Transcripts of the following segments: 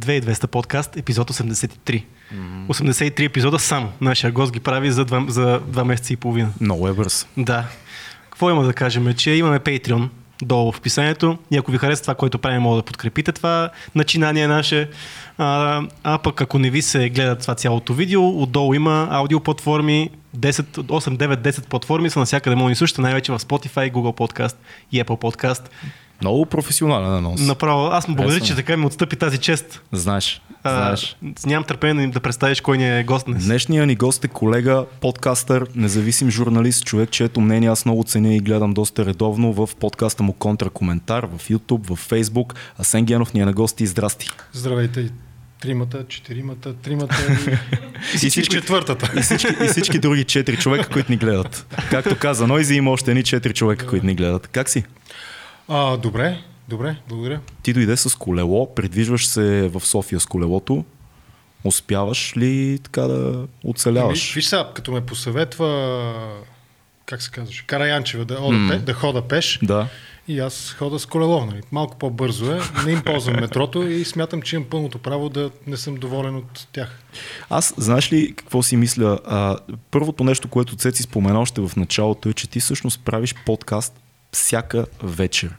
2200 подкаст, епизод 83. Mm-hmm. 83 епизода само. Нашия гост ги прави за два, за два месеца и половина. Много е бърз. Да. Какво има да кажем? Че имаме Patreon долу в описанието и ако ви харесва това, което правим, може да подкрепите това начинание наше. А, а пък ако не ви се гледа това цялото видео, отдолу има аудиоплатформи, 10, 8, 9, 10 платформи са навсякъде може и също, най-вече в Spotify, Google Podcast и Apple Podcast. Много професионален анонс. Направо, аз му благодаря, че така ми отстъпи тази чест. Знаеш, А, знаеш. нямам търпение да представиш кой ни е гост днес. Днешният ни гост е колега, подкастър, независим журналист, човек, чието мнение аз много ценя и гледам доста редовно в подкаста му Контракоментар, в YouTube, в Facebook. Асен Генов ни е на гости. Здрасти. Здравейте тримата, четиримата, тримата и, и, всички- четвъртата. И всички, и всички други четири човека, които ни гледат. Както каза Нойзи, има още едни четири човека, които ни гледат. Как си? А, добре, добре, благодаря. Ти дойде с колело, придвижваш се в София с колелото. Успяваш ли така да оцеляваш? Виж, виж сега, като ме посъветва, как се казваше, Караянчева да, ода, mm. да хода пеш, Да. и аз хода с колело. Нали. Малко по-бързо е, не им ползвам метрото и смятам, че имам пълното право да не съм доволен от тях. Аз, знаеш ли какво си мисля? А, първото нещо, което Цеци спомена още в началото е, че ти всъщност правиш подкаст всяка вечер.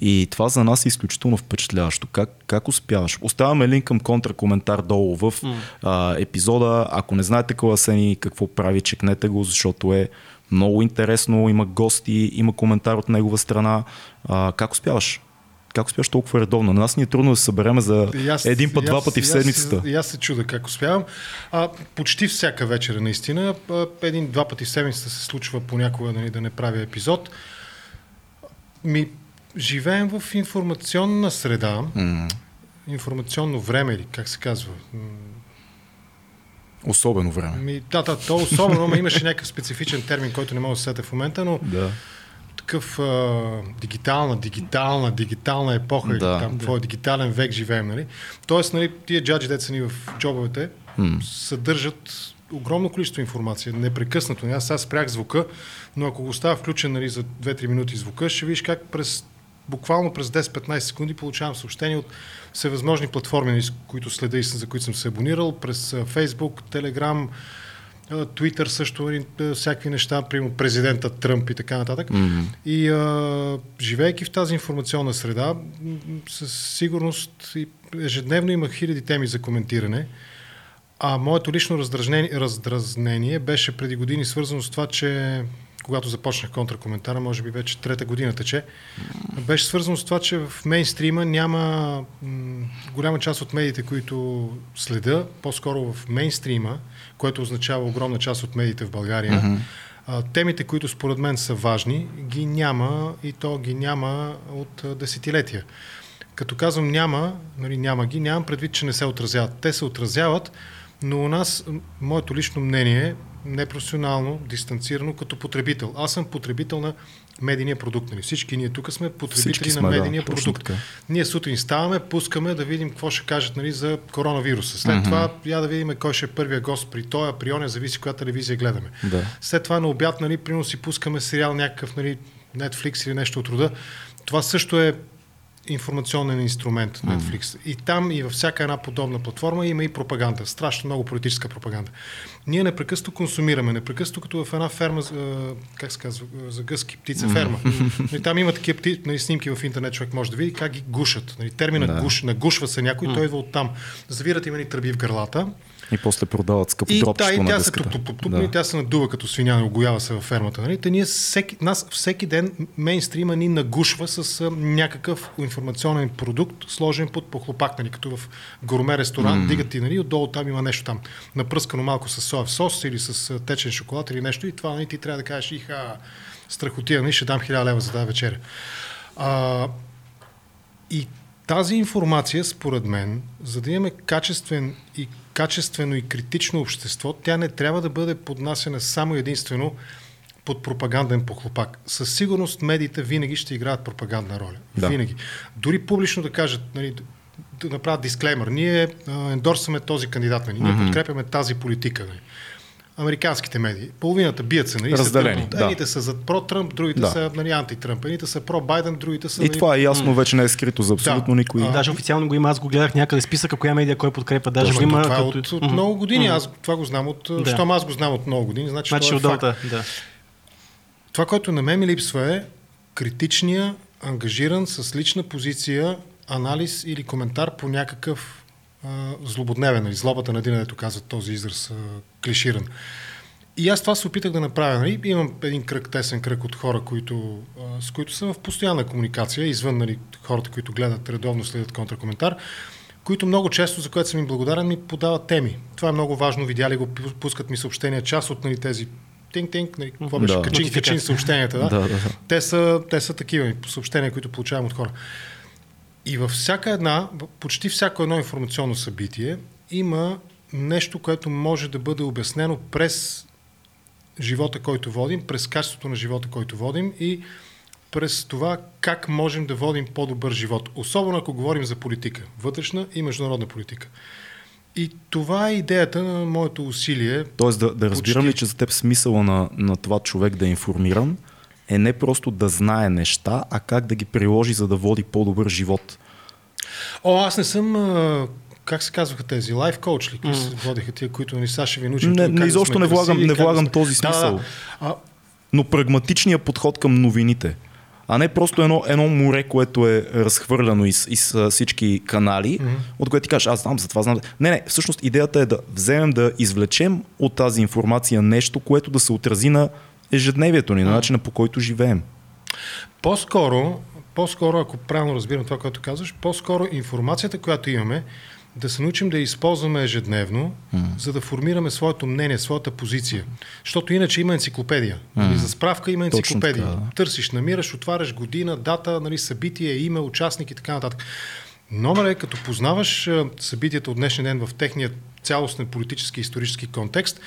И това за нас е изключително впечатляващо. Как, как успяваш? Оставяме линк към контракоментар долу в а, епизода. Ако не знаете кой Асени какво прави, чекнете го, защото е много интересно. Има гости, има коментар от негова страна. А, как успяваш? Как успяваш толкова редовно? На нас ни е трудно да се събереме за аз- един път, и два аз- пъти в аз- седмицата. И аз се чуда как успявам. А, почти всяка вечер, наистина. Един-два пъти в седмицата се случва понякога нали, да не правя епизод. Ми, живеем в информационна среда, М, информационно време или как се казва. Особено време. Ми, да, да, то особено, ма имаше някакъв специфичен термин, който не мога да се сетя в момента, но Да. такъв а, дигитална, дигитална, дигитална епоха, Да. или там, твой дигитален век живеем, нали? Тоест, нали, тия джаджи, деца ни в джобовете, М. съдържат огромно количество информация, непрекъснато. Аз сега спрях звука, но ако го оставя включен нали, за 2-3 минути звука, ще видиш как през буквално през 10-15 секунди получавам съобщения от всевъзможни платформи, нали, които следа и за които съм се абонирал, през Facebook, Telegram, Twitter също, нали, всякакви неща, примерно президента Тръмп и така нататък. М. И а, живеейки в тази информационна среда, със сигурност и ежедневно има хиляди теми за коментиране. А моето лично раздразнение, беше преди години свързано с това, че когато започнах контракоментара, може би вече трета година тече, беше свързано с това, че в мейнстрима няма м, голяма част от медиите, които следа, по-скоро в мейнстрима, което означава огромна част от медиите в България, а, темите, които според мен са важни, ги няма и то ги няма от а, десетилетия. Като казвам няма, нали, няма ги, нямам предвид, че не се отразяват. Те се отразяват, но у нас, моето лично мнение непрофесионално, дистанцирано като потребител. Аз съм потребител на медийния продукт. Нали. Всички ние тук сме потребители Всички на сме, да, медийния точно продукт. така. Ние сутрин ставаме, пускаме да видим какво ще кажат нали, за коронавируса. След mm-hmm. това я да видим кой ще е първия гост при тоя, при оня, зависи коя телевизия гледаме. Да. След това на обяд, нали, примерно си пускаме сериал някакъв, нали, Netflix или нещо от рода. Това също е информационен инструмент Netflix. И там и във всяка една подобна платформа има и пропаганда. Страшно много политическа пропаганда. Ние непрекъснато консумираме, непрекъснато като в една ферма, как се казва, за гъски, птица ферма. Нали, там има такива пти, нали, снимки в интернет, човек може да види как ги гушат. Нали, терминът Да. гуш, нагушва се някой, той идва оттам. Завират им едни тръби в гърлата. И после продават скъпо И, да, дропчето и на тя се туп, туп, туп, Да. и тя се надува като свиня, огоява се във фермата. Нали? Те ние всеки, нас всеки ден мейнстрима ни нагушва с а, някакъв информационен продукт, сложен под похлопак, нали? като в гурме ресторант, mm. дигат ти, нали? отдолу там има нещо там, напръскано малко с соев сос или с течен шоколад или нещо и това нали? ти трябва да кажеш, иха, страхотия, нали? ще дам 1000 лева за тази вечеря. А, и тази информация, според мен, за да имаме качествен и качествено и критично общество, тя не трябва да бъде поднасена само единствено под пропаганден похлопак. Със сигурност медиите винаги ще играят пропагандна роля. Да. Винаги. Дори публично да кажат, нали, да направят дисклеймер. Ние а, ендорсваме този кандидат, нали, ние подкрепяме тази политика. Нали. Американските медии. Половината бият се. Нали, са Разделени, Тръмп. да. Едните са за про-Тръмп, другите Да. са нали, анти-Тръмп. Едните са про-Байден, другите са... И нали, това е ясно, вече не е скрито за абсолютно Да. никой. А, Даже официално го има, аз го гледах някъде списъка, коя медия кой подкрепа. Даже го има. това е като- от, от много години. Аз това го знам от... Да. Щом аз го знам от много години, значи, Значи е да. Това, което на мен ми липсва е критичния, ангажиран с лична позиция, анализ или коментар по някакъв а, злободневен, нали, злобата на един, дето казва този израз а, клиширан. И аз това се опитах да направя. Нали? Имам един кръг, тесен кръг от хора, които, с които съм в постоянна комуникация, извън нали, хората, които гледат редовно, следят контракоментар, които много често, за което съм им благодарен, ми подават теми. Това е много важно. Видяли го, пускат ми съобщения, част от нали, тези тинг-тинг, нали, какво беше, Да. качин, качин съобщенията. Да? Да, да, да. Те, са, те са такива съобщения, които получавам от хора. И във всяка една, почти всяко едно информационно събитие има нещо, което може да бъде обяснено през живота, който водим, през качеството на живота, който водим и през това как можем да водим по-добър живот. Особено ако говорим за политика, вътрешна и международна политика. И това е идеята на моето усилие. Тоест да, да разбирам Почти. ли, че за теб смисъла на, на това човек да е информиран е не просто да знае неща, а как да ги приложи, за да води по-добър живот. О, аз не съм, а, как се казваха тези, лайф коуч ли, mm. се водеха тия, които ни са ще ви научим. Не- не, да изобщо не влагам- красиви, не да влагам този смисъл. Да, а, Но прагматичният подход към новините, а не просто едно, едно море, което е разхвърляно из, из всички канали, mm-hmm. от което ти кажеш, аз знам, за това знам. Не, не, всъщност идеята е да вземем да извлечем от тази информация нещо, което да се отрази на ежедневието ни, на начина по който живеем. По-скоро, по-скоро, ако правилно разбирам това, което казваш, по-скоро информацията, която имаме, да се научим да използваме ежедневно, mm. за да формираме своето мнение, своята позиция. Защото иначе има енциклопедия. Mm. Нали, за справка има Точно енциклопедия. така. Търсиш, намираш, отваряш година, дата, нали, събитие, име, участник и така нататък. Номер е, като познаваш събитията от днешния ден в техния цялостен политически и исторически контекст,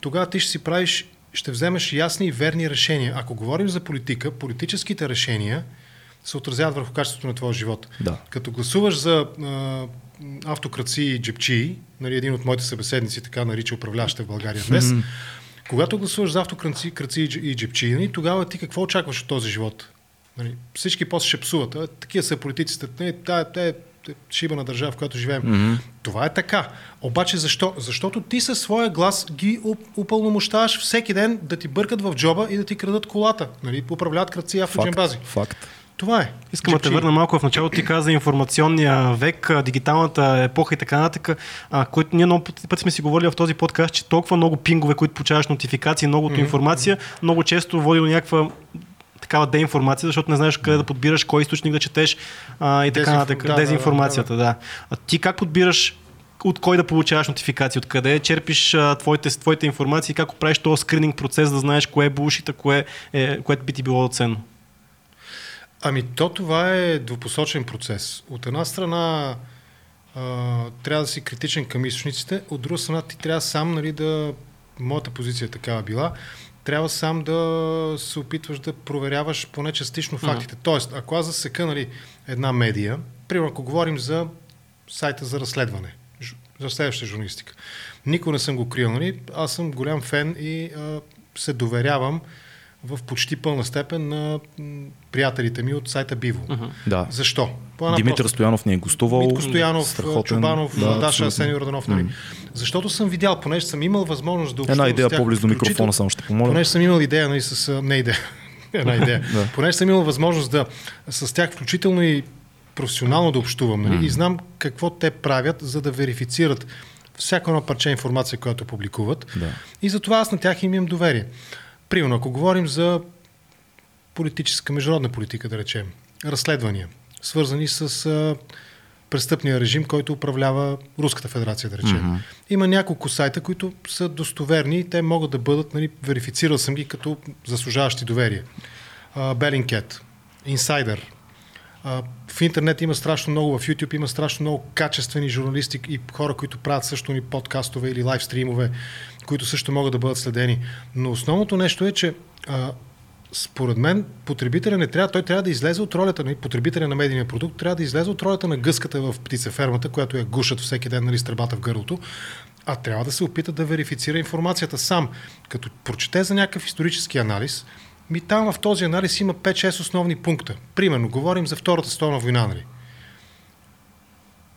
тогава ти ще си правиш, ще вземеш ясни и верни решения. Ако говорим за политика, политическите решения се отразяват върху качеството на твоя живот. Да. Като гласуваш за автокраци и джепчии, нали, един от моите събеседници така нарича управляващите в България днес, когато гласуваш за автокраци краци и дж- и джепчии, нали, тогава ти какво очакваш от този живот? Нали, всички после ще псуват. А, такива са политиците. Нали, тая, шиба на държава, в която живеем. Mm-hmm. Това е така. Обаче защо? Защото ти със своя глас ги уп- упълномощаваш всеки ден да ти бъркат в джоба и да ти крадат колата. Нали, управляват кръци и автоджембази. Факт. Факт. Това е. Искам да те върна малко в началото. Ти каза информационния век, дигиталната епоха и така нататък, а, ние много пъти, сме си говорили в този подкаст, че толкова много пингове, които получаваш нотификации, многото mm-hmm. информация, много често води до някаква такава деинформация, защото не знаеш къде да подбираш, кой източник да четеш а, и така нататък. да, да, Дезинформацията, да, А ти как подбираш от кой да получаваш нотификации, откъде черпиш а, твоите, твоите информации, как правиш този скрининг процес, да знаеш кое е булшит, кое, е, което би ти било ценно. Ами то това е двупосочен процес. От една страна а, трябва да си критичен към източниците, от друга страна ти трябва сам нали, да... Моята позиция е такава била. Трябва сам да се опитваш да проверяваш поне частично фактите. Тоест, ако аз засека нали, една медия, примерно ако говорим за сайта за разследване, за следваща журналистика, никога не съм го крил, нали? аз съм голям фен и а, се доверявам в почти пълна степен на приятелите ми от сайта Биво. Да. Защо? По една Димитър проста- Стоянов ни е гостувал. Митко Стоянов, страхотен. Чубанов, Да, Даша абсолютно. Асен Йорданов. Нали? Защото съм видял, понеже съм имал възможност да Една общувам идея с тях, по-близо до микрофона, само ще помоля. Понеже съм имал идея, нали, с... Не идея. Една идея. Да. Понеже съм имал възможност да с тях включително и професионално да общувам нали, и знам какво те правят, за да верифицират всяко едно парче информация, която публикуват. Да. И затова аз на тях им имам доверие. Примерно, ако говорим за политическа, международна политика, да речем, разследвания, свързани с а, престъпния режим, който управлява Руската федерация, да речем. Mm-hmm. Има няколко сайта, които са достоверни и те могат да бъдат, нали, верифицирал съм ги като заслужаващи доверие. Bellingcat, Insider. А, в интернет има страшно много, в YouTube има страшно много качествени журналисти и хора, които правят също ни подкастове или лайвстримове, които също могат да бъдат следени. Но основното нещо е, че а, според мен потребителя не трябва, той трябва да излезе от ролята на потребителя на медийния продукт, трябва да излезе от ролята на гъската в птицефермата, която я гушат всеки ден нали, с тръбата в гърлото, а трябва да се опита да верифицира информацията сам. Като прочете за някакъв исторически анализ, ми там в този анализ има 5-6 основни пункта. Примерно, говорим за Втората столна война, нали?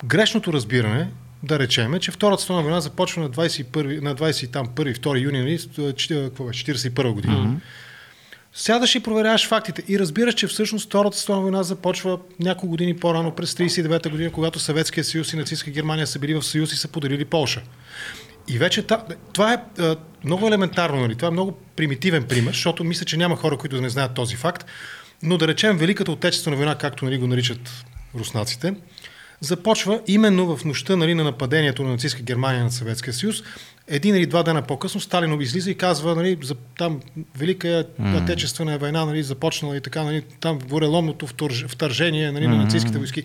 Грешното разбиране, да речем, е, че Втората столна война започва на 21, на 21 2 юни, нали, 41 година. Mm-hmm. Сядаш и проверяваш фактите и разбираш, че всъщност Втората столна война започва няколко години по-рано, през 39-та година, когато Съветския съюз и нацистска Германия са били в съюз и са поделили Полша. И вече това е много елементарно, нали? това е много примитивен пример, защото мисля, че няма хора, които да не знаят този факт. Но да речем Великата отечествена война, както нали, го наричат руснаците, започва именно в нощта нали, на нападението на нацистска Германия на Съветския съюз. Един или два дена по-късно Сталин излиза и казва, нали, за, там Велика mm. отечествена война нали, започнала и така, нали, там гореломното вторжение нали, на нацистските войски.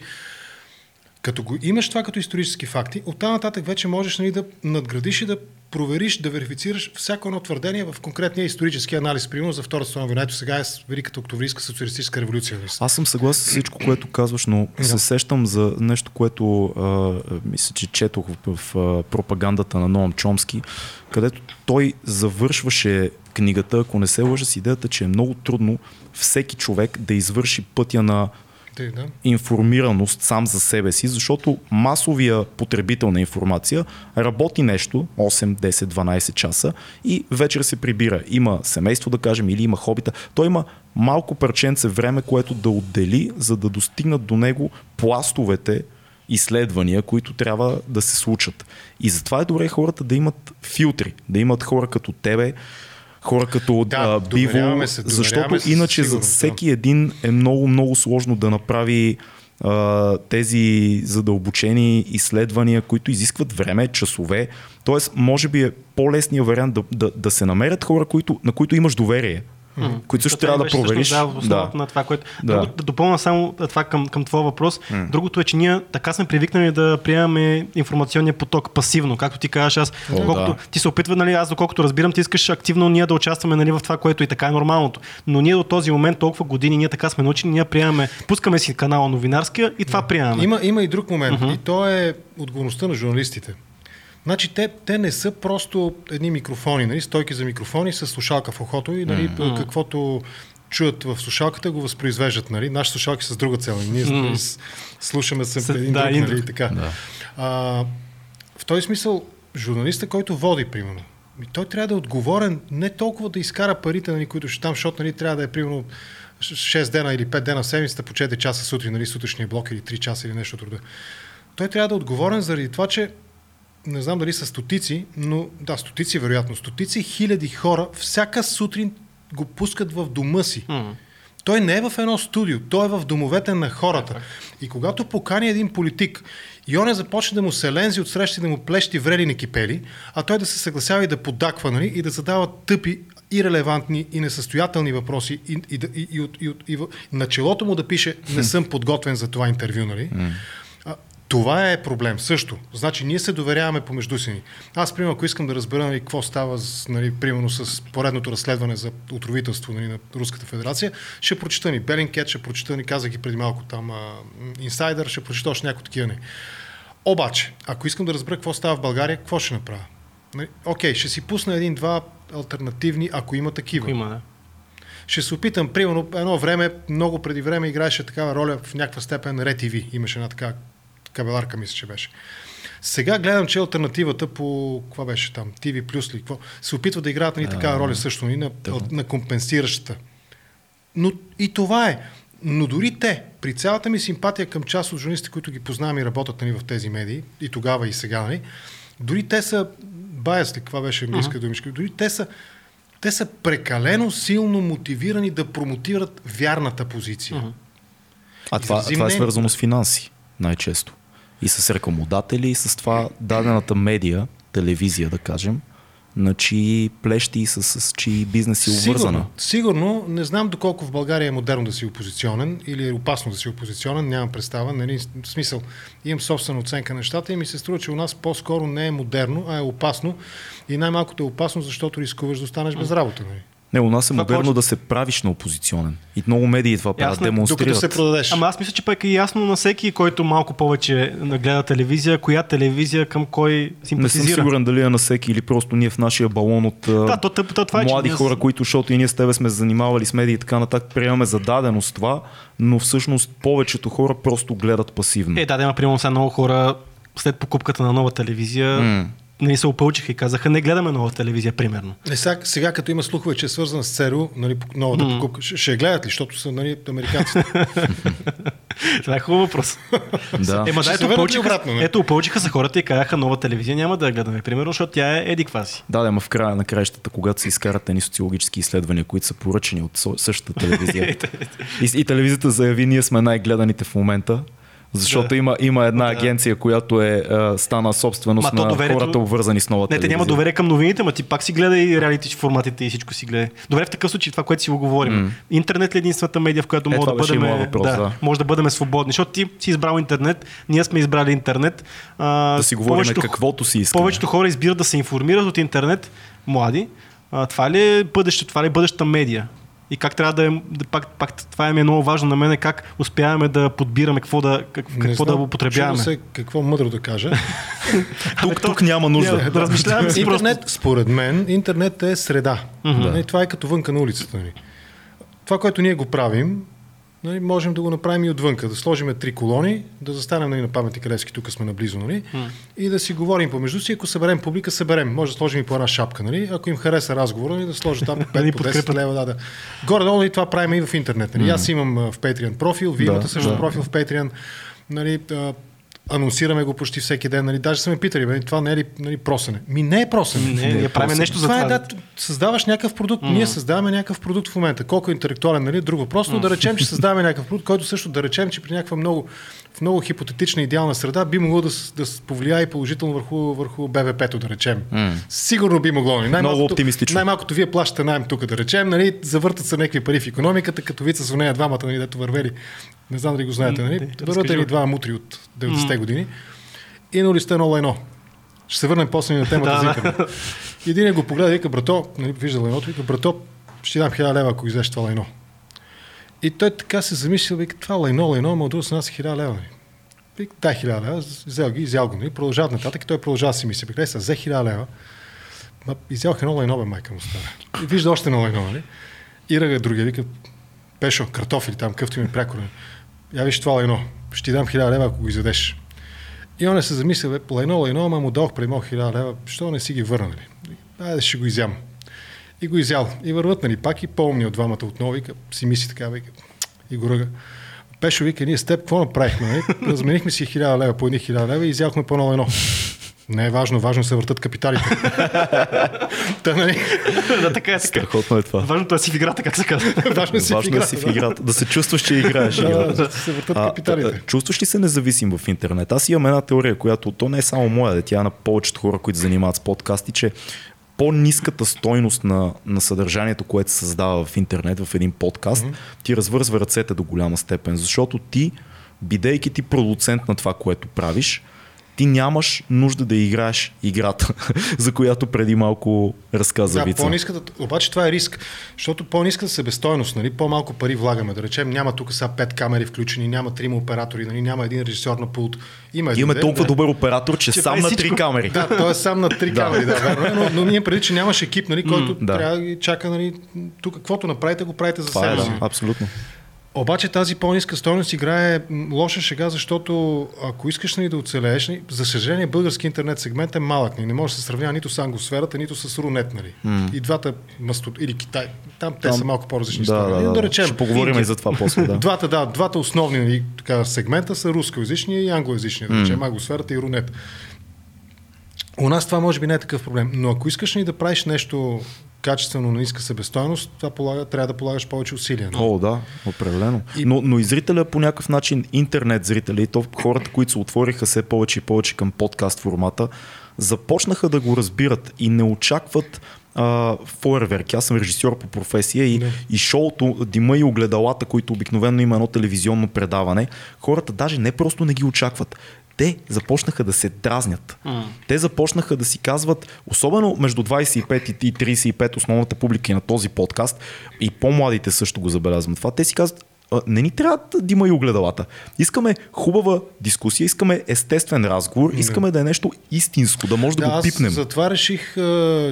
Като го имаш това като исторически факти, оттам нататък вече можеш нали, да надградиш и да провериш, да верифицираш всяко едно твърдение в конкретния исторически анализ, примерно за Втората световна война. Ето сега е Великата октомврийска социалистическа революция. Аз съм съгласен с всичко, което казваш, но да. се сещам за нещо, което а, мисля, че четох в, в, в пропагандата на Ноам Чомски, където той завършваше книгата, ако не се лъжа с идеята, че е много трудно всеки човек да извърши пътя на да. информираност сам за себе си, защото масовия потребител на информация работи нещо 8, 10, 12 часа и вечер се прибира. Има семейство, да кажем, или има хобита. Той има малко парченце време, което да отдели, за да достигнат до него пластовете изследвания, които трябва да се случат. И затова е добре хората да имат филтри, да имат хора като тебе, хора като да, а, Биво, се, защото се, иначе сигурно, за всеки да. един е много, много сложно да направи а, тези задълбочени изследвания, които изискват време, часове. Тоест, може би е по-лесният вариант да, да, да се намерят хора, които, на които имаш доверие mm-hmm. които също трябва да провериш. Да, да. на това, което. Да. Друго, да допълна само това към, към твоя въпрос. Mm. Другото е, че ние така сме привикнали да приемаме информационния поток пасивно. Както ти казваш, аз, О, доколкото, да. ти се опитва, нали, аз доколкото разбирам, ти искаш активно ние да участваме нали, в това, което и така е нормалното. Но ние до този момент, толкова години, ние така сме научени, ние приемаме, пускаме си канала новинарския и това приемаме. Има, има и друг момент. Mm-hmm. И то е отговорността на журналистите. Значи те, те не са просто едни микрофони, нали, стойки за микрофони с слушалка в ухото и нали, mm-hmm. каквото чуят в слушалката, го възпроизвеждат. Нали? Наши слушалки са с друга цел. Ние mm. слушаме се един да, друг. Нали? Така. Да. А, в този смисъл, журналиста, който води, примерно, той трябва да е отговорен не толкова да изкара парите, нали, които ще там, защото нали, трябва да е примерно 6 дена или 5 дена в седмицата по 4 часа сутрин, нали, сутрешния блок или 3 часа или нещо труда. Той трябва да е отговорен заради това, че не знам дали са стотици, но да, стотици вероятно, стотици хиляди хора всяка сутрин го пускат в дома си. Mm. Той не е в едно студио, той е в домовете на хората. И когато покани един политик и он е започне да му се лензи от срещи, да му плещи врели на кипели, а той да се съгласява и да подаква, нали, и да задава тъпи, ирелевантни и несъстоятелни въпроси и, и, и, и, и, и, и на челото му да пише не съм подготвен за това интервю, нали? Mm. Това е проблем също. Значи ние се доверяваме помежду си. Аз, примерно, ако искам да разбера нали, какво става нали, примерно с поредното разследване за отровителство нали, на Руската федерация, ще прочита ни Белинкет, ще прочита ни, казах ги преди малко там, Инсайдър, ще прочита още някои такива. Не. Обаче, ако искам да разбера какво става в България, какво ще направя? Нали, окей, ще си пусна един-два альтернативни, ако има такива. Ако има, да. Ще се опитам, примерно, едно време, много преди време играеше такава роля в някаква степен РЕ-ТВ. Имаше една така кабеларка, мисля, че беше. Сега гледам, че альтернативата по, какво беше там, TV Plus ли, какво, се опитва да играят нали, такава роля също, и нали, на, на компенсиращата. Но и това е. Но дори те, при цялата ми симпатия към част от журналистите, които ги познавам и работят нали, в тези медии, и тогава и сега, нали, дори те са, баяс ли, това беше английска uh-huh. думичка, дори те са, те са прекалено силно мотивирани да промотират вярната позиция. Uh-huh. А това, това е свързано с финанси най-често и с рекламодатели, и с това дадената медия, телевизия да кажем, на чии плещи и с, с чии бизнес е обвързана. Сигурно, сигурно, не знам доколко в България е модерно да си опозиционен или е опасно да си опозиционен, нямам представа. Нали, в смисъл, имам собствена оценка на нещата и ми се струва, че у нас по-скоро не е модерно, а е опасно. И най-малкото е опасно, защото рискуваш да останеш без работа. Нали. Не, у нас е Това модерно да се правиш на опозиционен. И много медии това правят, Ясно е, Докато демонстрират. се продадеш. Ама аз мисля, че пък е ясно на всеки, който малко повече гледа телевизия, коя телевизия към кой Не съм симпатизира. сигурен дали е на всеки или просто ние в нашия балон от Да, то, то, то, това е, че млади с- хора, които, защото и ние с тебе сме занимавали с медии и така нататък, приемаме за даденост това, но всъщност повечето хора просто гледат пасивно. Е, да, да, има примерно сега много хора след покупката на нова телевизия М. не се опълчиха и казаха, не гледаме нова телевизия, примерно. Не, сега, сега, като има слухове, че е свързан с ЦРУ, нали, новата покупка, ще, ще гледат ли, защото са нали, американците. Това е хубав въпрос. Да. Ема да, ето, опълчиха, обратно, не? ето, опълчиха се хората и казаха, нова телевизия няма да я гледаме, примерно, защото тя е еди си. Да, да, ама в края на краищата, когато се изкарат едни социологически изследвания, които са поръчани от същата телевизия. и, и телевизията заяви, ние сме най-гледаните в момента. Защото Да. има, има една агенция, която е а, стана собственост Ма на доверието- хората, обвързани с нова Не, те телевизия. няма доверие към новините, ма ти пак си гледа и реалити форматите и всичко си гледа. Добре, в такъв случай това, което си го говорим. М. Интернет ли е единствената медия, в която Е, може да бъдем, въпрос, да. може да бъдем свободни? Защото ти си избрал интернет, ние сме избрали интернет. А, Да си говорим повечето- каквото си искаме. Повечето хора избират да се информират от интернет, млади. А, това ли е бъдещето, това ли е бъдещата медия? И как трябва да е, да, пак, пак това е много важно на мен, как успяваме да подбираме какво да, как, Не какво знам, да употребяваме. се какво мъдро да кажа. Тук, тук няма нужда. Няма, да размишляваме си просто. интернет, според мен, интернет е среда. Нали, Това е като вънка на улицата. Нали. Това, което ние го правим, нали, можем да го направим и отвънка. Да сложим три колони, да застанем нали, на паметника Левски, тук сме наблизо, нали, и да си говорим помежду си. Ако съберем публика, съберем. Може да сложим и по една шапка. Нали. Ако им хареса разговора, нали, да сложат там по Да ни 5 по 10 подкрепят. лева. Да, да. Горе-долу нали, това правим и в интернет. Нали. Аз имам в Patreon профил, вие Да, имате също да. профил в Patreon. Нали, анонсираме го почти всеки ден. Нали. Даже са ме питали, бе, това не е ли нали, просене? Ми не е просене. Не, ние правим нещо за Това това. е, да, създаваш някакъв продукт. Mm. Ние създаваме някакъв продукт в момента. Колко е интелектуален, нали, е друг въпрос, но да речем, че създаваме някакъв продукт, който също да речем, че при някаква много, в много хипотетична идеална среда би могло да, да повлияе положително върху, върху БВП-то, да речем. М. Сигурно би могло. нали. Най-малкото- оптимистично. Най-малкото вие плащате найем тук, да речем, нали, завъртат се някакви пари в економиката, като вица с нея двамата, нали, дето вървели. Не знам дали го знаете, нали? Върват ни го. два мутри от 90-те години. И на листа 0-1. Ще се върнем после на темата Да, за интернет. Един е го погледа и вика, брато, нали, вижда лайното, вика, брато, ще дам 1000 лева, ако излезеш това лайно. И той така се замисля, вика, това лайно, лайно, ама от друга страна са 1000 лева. нали. Вика, дай 1000 лева, взел ги, изял го, нали, продължават нататък и той продължава да си мисли, са, взе 1000 лева, ма, изял едно лайно, бе, майка му стара. И вижда още едно лайно, нали? И ръга другия, вика, Пешо, картофили там, къвто ми е прякор. Я виж това лайно, ще ти дам 1000 лева, ако го изядеш. И он е се замисля, бе, лайно, лайно, ама му дадох преди малко 1000 лева, що не си ги върна, нали? Айде, ще го изям. И го изял. И върват, нали, пак и по-умни от двамата отново, вика, си мисли така, вика, и го ръга. Пешо вика, ние с теб какво направихме? Нали? Разменихме си 1000 лева по едни 1000 лева и изяхме по едно едно. Не е важно, важно се въртат капиталите. Та, нали? да, така е. Така. Страхотно е това. Важното е си в играта, как се казва. Важно е си в Важно е играта. си в да. играта. Да се чувстваш, че играеш Да, да, се въртат А, капиталите. а, чувстваш ли се независим в интернет? Аз имам една теория, която то не е само моя, да тя е на повечето хора, които се занимават с подкасти, че по-ниската стойност на, на съдържанието, което се създава в интернет, в един подкаст, mm-hmm. ти развързва ръцете до голяма степен, защото ти, бидейки ти продуцент на това, което правиш, ти нямаш нужда да играеш играта, за която преди малко разказа Да, Вица. по-ниската, обаче това е риск, защото по-ниската себестойност, нали, по-малко пари влагаме. Да речем, няма тук сега пет камери включени, няма трима оператори, нали, няма един режисьор на пулт. Има Имаме толкова да. добър оператор, че, Че сам на три камери. Да, той е сам на три камери, да, верно е, но, но ние преди, че нямаш екип, нали, който да. трябва да чака, нали, тук каквото направите, го правите за е, себе си. да, абсолютно. Обаче тази по-ниска стойност играе лоша шега, защото ако искаш нали, да оцелееш, нали, за съжаление български интернет сегмент е малък. Нали, не може да се сравнява нито с ангосферата, нито с Рунет. Нали. И двата или Китай. Там те Там- са малко по-различни Да, страни. да, Нали, да. речем, Ще поговорим и за това после. Да. Двата, да, двата основни нали, така, сегмента са рускоязичния и англоязичния, да речем, ангосферата и Рунет. У нас това може би не е такъв проблем, но ако искаш ни да правиш нещо качествено на ниска себестойност, това полага, трябва да полагаш повече усилия. нали? О, да, определено. И- Но, но и зрителя по някакъв начин, интернет зрители, и то хората, които се отвориха все повече и повече към подкаст формата, започнаха да го разбират и не очакват а. Аз съм режисьор по професия и, и шоуто, дима и огледалата, които обикновено има едно телевизионно предаване, хората даже не просто не ги очакват. Те започнаха да се дразнят. Mm. Те започнаха да си казват, особено между 25 и 35 основната публика на този подкаст, и по-младите също го забелязвам това, те си казват, не ни трябва да има и огледалата. Искаме хубава дискусия, искаме естествен разговор, искаме да е нещо истинско, да може да, да го пипнем. Аз затова реших,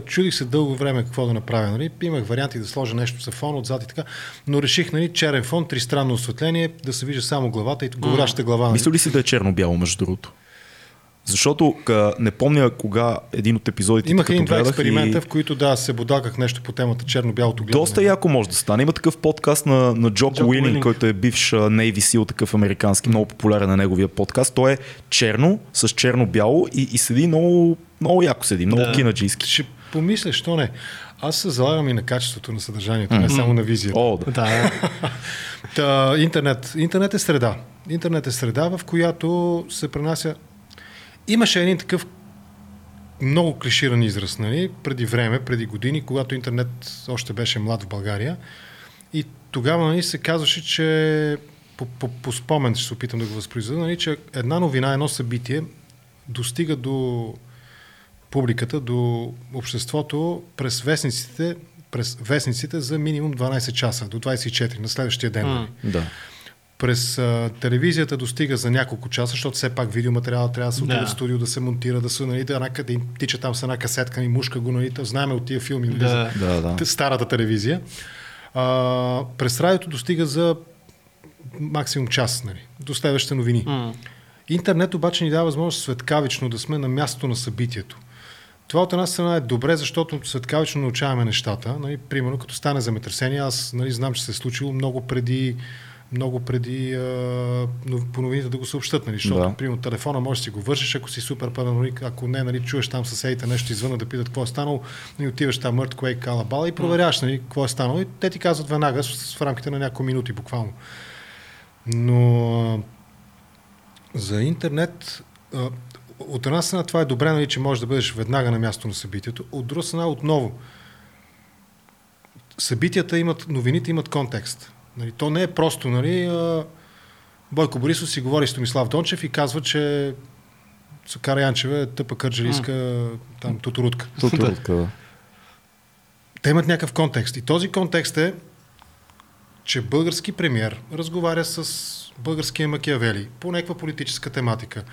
чудих се дълго време какво да направя. Нали? Имах варианти да сложа нещо за фон отзад и така, но реших нали, черен фон, тристранно осветление, да се вижда само главата и говоряща глава. Нали? Мисля ли си да е черно-бяло, между другото? Защото къ, не помня кога един от епизодите. Имах един два експеримента, и... в които да, се бодаках нещо по темата черно-бялото гледане. Доста яко може да стане. Има такъв подкаст на, на Джок, Джок Уилинг, Уилинг, който е бивш Navy SEAL, такъв американски, много популярен на неговия подкаст. Той е черно, с черно-бяло и, и седи много, много яко седи, много да. кинаджийски. Ще помисля, що не. Аз се залагам и на качеството на съдържанието, mm-hmm. не само на визията. О, да. да. Та, интернет. Интернет е среда. Интернет е среда, в която се пренася Имаше един такъв много клиширан израз, нали? преди време, преди години, когато интернет още беше млад в България. И тогава нали, се казваше, че по, по, по спомен ще се опитам да го възпроизведа, нали, че една новина, едно събитие достига до публиката, до обществото през вестниците, през вестниците за минимум 12 часа, до 24 на следващия ден. Mm. Да през а, телевизията достига за няколко часа, защото все пак видеоматериала трябва да се отиде да. в студио, да се монтира, да се нали, да, една, да тича там с една касетка и мушка го, нали, знаем от тия филми, нали, да. За, да, да. старата телевизия. А, през радиото достига за максимум час, нали, до следващите новини. Mm. Интернет обаче ни дава възможност светкавично да сме на мястото на събитието. Това от една страна е добре, защото светкавично научаваме нещата. Нали, примерно, като стане земетресение, аз нали, знам, че се е случило много преди много преди а, по новините да го съобщат, нали? защото, да. примерно, телефона можеш да си го вършиш, ако си супер параноик, ако не, нали, чуеш там съседите нещо извън да питат какво е станало, и нали, отиваш там мърт, кое кала бала и проверяваш нали, какво е станало и те ти казват веднага в рамките на няколко минути буквално. Но за интернет а, от една страна това е добре, нали, че можеш да бъдеш веднага на място на събитието, от друга страна отново събитията имат, новините имат контекст. Нали, то не е просто, нали, Бойко Борисов си говори с Томислав Дончев и казва, че Сокара Янчева е тъпа кърджалийска mm. там тутурутка. Тутурутка, да. Те имат някакъв контекст. И този контекст е, че български премьер разговаря с българския Макиавели по някаква политическа тематика,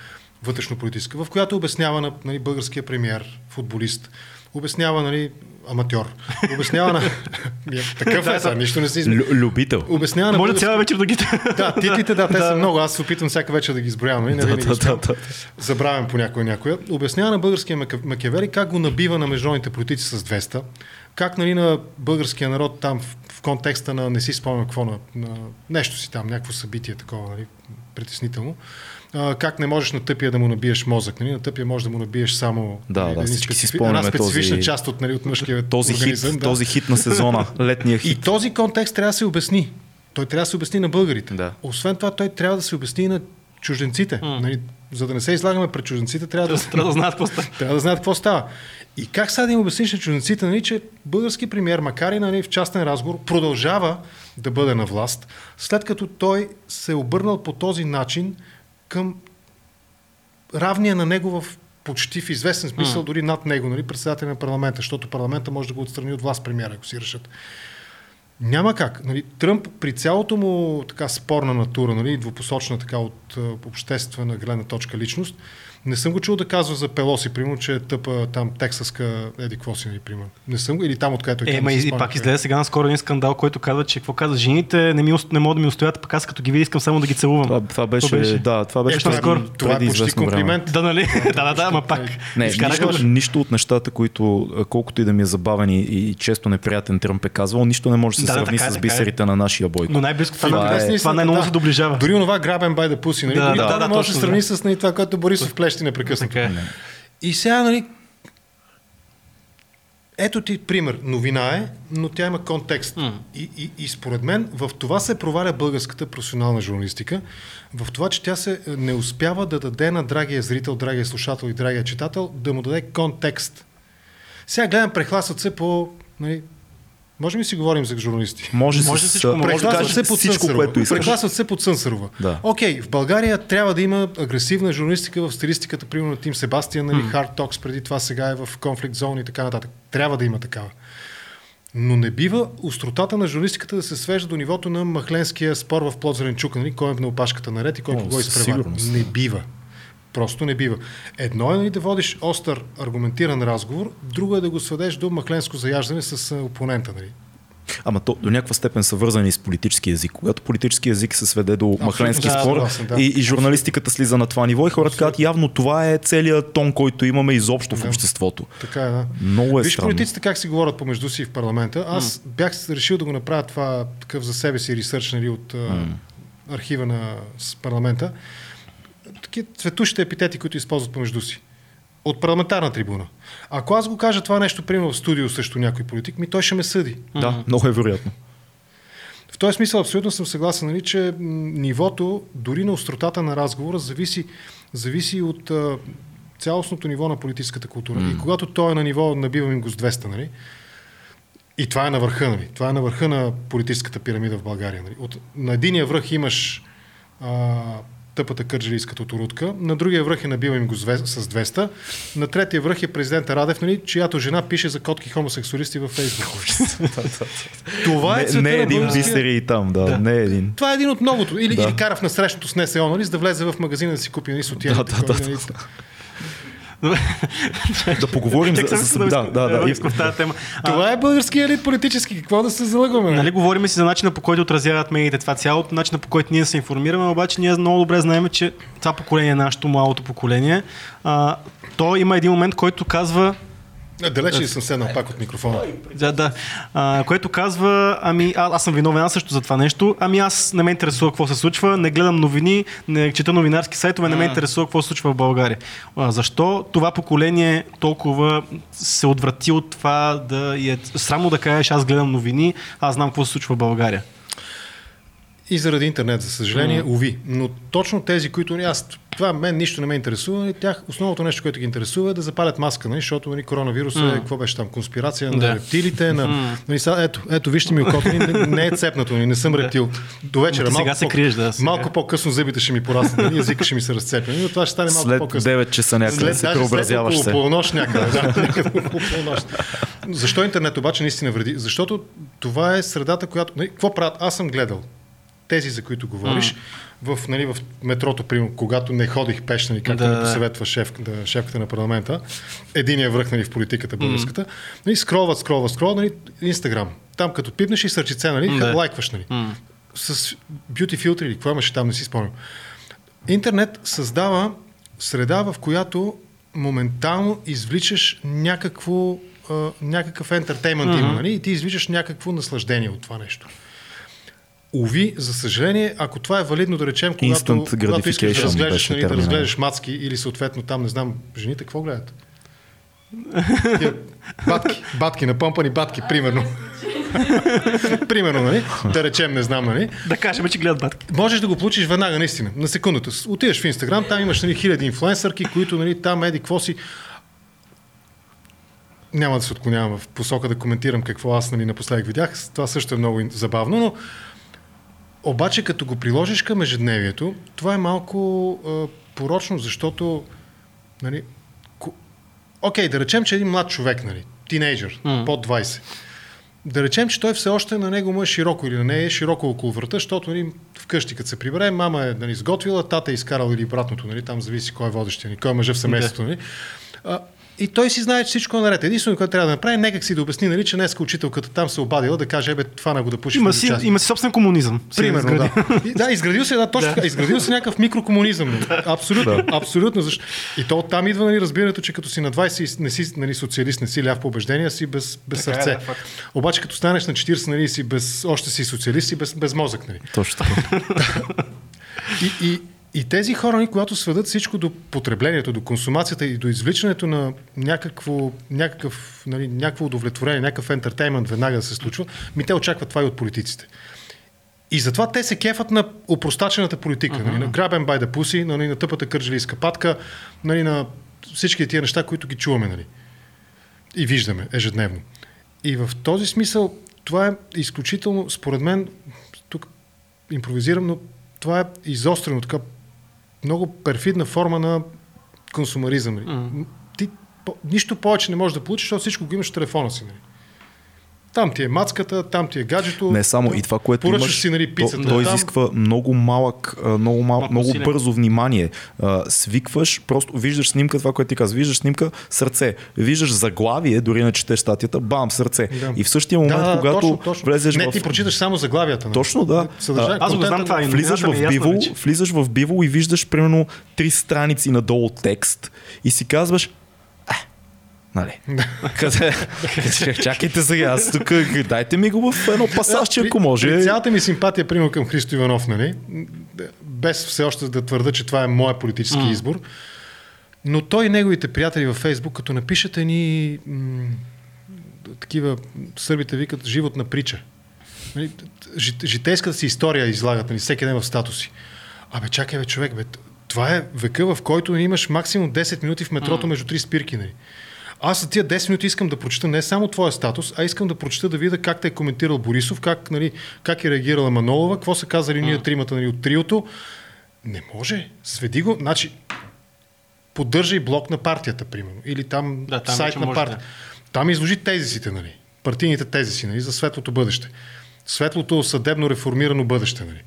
вътрешно-политическа, в която обяснява на нали, българския премьер, футболист, обяснява, нали, аматьор. Обяснява на... Такъв е, сега, нищо не си измисля. Любител. Обяснява на... Може цяла вечер да ги... да, титлите, да, те са много. Аз се опитвам всяка вечер да ги изброявам. Нали? Не, да, да, да, Забравям по някоя някоя. Обяснява на българския Макевери как го набива на международните политици с 200. Как нали, на българския народ там в, в контекста на не си спомням какво на, на нещо си там, някакво събитие такова, нали, притеснително а, как не можеш на тъпия да му набиеш мозък. Нали? На тъпия можеш да му набиеш само да, нали, да, всички специфи... си една специфична този, част от, нали, от мъжкия този организъм. Хит, да. Този хит на сезона, летния хит. И този контекст трябва да се обясни. Той трябва да се обясни на българите. Да. Освен това, той трябва да се обясни и на чужденците. Mm. Нали, за да не се излагаме пред чужденците, трябва да, трябва да знаят какво става. трябва да знаят какво става. И как сега да им обясниш на чужденците, нали, че български премьер, макар и нали, в частен разговор, продължава да бъде на власт, след като той се е обърнал по този начин към равния на него в почти в известен смисъл, mm. дори над него, нали, председател на парламента, защото парламента може да го отстрани от власт премиера, ако си решат. Няма как. Нали, Тръмп при цялото му така спорна натура, нали, двупосочна така от обществена гледна точка личност, не съм го чул да казва за Пелоси, примерно, че е тъпа там тексаска еди си, нали, Не съм го, или там откъдето е. Е, ма и, пак излезе сега наскоро един скандал, който казва, че какво казва, жените не, ми, не могат да ми устоят, пък аз като ги видя искам само да ги целувам. Това, това беше, това беше, да, това беше е, това, скоро. Това е почти комплимент. Време. Да, нали? да, да, да, ма пак. Не, нищо, нищо, от нещата, които колкото и да ми е забавен и, и често неприятен Тръмп е казвал, нищо не може да се да, сравни с е. бисерите на нашия бой. Но най-близко това, е, това най-много се доближава. Дори онова грабен бай да пуси, нали? Да, да, може да се сравни с нали, това, което Борисов плещи непрекъснато. И сега, нали, ето ти пример. Новина е, но тя има контекст. Mm. И, и, и според мен в това се проваля българската професионална журналистика. В това, че тя се не успява да даде на драгия зрител, драгия слушател и драгия читател да му даде контекст. Сега гледам, прехласват се по нали, Можем ли си говорим за журналисти? Може, Може с, всичко, може да кажеш се под всичко, което искаш. Прекласват се под Сънсърова. Да. Окей, в България трябва да има агресивна журналистика в стилистиката, примерно на Тим Себастиан, нали, Hard Talks, преди това сега е в конфликт зони и така нататък. Трябва да има такава. Но не бива остротата на журналистиката да се свежда до нивото на махленския спор в плод зеленчука, нали? кой е на опашката наред и кой О, кого сигурност. Не бива. Просто не бива. Едно е нали, да водиш остър, аргументиран разговор, друго е да го сведеш до махленско заяждане с опонента. Нали? Ама то до някаква степен са вързани с политически язик. Когато политически язик се сведе до махленски да, спор съгласен, да. и, и журналистиката слиза на това ниво и хората казват явно това е целият тон, който имаме изобщо в Да. обществото. Така е, да. Много е Виж странно. политиците как си говорят помежду си в парламента. Аз бях решил да го направя това такъв за себе си ресърч нали, от а, архива на парламента. Такива цветущите епитети, които използват помежду си. От парламентарна трибуна. Ако аз го кажа това нещо, примерно в студио срещу някой политик, ми той ще ме съди. Да, много е вероятно. В този смисъл абсолютно съм съгласен, нали, че нивото, дори на остротата на разговора, зависи, зависи от а, цялостното ниво на политическата култура. И когато той е на ниво, набивам им го с 200, нали? И това е на върха, нали? Това е на върха на политическата пирамида в България. Нали? От, на единия връх имаш а, тъпата кърджалийската турутка, на другия връх е набивам им го с две- с 200, на третия връх е президента Радев, нали, чиято жена пише за котки хомосексуалисти във Фейсбук. Това е Не, не е един българския- бисер и там, да, Да. не е един. това е един от многото. Или, Да. да. или кара в насрещното с НСО, нали, за да влезе в магазина да си купи нали, сотия. Да, да, да, Да поговорим за... За- Да, да, да. искам в тази тема. А, Това е българския елит политически. Какво да се залъгваме? Нали, говорим си за начина по който отразяват медиите това цяло, начина по който ние се информираме, обаче ние много добре знаем, че това поколение, нашето малото поколение, а, то има един момент, който казва, А, Далече ли съм седнал пак от микрофона? да, да, а, което казва, ами а, аз съм виновен аз също за това нещо, ами аз не ме интересува какво се случва, не гледам новини, не чета новинарски сайтове, не ме интересува какво се случва в България. А, защо това поколение толкова се отврати от това да е срамно да кажеш аз гледам новини, аз знам какво се случва в България. И заради интернет, за съжаление, mm. уви. Но точно тези, които аз, това мен нищо не ме интересува, и тях основното нещо, което ги интересува е да запалят маска, нали, защото нали, коронавирус е, какво беше там, конспирация на Да. рептилите, на... Нали, сега, ето, ето, вижте ми окото, не, не е цепнато, нали, не съм рептил. До вечера, Ти сега малко, се криеш, да, сега. малко по-късно зъбите ще ми пораснат, нали, езика ще ми се разцепи, но това ще стане малко След по-късно. 9 часа някъде се даже преобразяваш след се. полунощ някъде, да, някъде полунощ. Защо интернет обаче наистина вреди? Защото това е средата, която... Нали, какво правят? Аз съм гледал тези, за които говориш, в, нали, в метрото, примерно, когато не ходих пеш, нали, както Да, ме посъветва шеф, да, шефката на парламента, единия връх нали, в политиката българската, нали, скролват, скролват, скролват, нали, Инстаграм. Там като пипнеш и сърчице, нали, Да. лайкваш, нали. С бюти филтри или какво имаше там, не си спомням. Интернет създава среда, в която моментално извличаш някакво, а, някакъв ентертеймент mm-hmm. има, нали? И ти извличаш някакво наслаждение от това нещо. Уви, за съжаление, ако това е валидно да речем, когато, когато искаш да разгледаш, беше нали, да термина. разгледаш мацки или съответно там, не знам, жените какво гледат? Тия Батки, батки, напомпани батки, примерно. примерно, нали? Да речем, не знам, нали? Да кажем, че гледат батки. Можеш да го получиш веднага, наистина, на секундата. Отидеш в Инстаграм, там имаш нали, хиляди инфлуенсърки, които нали, там еди, какво си. Няма да се отклонявам в посока да коментирам какво аз нали, напоследък видях. Това също е много забавно, но обаче като го приложиш към ежедневието, това е малко а, порочно, защото нали, ко- окей, да речем, че един млад човек, нали, тинейджър, Мгм. под 20, да речем, че той все още на него му е широко или на нея е широко около врата, защото нали, вкъщи, като се прибере, мама е нали, сготвила, тата е изкарал или обратното, нали, там зависи кой е водещия, нали, кой е мъжа в семейството. Нали. А, и той си знае, че всичко е наред. Единственото, което трябва да направи, нека си да обясни, нали, че днес учителката там се обадила да каже, ебе, това на го да пуши. Има си, има си собствен комунизъм. Си Примерно, изгради. да. И, да, изградил се, да, точно така. Изградил се някакъв микрокомунизъм. нали. Абсолютно, абсолютно. Защо? И то оттам идва нали, разбирането, че като си на 20 и не си нали, социалист, не си ляв по убеждения, си без, без Така е, сърце. да, факт. Обаче като станеш на 40, нали, си без, още си социалист и без, без мозък. Нали. Точно. И, и, и тези хора, когато сведат всичко до потреблението, до консумацията и до извличането на някакво, някакъв, нали, някакво удовлетворение, някакъв ентертеймент веднага да се случва, ми те очакват това и от политиците. И затова те се кефат на опростачената политика, uh-huh. нали, на грабен бай да пуси, нали, на тъпата кърджалийска патка, нали, на всички тия неща, които ги чуваме нали, и виждаме ежедневно. И в този смисъл това е изключително, според мен, тук импровизирам, но това е изострено, така много перфидна форма на консумаризъм. Mm. Ти по, нищо повече не можеш да получиш, защото всичко го имаш в телефона си. Нали? Там ти е мацката, там ти е гаджето. Не само и това, което имаш, си, нали, пицата, то, то изисква много малък, много, мал, много, много бързо внимание. Свикваш, просто виждаш снимка, това, което ти казваш, виждаш снимка, сърце. Виждаш заглавие, дори не четеш статията, бам, сърце. Да. И в същия момент, да, когато точно, точно. влезеш не, в... ти прочиташ само заглавията. Нали? Точно, да. Съдържа, Аз го знам това. Влизаш в, биво, влизаш в биво и виждаш примерно три страници надолу текст и си казваш, Нали? Къде, чакайте сега, аз тук, дайте ми го в едно пасажче, ако може. При цялата ми симпатия, примерно към Христо Иванов, нали? без все още да твърда, че това е моят политически mm. избор, но той и неговите приятели във Фейсбук, като напишат едни м- такива, сърбите викат, животна притча. Нали? Житейската си история излагат, нали? всеки ден в статуси. Абе, чакай, бе, човек, бе, това е века, в който имаш максимум 10 минути в метрото mm. между три спирки. Нали? Аз за тия 10 минути искам да прочита не само твоя статус, а искам да прочита да видя как те е коментирал Борисов, как, нали, как е реагирала Манолова, какво са казали ние тримата нали, от триото. Не може. Сведи го. Значи, поддържай блок на партията, примерно. Или там, да, там сайт на партията. Да. Там изложи тезисите, нали? Партийните тезиси, нали? За светлото бъдеще светлото съдебно реформирано бъдеще. Нали.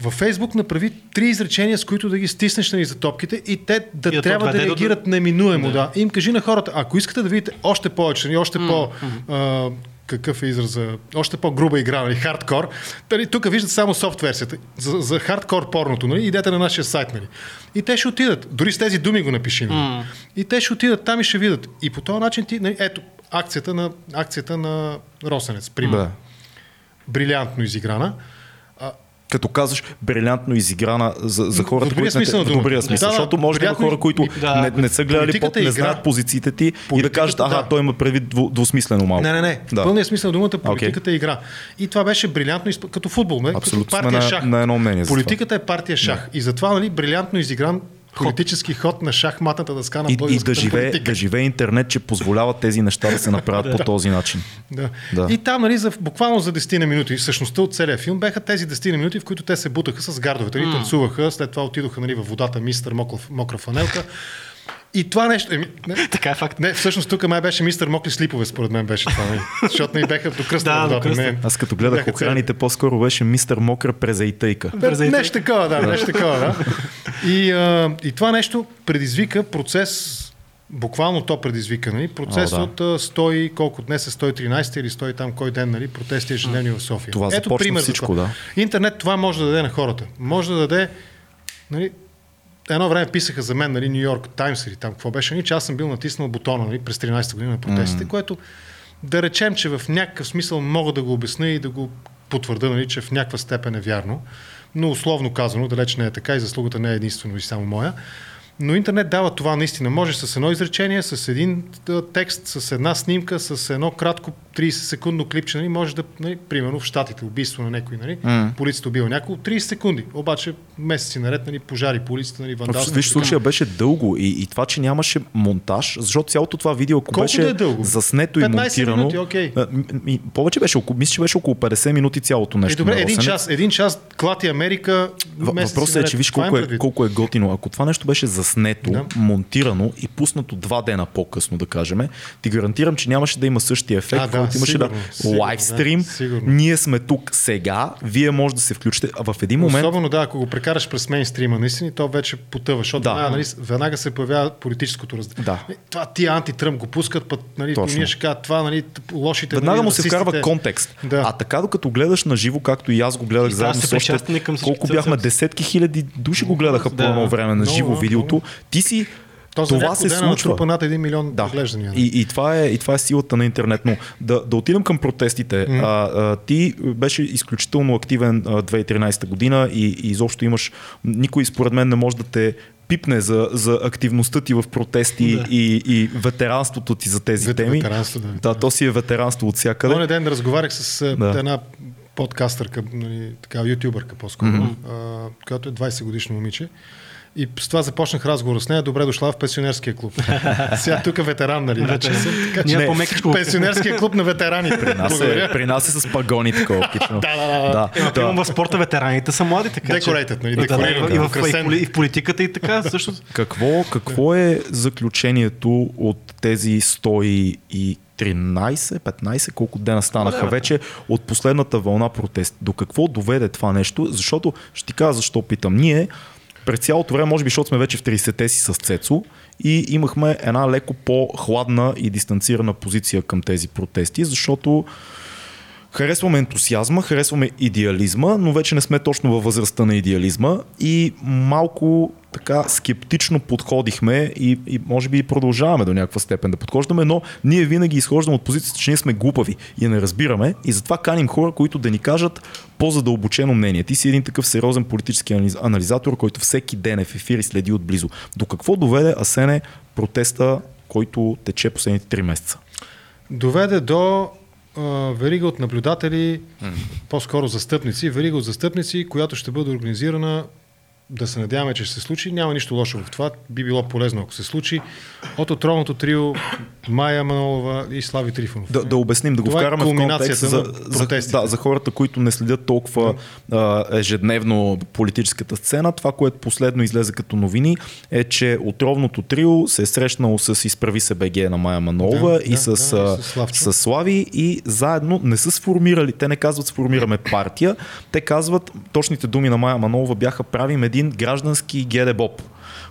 Във Фейсбук направи три изречения, с които да ги стиснеш нали, за топките и те да и трябва да реагират до... неминуемо. Да. да. И им кажи на хората, ако искате да видите още повече, нали, още mm. по... А, какъв е израза, още по-груба игра, нали, хардкор. Нали, тук виждат само софт версията. За, за хардкор порното, нали, идете на нашия сайт. Нали. И те ще отидат. Дори с тези думи го напиши. Нали. Mm. И те ще отидат там и ще видят. И по този начин ти, нали, ето, акцията на, акцията на Росенец, пример. Да брилянтно изиграна. Като казваш брилянтно изиграна за, за хората, които смисъл, не, в добрия смисъл. Да, защото може да има хора, които да, не, не са гледали под, не знаят позициите ти и да кажат, ага, да. той има предвид двусмислено малко. Не, не, не. Да. Пълният смисъл на думата, политиката okay. е игра. И това беше брилянтно, като футбол, не? Абсолютно като партия на, шах. На едно мнение Политиката е партия шах. И затова, нали, брилянтно изигран политически ход на шахматната дъска на българската и, и да живее, политика. да живее интернет, че позволява тези неща да се направят по този начин. Да. да. И там, нали, за, буквално за 10 на минути, същността от целия филм бяха тези 10 на минути, в които те се бутаха с гардовете, mm. танцуваха, след това отидоха нали, във водата, мистер мокра фанелка. И това нещо. Еми, не, така е факт. Не, всъщност тук май беше мистер Мокли Слипове, според мен беше това. Не? Защото не бяха до кръста. да, до Не. Аз като гледах охраните, по-скоро беше мистер Мокра презайтейка. Нещо такова, да, нещо такова, да. И, а, и това нещо предизвика процес, буквално то предизвика, нали? процес О, да. от 100, колко днес е 113 или 100 там кой ден, нали? протести ежедневни в София. Това Ето пример всичко, за това. Да. Интернет това може да даде на хората. Може да даде нали, едно време писаха за мен, нали, Нью Йорк Таймс или там какво беше, нали, че аз съм бил натиснал бутона нали, през 13-та година на протестите, mm. което да речем, че в някакъв смисъл мога да го обясня и да го потвърда, нали, че в някаква степен е вярно, но условно казано, далеч не е така и заслугата не е единствено и само моя. Но интернет дава това наистина. Може с едно изречение, с един текст, с една снимка, с едно кратко 30 секундно клипче, нали, може да, нали, примерно в Штатите, убийство на някой, нали, mm. полицията убива някой, 30 секунди. Обаче месеци наред, нали, пожари по улицата, нали, вандалство. Виж, случая беше дълго и, и това, че нямаше монтаж, защото цялото това видео, ако Колко беше да е дълго? заснето и монтирано, минути, okay. повече беше, мисля, че беше около 50 минути цялото нещо. Е, добре, един час, един час клати Америка. Въпросът е, че виж колко е, колко е готино. Ако това нещо беше заснето, да. монтирано и пуснато два дена по-късно, да кажем, ти гарантирам, че нямаше да има същия ефект, а, да, който имаше сигурно, да лайвстрим. Да, ние сме тук сега, вие може да се включите. А в един момент. Особено да, ако го прекараш през мейнстрима, наистина, то вече потъва, защото да. веднага, нали, веднага се появява политическото разделение. Да. Е, това ти антитръм го пускат, път, нали, Точно. ние ще кажат това, нали, лошите. Веднага нали, му се вкарва контекст. Да. А така, докато гледаш на живо, както и аз го гледах заедно с още, колко бяхме, десетки хиляди души го гледаха да. по едно време на живо видеото. Ти си то това се случва. над 1 милион да. поглеждания. И, и, това е, и това е силата на интернет. Но да, да отидем към протестите. Mm. А, а, ти беше изключително активен а, 2013 година и, и изобщо имаш... Никой според мен не може да те пипне за, за активността ти в протести да. и, и ветеранството ти за тези Вет, теми. Ветеранство, да. да, то си е ветеранство от всякъде. Този ден разговарях с да. една подкастърка, нали, така, ютубърка по-скоро, mm-hmm. а, която е 20 годишно момиче. И с това започнах разговор с нея. Добре дошла в пенсионерския клуб. Сега тук е ветеран, нали? Вече съм, така, че... Ние по-мекичко. Пенсионерския клуб на ветераните. При нас, е, при нас е с пагони такова. Да, да, да. да. Е, да. в спорта ветераните са млади, така. Decorated, нали? Да, да, Декориран, и, в, и, в, политиката и така също. Какво, какво е заключението от тези 113, 15, колко дена станаха Абе, вече от последната вълна протест? До какво доведе това нещо? Защото, ще ти кажа защо питам. Ние през цялото време, може би, защото сме вече в 30-те си с Цецо и имахме една леко по-хладна и дистанцирана позиция към тези протести, защото Харесваме ентусиазма, харесваме идеализма, но вече не сме точно във възрастта на идеализма и малко така скептично подходихме и, и може би и продължаваме до някаква степен да подхождаме, но ние винаги изхождаме от позицията, че ние сме глупави и не разбираме и затова каним хора, които да ни кажат по-задълбочено мнение. Ти си един такъв сериозен политически анализ- анализатор, който всеки ден е в ефир и следи отблизо. До какво доведе Асене протеста, който тече последните 3 месеца? Доведе до а, верига от наблюдатели, по-скоро застъпници, верига от застъпници, която ще бъде организирана да се надяваме, че ще се случи. Няма нищо лошо в това. Би било полезно, ако се случи. От отровното трио Майя Манолова и Слави Трифонов. Да, да обясним, да го Това е вкараме в контекст за, за, да, за хората, които не следят толкова а, ежедневно политическата сцена. Това, което последно излезе като новини е, че отровното трио се е срещнало с Изправи се БГ на Майя Манолова Да, и, да, с, да, с Славчо. с Слави и заедно не са сформирали, те не казват сформираме партия, те казват, точните думи на Майя Манолова бяха правим един граждански ГДБОП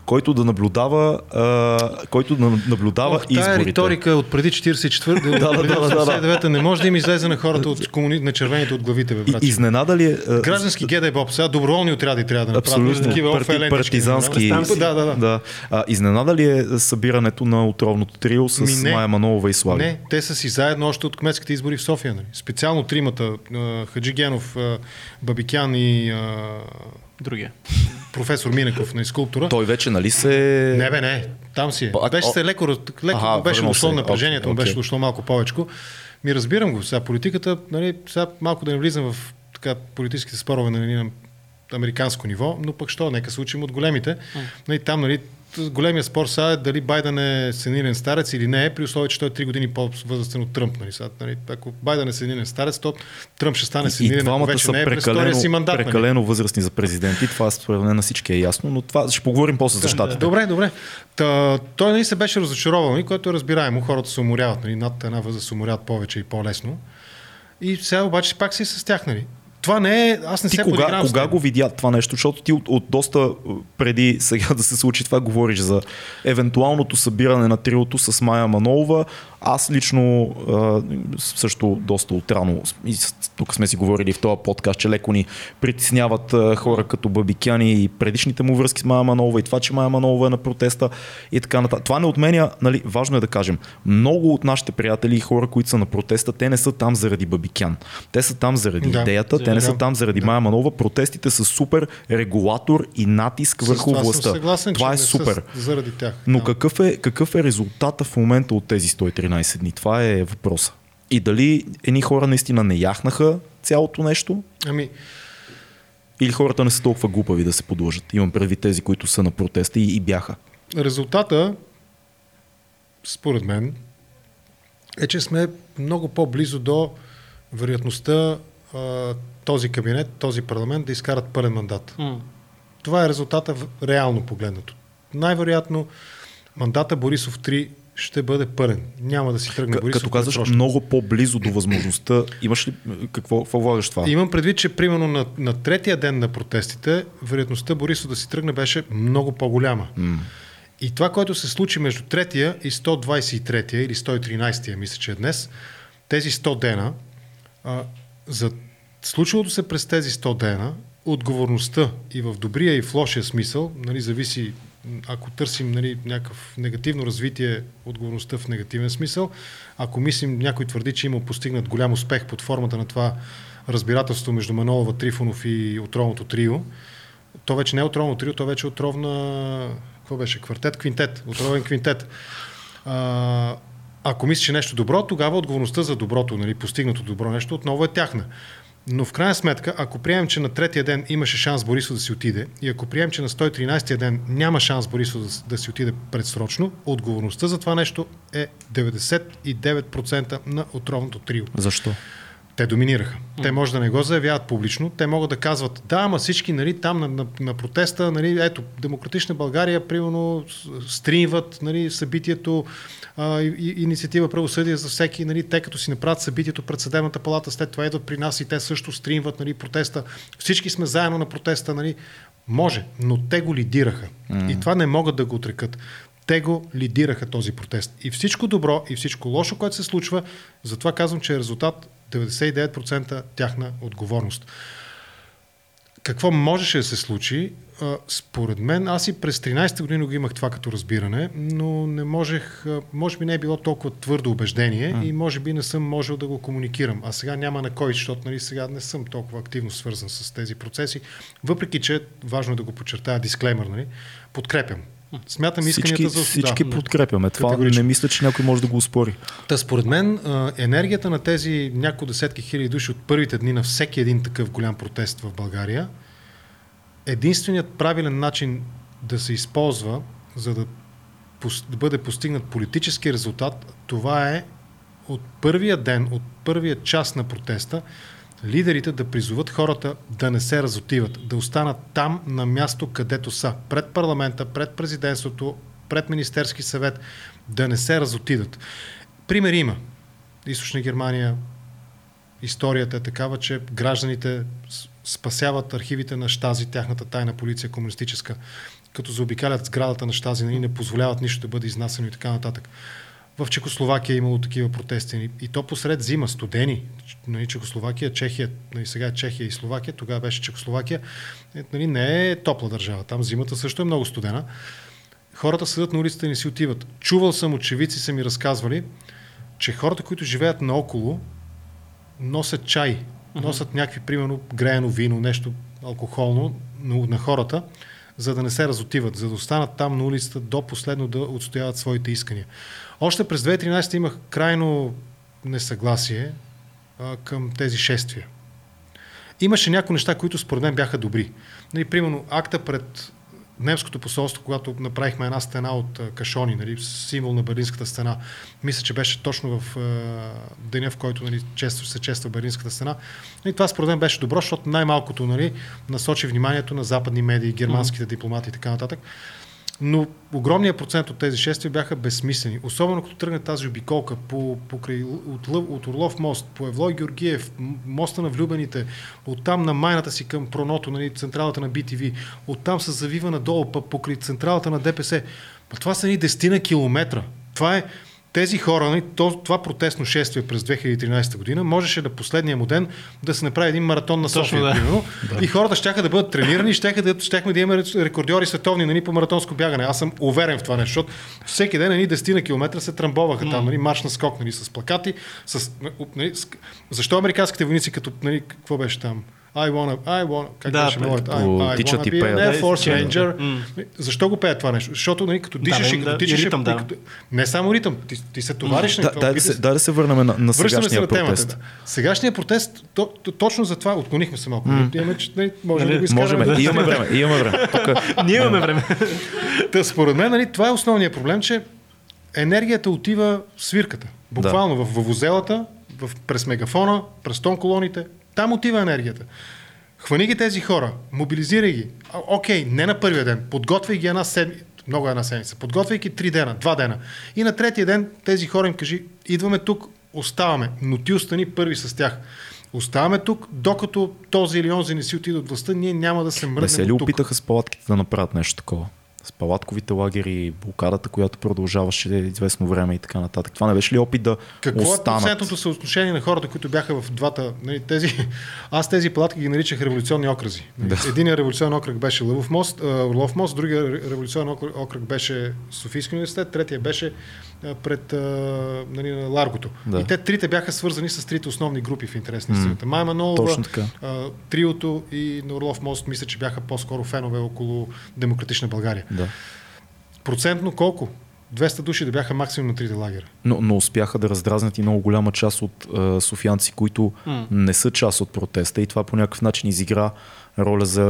който да наблюдава, а, който да наблюдава Ох, тая изборите. риторика от преди 44 до да, да, да, да, да. 89 не може да им излезе на хората от комуни... на червените от главите, бе, И, братче. изненада ли е, Граждански ГДБОП, сега доброволни отряди трябва да направят. Абсолютно. Такива Парти, партизански. нали? Да, да, да. да. А, изненада ли е събирането на отровното трио с Ми, не. Майя Манолова и Слави? Не, те са си заедно още от кметските избори в София. Нали? Специално тримата, а, Хаджи Генов, а, Бабикян и Другия. професор Минеков на скулптура. Той вече нали се... Не бе, не, там си е. А, Беше о- се леко, леко Аха, беше дошло напрежението, му Окей, беше дошло малко повече. Ми разбирам го. Сега политиката, нали, сега малко да не влизам в така, политическите спорове нали, на американско ниво, но пък що, нека се учим от големите. Нали, там, нали, големия спор сега е дали Байден е сенилен старец или не е, при условие, че той е 3 години по-възрастен от Тръмп. Нали, сега, нали, ако Байден е сенилен старец, то Тръмп ще стане И, и сенилен, двамата вече са не е прекалено, си мандат. нали. прекалено възрастни за президенти. Това според мен на всички е ясно, но това ще поговорим после за щатите. Добре, добре. Та, той нали се беше разочаровал, нали, което е разбираемо. Хората се уморяват. Нали, над една възраст се уморяват повече и по-лесно. И сега обаче пак си с тях. Нали. Това не е... Аз не Ти се кога, кога го видя това нещо? Защото ти от, от доста е, преди сега да се случи това говориш за евентуалното събиране на триото с Майя Манолова. Аз лично също доста отрано, тук сме си говорили в този подкаст, че леко ни притесняват хора като Бабикяни и предишните му връзки с Майя Манолова и това, че Майя Манолова е на протеста и така нататък. Това не отменя, нали, важно е да кажем, много от нашите приятели и хора, които са на протеста, те не са там заради Бабикян. Те са там заради Да, идеята, те не са да. там заради Майя Манолова. Протестите са супер регулатор и натиск С върху това властта. Съм съгласен, това е са супер. Заради тях. Но да. какъв е, какъв е резултата в момента от тези 113 дни? Това е въпроса. И дали едни хора наистина не яхнаха цялото нещо, Ами, или хората не са толкова глупави да се подложат? Имам предвид тези, които са на протеста и, и бяха. резултата, според мен, е, че сме много по-близо до вероятността а, този кабинет, този парламент да изкарат пълен мандат. М. Това е резултата в- реално погледнато. Най-вероятно мандата Борисов 3 ще бъде пълен. Няма да си тръгне К- като казваш предсрочно. много по-близо до възможността, имаш ли какво, какво влагаш това? Имам предвид, че примерно на, на третия ден на протестите, вероятността Борисов да си тръгне беше много по-голяма. М. И това, което се случи между третия и 123-я или 113-я, мисля, че е днес, тези 100 дена, а, за случилото се през тези 100 дена, отговорността и в добрия и в лошия смисъл, нали, зависи, ако търсим нали, някакъв негативно развитие, отговорността в негативен смисъл, ако мислим, някой твърди, че има постигнат голям успех под формата на това разбирателство между Манолова, Трифонов и отровното трио, то вече не е отровно трио, то вече е отровна... Какво беше? Квартет, квинтет. Отровен квинтет. А, ако мислиш, че нещо добро, тогава отговорността за доброто, нали, постигнато добро нещо, отново е тяхна. Но в крайна сметка, ако приемем, че на третия ден имаше шанс Борисов да си отиде и ако приемем, че на 113-я ден няма шанс Борисов да, да си отиде предсрочно, отговорността за това нещо е 99% на отровното трио. Защо? Те доминираха. Те може да не го заявяват публично, те могат да казват, да, ама всички нали, там на, на, на протеста, нали, ето, Демократична България, примерно, стримват нали, събитието, а, и, инициатива правосъдие за всеки, нали, те като си направят събитието пред съдебната палата, след това идват при нас и те също стримват нали, протеста. Всички сме заедно на протеста, нали. Може, но те го лидираха. Mm. И това не могат да го отрекат. Те го лидираха този протест. И всичко добро и всичко лошо, което се случва, затова казвам, че е резултат 99% тяхна отговорност. Какво можеше да се случи? Според мен, аз и през 13-та година го имах това като разбиране, но не можех, може би не е било толкова твърдо убеждение а. и може би не съм можел да го комуникирам. А сега няма на кой, защото нали, сега не съм толкова активно свързан с тези процеси, въпреки че важно е да го подчертая дисклеймер, нали, подкрепям Смятам исканията всички, за Всички да, подкрепяме. Това не мисля, че някой може да го успори. Та според мен енергията на тези няколко десетки хиляди души от първите дни на всеки един такъв голям протест в България, единственият правилен начин да се използва, за да, да бъде постигнат политически резултат, това е от първия ден, от първия час на протеста, лидерите да призоват хората да не се разотиват, да останат там на място, където са. Пред парламента, пред президентството, пред Министерски съвет, да не се разотидат. Пример има. Източна Германия, историята е такава, че гражданите спасяват архивите на Штази, тяхната тайна полиция комунистическа, като заобикалят сградата на Штази, не позволяват нищо да бъде изнасено и така нататък. В Чехословакия е имало такива протести. И то посред зима, студени. Нали, Чехословакия, Чехия, нали, сега е Чехия и Словакия, тогава беше Чехословакия. Е, нали, не е топла държава. Там зимата също е много студена. Хората седат на улицата и не си отиват. Чувал съм, очевидци са ми разказвали, че хората, които живеят наоколо, носят чай, носят някакви, примерно, греено вино, нещо алкохолно на хората, за да не се разотиват, за да останат там на улицата до последно да отстояват своите искания. Още през 2013 имах крайно несъгласие а, към тези шествия. Имаше някои неща, които според мен бяха добри. Нали, примерно, акта пред немското посолство, когато направихме една стена от кашони, нали, символ на Берлинската стена, мисля, че беше точно в е, деня, в който нали, често се чества Берлинската стена. И това според мен беше добро, защото най-малкото нали, насочи вниманието на западни медии, германските дипломати и така нататък. Но огромният процент от тези шествия бяха безсмислени. Особено като тръгне тази обиколка по, покрай, от, от Орлов мост, по Евлой Георгиев, моста на влюбените, оттам на майната си към Проното, нали, централата на BTV, оттам се завива надолу, покрай централата на ДПС. това са ни дестина километра. Това е тези хора, нали, това протестно шествие през 2013 година, можеше да последния му ден да се направи един маратон на София, да. примерно, да. и хората ще да бъдат тренирани, ще да, щяхме да имаме рекордьори световни нали, по маратонско бягане. Аз съм уверен в това нещо, защото всеки ден едни 10 на километра се трамбоваха mm. там, нали, марш на скок, нали, с плакати. С, нали, с... Защо американските войници, като, нали, какво беше там? I wanna, I wanna, как да, беше мелодията? I, I wanna be an Air Force Ranger. Mm. Защо го пеят това нещо? Защото нали, като дишаш да, и като тичаш... Ритъм, да. Като, не само ритъм, ти, ти се товариш. Mm. Да, дай, да, се, да, да се върнем на, на сегашния се на протест. Темата, да. Сегашния протест, то, то, точно за това отклонихме се малко. Mm. Имаме, че, нали, може нали, да го изкараме. Можем, имаме време. Имаме време. Ние имаме време. Та, според мен, нали, това е основният проблем, че енергията отива в свирката. Буквално да. в вовозелата, в, през мегафона, през тон колоните. Там отива енергията. Хвани ги тези хора, мобилизирай ги. А, окей, не на първия ден, подготвяй ги една седмица, много една седмица, подготвяй ги три дена, два дена. И на третия ден тези хора им кажи, идваме тук, оставаме, но ти остани първи с тях. Оставаме тук, докато този или онзи не си отиде от властта, ние няма да се мръднем Не се ли опитаха с палатките да направят нещо такова? С палатковите лагери, блокадата, която продължаваше известно време и така нататък. Това не беше ли опит да Какво останат? Какво е процентното съотношение на хората, които бяха в двата... Нали, тези, аз тези палатки ги наричах революционни окръзи. Нали, да. Единият революционен окръг беше Лъвов мост, Орлов мост, другия революционен окръг беше Софийски университет, третия беше пред нали, Ларгото. Да. И те трите бяха свързани с трите основни групи в интерес на истината. Майя Манолова, Триото и на Орлов мост, мисля, че бяха по-скоро фенове около Демократична България. Да. Процентно колко? 200 души да бяха максимум на трите лагера. Но, но успяха да раздразнят и много голяма част от а, софиянци, които М. не са част от протеста и това по някакъв начин изигра роля за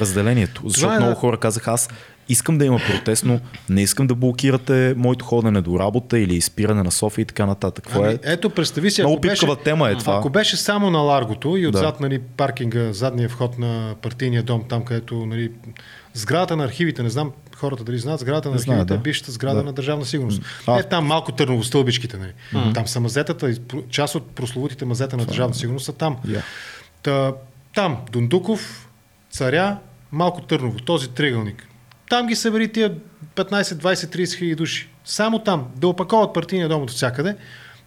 разделението. Защото е много хора казаха, аз искам да има протест, но не искам да блокирате моето ходене до работа или спиране на София и така нататък. Това Ами, е ето, представи си, много ако беше, тема е това. ако беше само на Ларгото и отзад Да. нали, паркинга, задния вход на партийния дом, там където нали, сградата на архивите, не знам хората дали знаят, сградата на архивите да. е бившата сграда Да. на Държавна сигурност. А. Е там малко Търново стълбичките. Нали. Там са мазетата, част от прословутите мазета на Държавна сигурност са там. Я. Та, там Дундуков, Царя, малко Търново, този триъгълник. Там ги събери тия 15, 20, 30 хиляди души. Само там, да опаковат партийния дом от всякъде,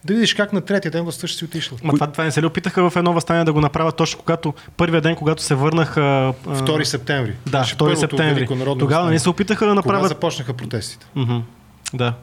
да видиш как на третия ден властта ще си отишла. Ма това, това не се ли опитаха в едно възстание да го направят точно когато първия ден, когато се върнаха... а, 2 септември. Да, Беше 2 първото септември. Тогава не се опитаха да Кога направят... започнаха протестите? Мгм. Да.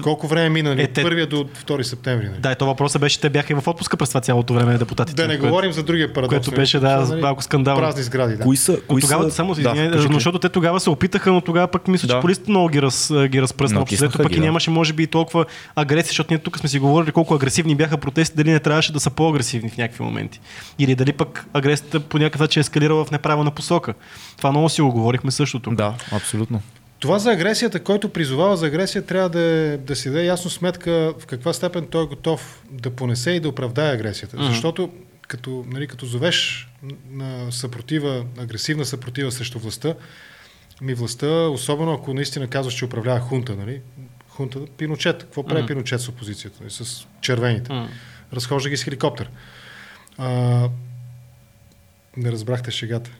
Колко време мина Е, е, от те- първия до 2 септември? Нали? Да, и то въпросът беше, те бяха и в отпуска през това цялото време депутатите. Да не което- говорим за другия парадокс. което нали? беше, да, малко скандално. Празни сгради, да. Кои са, Но кои тогава, са... само да, извиня, кажи. защото те тогава се опитаха, но тогава пък мисля, че Да. полицията много ги, раз, ги разпръсна. Взето пък ги, и да. нямаше, може би, и толкова агресия, защото ние тук сме си говорили колко агресивни бяха протести, дали не трябваше да са по-агресивни в някакви моменти. Или дали пък агресията по някакъв начин е ескалирала в неправилна посока. Това много си го говорихме същото. Да, абсолютно. Това за агресията, който призовава за агресия, трябва да, да си даде ясно сметка в каква степен той е готов да понесе и да оправдае агресията. Мгм. Защото като, нали, като зовеш на съпротива, агресивна съпротива срещу властта, ми властта, особено ако наистина казваш, че управлява хунта, нали? Хунта, Пиночет. Какво прави Мгм. Пиночет с опозицията? Нали? С червените. М. Разхожда ги с хеликоптер. А, не разбрахте шегата.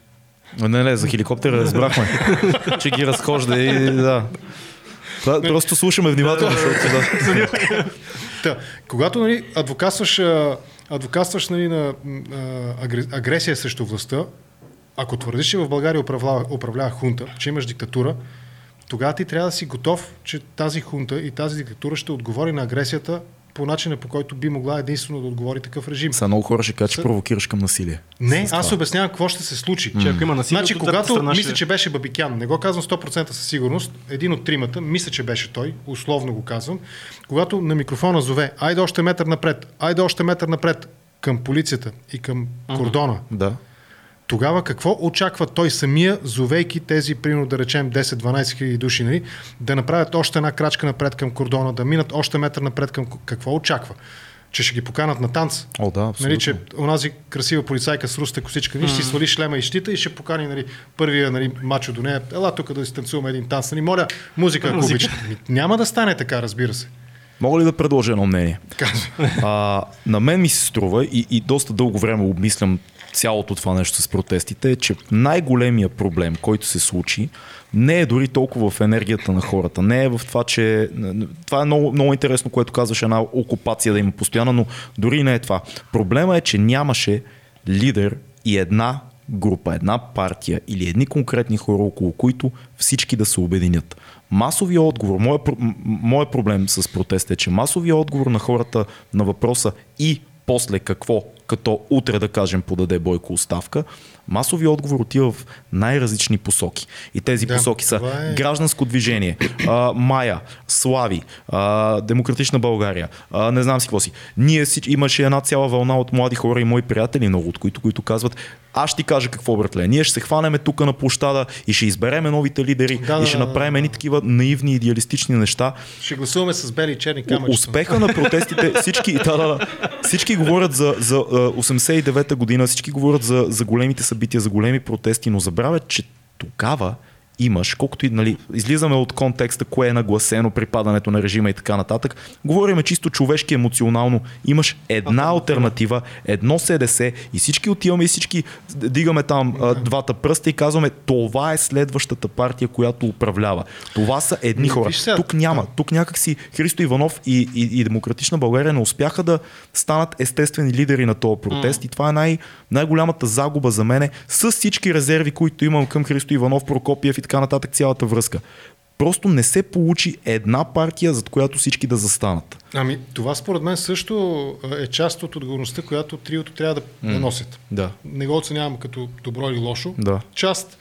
Не, не, за хеликоптера разбрахме, че ги разхожда и да. Това, просто слушаме внимателно, защото да. Та, когато нали, адвокатстваш, адвокатстваш нали, на а, агресия срещу властта, ако твърдиш, че в България управлява, управлява хунта, че имаш диктатура, тогава ти трябва да си готов, че тази хунта и тази диктатура ще отговори на агресията по начина, по който би могла единствено да отговори такъв режим. Са много хора ще кажат, че Са- провокираш към насилие. Не, С аз обяснявам какво ще се случи. Че ако има насилие, Значи, когато страна мисля, ще- че беше Бабикян, не го казвам 100% със сигурност, един от тримата, мисля, че беше той, условно го казвам, когато на микрофона зове, айде още метър напред, айде още метър напред към полицията и към кордона, Да. Тогава какво очаква той самия, зовейки тези, примерно да речем 10-12 хиляди души, нали, да направят още една крачка напред към кордона, да минат още метър напред към... Какво очаква? Че ще ги поканат на танц? О, да, абсолютно. Нали, че онази красива полицайка с руста косичка, нали, ще си свали шлема и щита и ще покани нали, първия нали, мачо до нея. Ела тук да си танцуваме един танц. Нали, моля, музика, ако обичате. Няма да стане така, разбира се. Мога ли да предложа едно мнение? А, на мен ми се струва и, и доста дълго време обмислям цялото това нещо с протестите, е, че най-големия проблем, който се случи, не е дори толкова в енергията на хората. Не е в това, че... Това е много, много интересно, което казваш, една окупация да има постоянно, но дори не е това. Проблема е, че нямаше лидер и една група, една партия или едни конкретни хора, около които всички да се обединят. Масовия отговор, моят, про- м- моят проблем с протеста е, че масовия отговор на хората на въпроса и после какво, като утре да кажем подаде Бойко оставка, масовия отговор отива в най-различни посоки. И тези Да, посоки са е- гражданско движение, а, Майя, Слави, а, Демократична България, а, не знам си какво си. Ние си, имаше една цяла вълна от млади хора и мои приятели, много от които, които казват, аз ще ти кажа какво, братле. Ние ще се хванеме тук на площада и ще избереме новите лидери Да, и ще да, да, направим да. едни такива наивни, идеалистични неща. Ще гласуваме с бели и черни камъчета. Успеха на протестите, всички, да, да, да, всички говорят за, за а, 89-та година, всички говорят за, за големите събития, за големи протести, но забравят, че тогава имаш, колкото и нали, излизаме от контекста, кое е нагласено при падането на режима и така нататък, говориме чисто човешки, емоционално. Имаш една альтернатива, едно СДС и всички отиваме и всички дигаме там а, двата пръста и казваме, това е следващата партия, която управлява. Това са едни хора. Тук няма. Тук някакси Христо Иванов и, и, и Демократична България не успяха да станат естествени лидери на този протест. И това е най- най-голямата загуба за мене с всички резерви, които имам към Христо Иванов, Прокопиев и така нататък, цялата връзка. Просто не се получи една партия, зад която всички да застанат. Ами, това според мен също е част от отговорността, която триото трябва да, да носят. Да. Не го оценявам като добро или лошо. Да. Част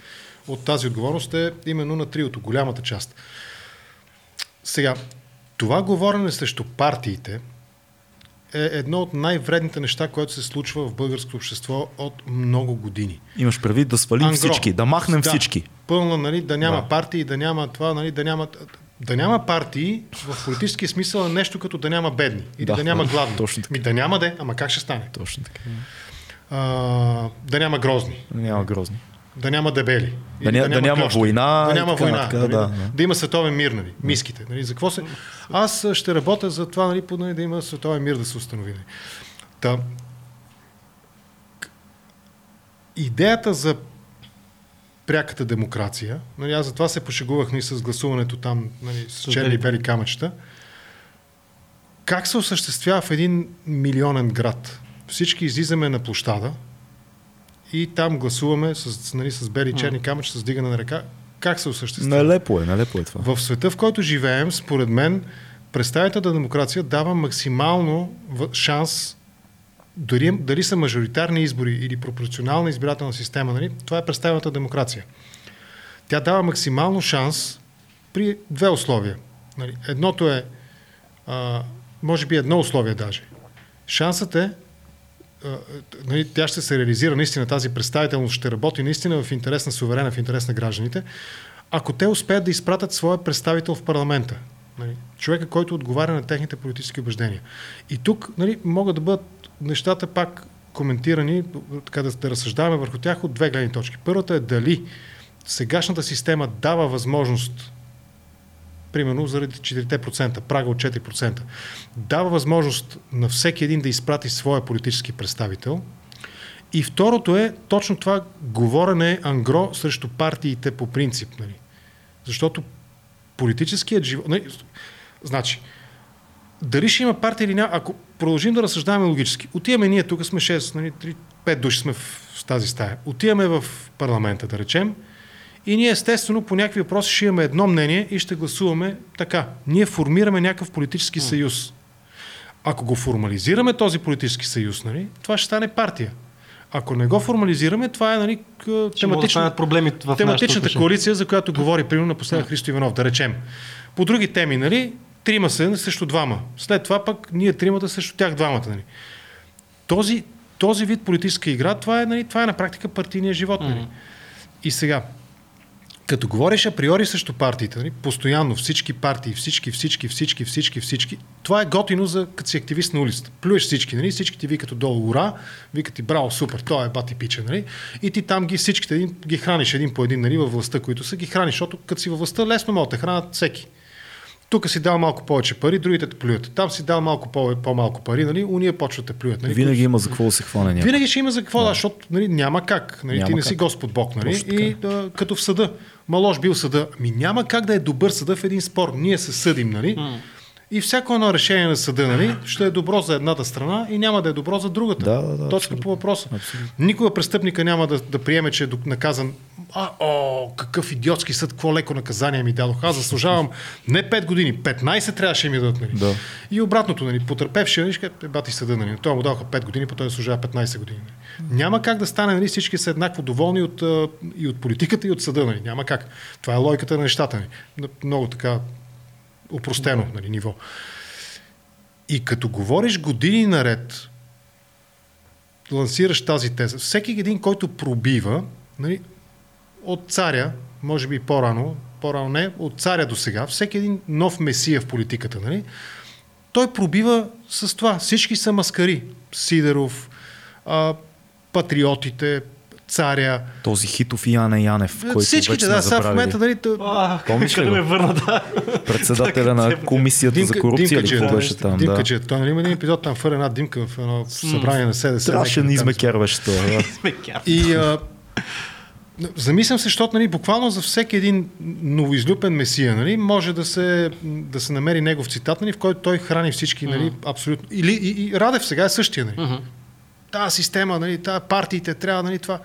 от тази отговорност е именно на триото, голямата част. Сега, това говорене срещу партиите е едно от най-вредните неща, което се случва в българското общество от много години. Имаш предвид да свалим Ангро. всички, да махнем Да. всички. Пълна, нали, да няма Да. да. партии, да няма това, нали, да няма... Да няма партии в политически смисъл е нещо като да няма бедни или Да, да, няма да, гладни. точно така. Ми да няма де, ама как ще стане? Точно така. А, да няма грозни, Няма грозни. Да няма дебели. Да ня- да няма клющави, война Да няма така война. нататък, нали, да, да, да. да, има световен мир, нали, миските. Нали, за какво се... Аз ще работя за това, нали, по- нали, да има световен мир да се установи. Нали. Та, идеята за пряката демокрация, нали, аз затова се пошегувах нали, с гласуването там нали, с черни и бели камъчета. Как се осъществява в един милионен град? Всички излизаме на площада и там гласуваме с, нали, с бели и черни камъчета, с дигане на ръка. Как се осъществява? Налепо е, налепо е това. В света, в който живеем, според мен, представителната демокрация дава максимално шанс, дали, дали са мажоритарни избори или пропорционална избирателна система, нали? това е представителната демокрация. Тя дава максимално шанс при две условия. Нали? Едното е, а, може би едно условие даже. Шансът е, нали, тя ще се реализира наистина, тази представителност ще работи наистина в интерес на суверена, в интерес на гражданите, ако те успеят да изпратят своя представител в парламента. Нали, човека, който отговаря на техните политически убеждения. И тук нали, могат да бъдат нещата пак коментирани, така да, да разсъждаваме върху тях от две гледни точки. Първата е дали сегашната система дава възможност примерно заради 4%, прага от 4%, дава възможност на всеки един да изпрати своя политически представител. И второто е точно това говорене ангро срещу партиите по принцип. Нали? Защото политическият живот... Нали, значи, дали ще има партия или няма, ако продължим да разсъждаваме логически, отиваме ние, тук сме 6, нали, 3, 5 души сме в, тази стая, отиваме в парламента, да речем, и ние естествено по някакви въпроси ще имаме едно мнение и ще гласуваме така. Ние формираме някакъв политически съюз. Ако го формализираме този политически съюз, нали, това ще стане партия. Ако не го формализираме, това е нали, да проблеми в тематичната коалиция, за която говори примерно напоследък Христо Иванов, да речем. По други теми, нали, трима са срещу двама. След това пък ние тримата срещу тях двамата. Нали. Този, този вид политическа игра, това е, нали, това е на практика партийния живот. Нали. И сега, като говориш априори срещу партиите, нали, постоянно всички партии, всички, всички, всички, всички, всички, това е готино за като си активист на улицата. Плюеш всички, нали, всички ти викат долу ура, викат ти браво, супер, той е бати пича, нали, и ти там ги всичките ги храниш един по един, нали, във властта, които са, ги храниш, защото като си във властта лесно могат да хранят всеки. Тук си дал малко повече пари, другите те плюят. Там си дал малко по- по-малко пари, нали, уния почват да плюят. Нали, Винаги има за какво да се хване някой. винаги ще има за какво, да, защото нали, няма как. Нали, Няма ти не как. си Господ Бог. Нали, и да, като в съда. Малош бил съда. Ми няма как да е добър съда в един спор. Ние се съдим, нали? И всяко едно решение на съда, нали, ще е добро за едната страна и няма да е добро за другата. Да, да, да, Точка абсолютно. по въпроса. Абсолютно. Никога престъпника няма да, да приеме, че е наказан. А, о, какъв идиотски съд, какво леко наказание ми дадох. Аз заслужавам не 5 години, 15 трябваше ми дадат. Нали. Да. И обратното, нали, потърпевшия, нали, е, бати съда, нали, той му даваха 5 години, по той заслужава 15 години. Нали. Няма как да стане, нали, всички са еднакво доволни от, и от политиката, и от съда. Нали. Няма как. Това е логиката на нещата. Нали. На Много така упростено нали, ниво. И като говориш години наред, лансираш тази теза, всеки един, който пробива, нали, от царя, може би по-рано, по-рано не, от царя до сега, всеки един нов месия в политиката, нали, той пробива с това. Всички са маскари. Сидеров, а, патриотите, царя. Този хитов Яне Янев, който Всичките, вече да, сега в момента, нали, А, Помниш ли ме върна, да. Председателя на комисията за корупция Димка, да, беше там. Димка, Да. че той нали има един епизод, там фър една димка в едно събрание на СДС. Страшен измекер беше това. И а, замислям се, защото нали, буквално за всеки един новоизлюпен месия нали, може да се, да се намери негов цитат, нали, в който той храни всички, нали, абсолютно. Или, и, и Радев сега е същия. Нали. Мгм. Тази система, нали, тази партиите трябва, нали, това.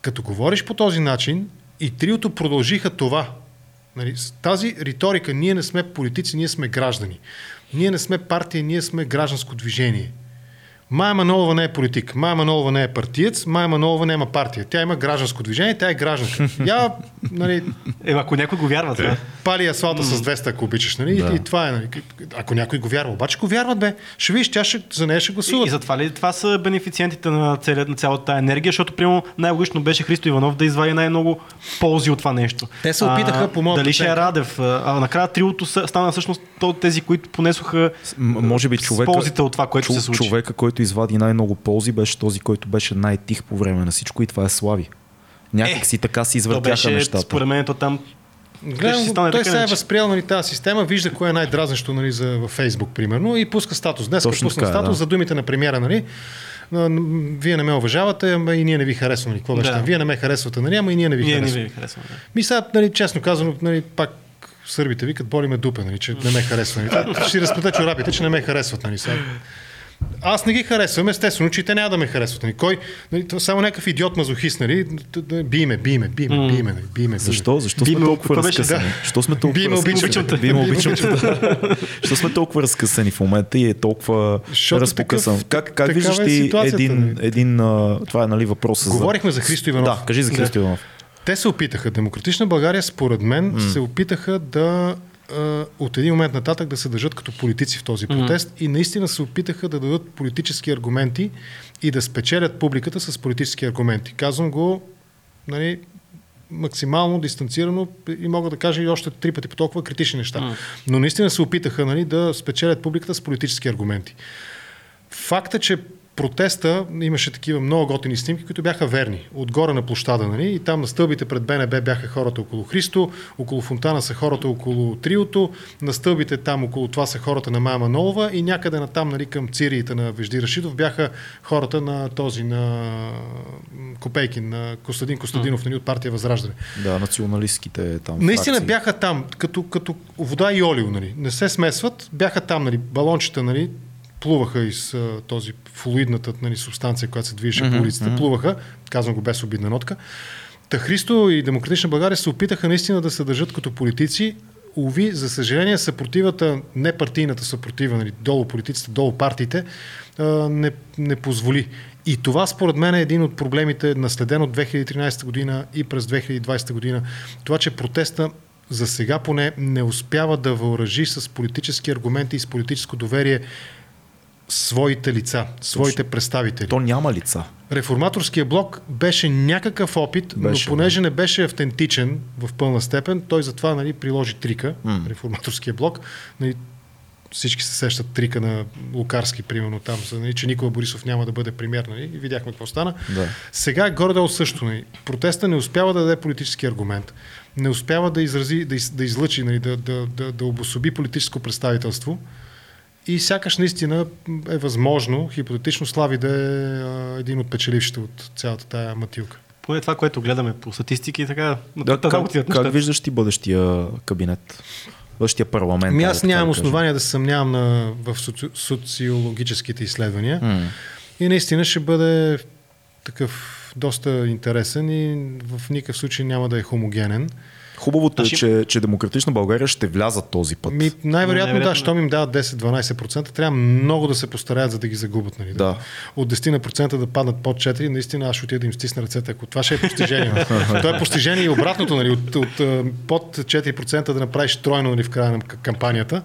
Като говориш по този начин, и триото продължиха това. Нали, тази риторика, ние не сме политици, ние сме граждани. Ние не сме партия, ние сме гражданско движение. Майя Манолова не е политик, Майя Манолова не е партиец, Майя Манолова няма партия. Тя има гражданско движение, тя е гражданка. Я, нали, Е, ако някой го вярва, това. пали асфалта с 200, ако обичаш, нали? Да. И, и това е, нали? Ако някой го вярва, обаче го вярват, бе. Ще видиш, тя ще, за нея ще И, гласуват. и затова ли това са бенефициентите на, целият, на цялата тази енергия, защото примерно най-логично беше Христо Иванов да извади най-много ползи от това нещо. Те се опитаха, по моя Дали ще е. Радев. А, а накрая триото стана всъщност тези, които понесоха М- може би човека, ползите от това, което чу- се случи. човека, който извади най-много ползи, беше този, който беше най-тих по време на всичко и това е Слави. Някак Е, си така си извъртяха беше, нещата. според мен, то там Гледам, го, стане той се е иначе. възприел нали, тази система, вижда кое е най-дразнещо нали, за, във Фейсбук, примерно, и пуска статус. Днес Точно пусна така е, статус да. за думите на премиера, нали? Вие не ме уважавате, ама и ние не ви харесваме. Какво беше Да. там? Вие не ме харесвате, нали? Ама и ние не ви ние не харесваме. ви харесваме. да. Ми сега, нали, честно казано, нали, пак сърбите викат, боли ме дупе, нали, че не ме харесва. Нали. Ще си разплета чорапите, че не ме харесват. Нали, сега. Аз не ги харесвам, естествено, че те няма да ме харесват. Нали. Кой? Нали, това само някакъв идиот мазохист, нали? т- т- Би ме, би ме, би ме, би ме, нали, би ме. Защо? Защо сме ме- толкова разкъсани? Защо сме толкова Би ме обичам. разкъсани? Би ме обичам. Защо сме толкова разкъсани в момента и е толкова разпокъсан? Как, как такава виждаш е ти един, нали? един това е нали въпроса за... Говорихме за Христо Иванов. Да, кажи за Христо Иванов. Те се опитаха. Демократична България, според мен, се опитаха да от един момент нататък да се държат като политици в този протест mm. и наистина се опитаха да дадат политически аргументи и да спечелят публиката с политически аргументи. Казвам го нали, максимално дистанцирано и мога да кажа и още три пъти по толкова критични неща. Mm. Но наистина се опитаха нали, да спечелят публиката с политически аргументи. Факт е, че протеста имаше такива много готини снимки, които бяха верни. Отгоре на площада, нали? И там на стълбите пред БНБ бяха хората около Христо, около фонтана са хората около Триото, на стълбите там около това са хората на Мая Манолова и някъде на там, нали, към цириите на Вежди Рашидов бяха хората на този, на Копейкин, на Костадин Костадинов, нали, от партия Възраждане. Да, националистските там Наистина фракции. бяха там, като, като вода и олио, нали. Не се смесват, бяха там, нали, балончета, нали, плуваха из а, този флуидната нали, субстанция, която се движеше mm-hmm, по улицата, плуваха, казвам го без обидна нотка. Та Христо и Демократична България се опитаха наистина да се държат като политици. Уви, за съжаление, съпротивата, не партийната съпротива, нали, долу политиците, долу партиите, а, не, не позволи. И това според мен е един от проблемите, наследен от 2013 година и през 2020 година. Това, че протеста за сега поне не успява да въоръжи с политически аргументи и с политическо доверие своите лица, своите представители. То няма лица. Реформаторския блок беше някакъв опит, Беше, но понеже не беше автентичен в пълна степен, той затова нали, приложи трика, М. реформаторския блок. Нали, всички се сещат трика на Лукарски, примерно там, за, нали, че Никола Борисов няма да бъде премьер. Нали, и видяхме какво стана. Да. Сега е горе-долу също. Нали. Протеста не успява да даде политически аргумент. Не успява да изрази, да, из, да излъчи, нали, да, да, да, да обособи политическо представителство. И сякаш наистина е възможно, хипотетично Слави да е един от печелившите от цялата тая матилка. Поне това, което гледаме по статистики, така. Да, така как, как нещата. виждаш ти бъдещия кабинет? Бъдещия парламент? Айде аз нямам да основания да се съмнявам на, в соци, социологическите изследвания. М. И наистина ще бъде такъв доста интересен и в никакъв случай няма да е хомогенен. Хубавото е, Значи- че, че Демократична България ще влязат този път. Ми, най-вероятно, Най-вероятно. да, щом им дават 10-12%, трябва много да се постараят, за да ги загубят. Нали? Да. От 10 на процента да паднат под 4, наистина аз ще отида да им стисна ръцете, ако това ще е постижение. Това е постижение и обратното, нали? от, от, а, под 4% да направиш тройно нали, в края на кампанията.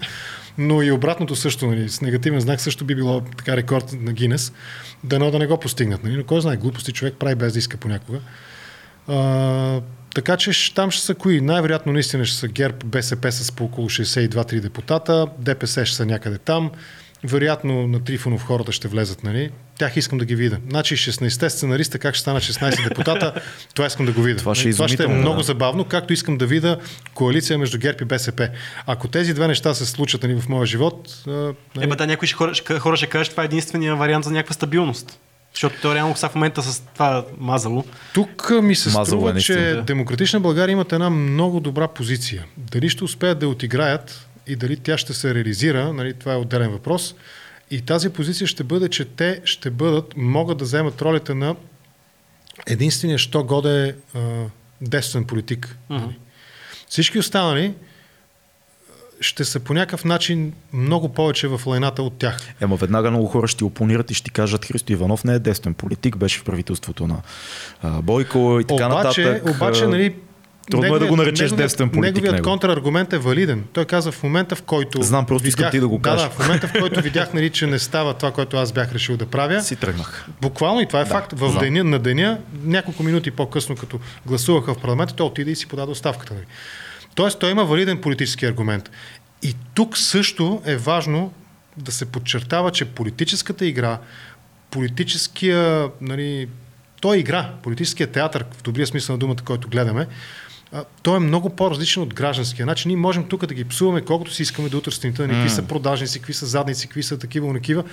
Но и обратното също, нали, с негативен знак също би било така рекорд на Гинес. Дано да не го постигнат. Нали? Но кой знае, глупости човек прави без да иска понякога. А, така че там ще са кои? Най-вероятно наистина ще са ГЕРБ, БСП с по около 62-3 депутата, ДПС ще са някъде там. Вероятно на Трифонов хората ще влезат, нали? Тях искам да ги видя. Значи 16 сценариста, как ще станат 16 депутата, това искам да го видя. Това ще е Нали? това ще е изумително, много да. забавно, както искам да видя коалиция между ГЕРБ и БСП. Ако тези две неща се случат нали, в моя живот, нали, Е, бе, да, някои ще, хора, ще, хора ще кажат, че това е единствения вариант за някаква стабилност. Защото то реално сега в момента с това мазало. Тук ми се Мазало е струва, наистина, че. Демократична България имат една много добра позиция. Дали ще успеят да отиграят и дали тя ще се реализира, нали, това е отделен въпрос. И тази позиция ще бъде, че те ще бъдат, могат да вземат ролята на единствения, що годе а, десен политик. Нали. Всички останали ще са по някакъв начин много повече в лайната от тях. Ема веднага много хора ще опонират и ще кажат Христо Иванов не е дестен политик, беше в правителството на а, Бойко и така обаче, нататък. Обаче, нали, Трудно е да го наречеш дестен политик. Неговият него. контраргумент е валиден. Той каза в момента, в който. Знам, просто искам ти да го кажеш. Да, да, в момента, в който видях, нали, че не става това, което аз бях решил да правя. Си тръгнах. Буквално и това е да, факт. В знам. деня, на деня, няколко минути по-късно, като гласуваха в парламента, той отиде и си подаде оставката. Нали. Тоест, той има валиден политически аргумент. И тук също е важно да се подчертава, че политическата игра, политическия, нали, той игра, политическия театър, в добрия смисъл на думата, който гледаме, той е много по-различен от гражданския. Значи ние можем тук да ги псуваме колкото си искаме до утре сутринта, mm. какви са продажници, какви са задници, какви са такива, такива.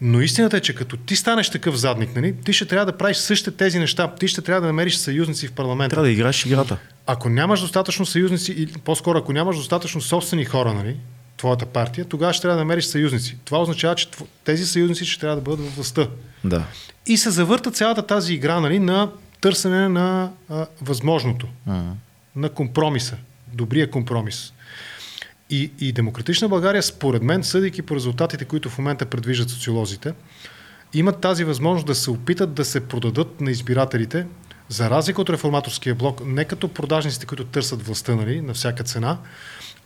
Но истината е, че като ти станеш такъв задник, нали, ти ще трябва да правиш същите тези неща. Ти ще трябва да намериш съюзници в парламента. Трябва да играеш играта. Ако нямаш достатъчно съюзници, или по-скоро ако нямаш достатъчно собствени хора, нали, твоята партия, тогава ще трябва да намериш съюзници. Това означава, че тези съюзници ще трябва да бъдат в властта. Да. И се завърта цялата тази игра нали, на търсене на а, възможното, А. на компромиса, добрия компромис. И, и Демократична България, според мен, съдейки по резултатите, които в момента предвиждат социолозите, имат тази възможност да се опитат да се продадат на избирателите, за разлика от реформаторския блок, не като продажниците, които търсят властта нали, на всяка цена,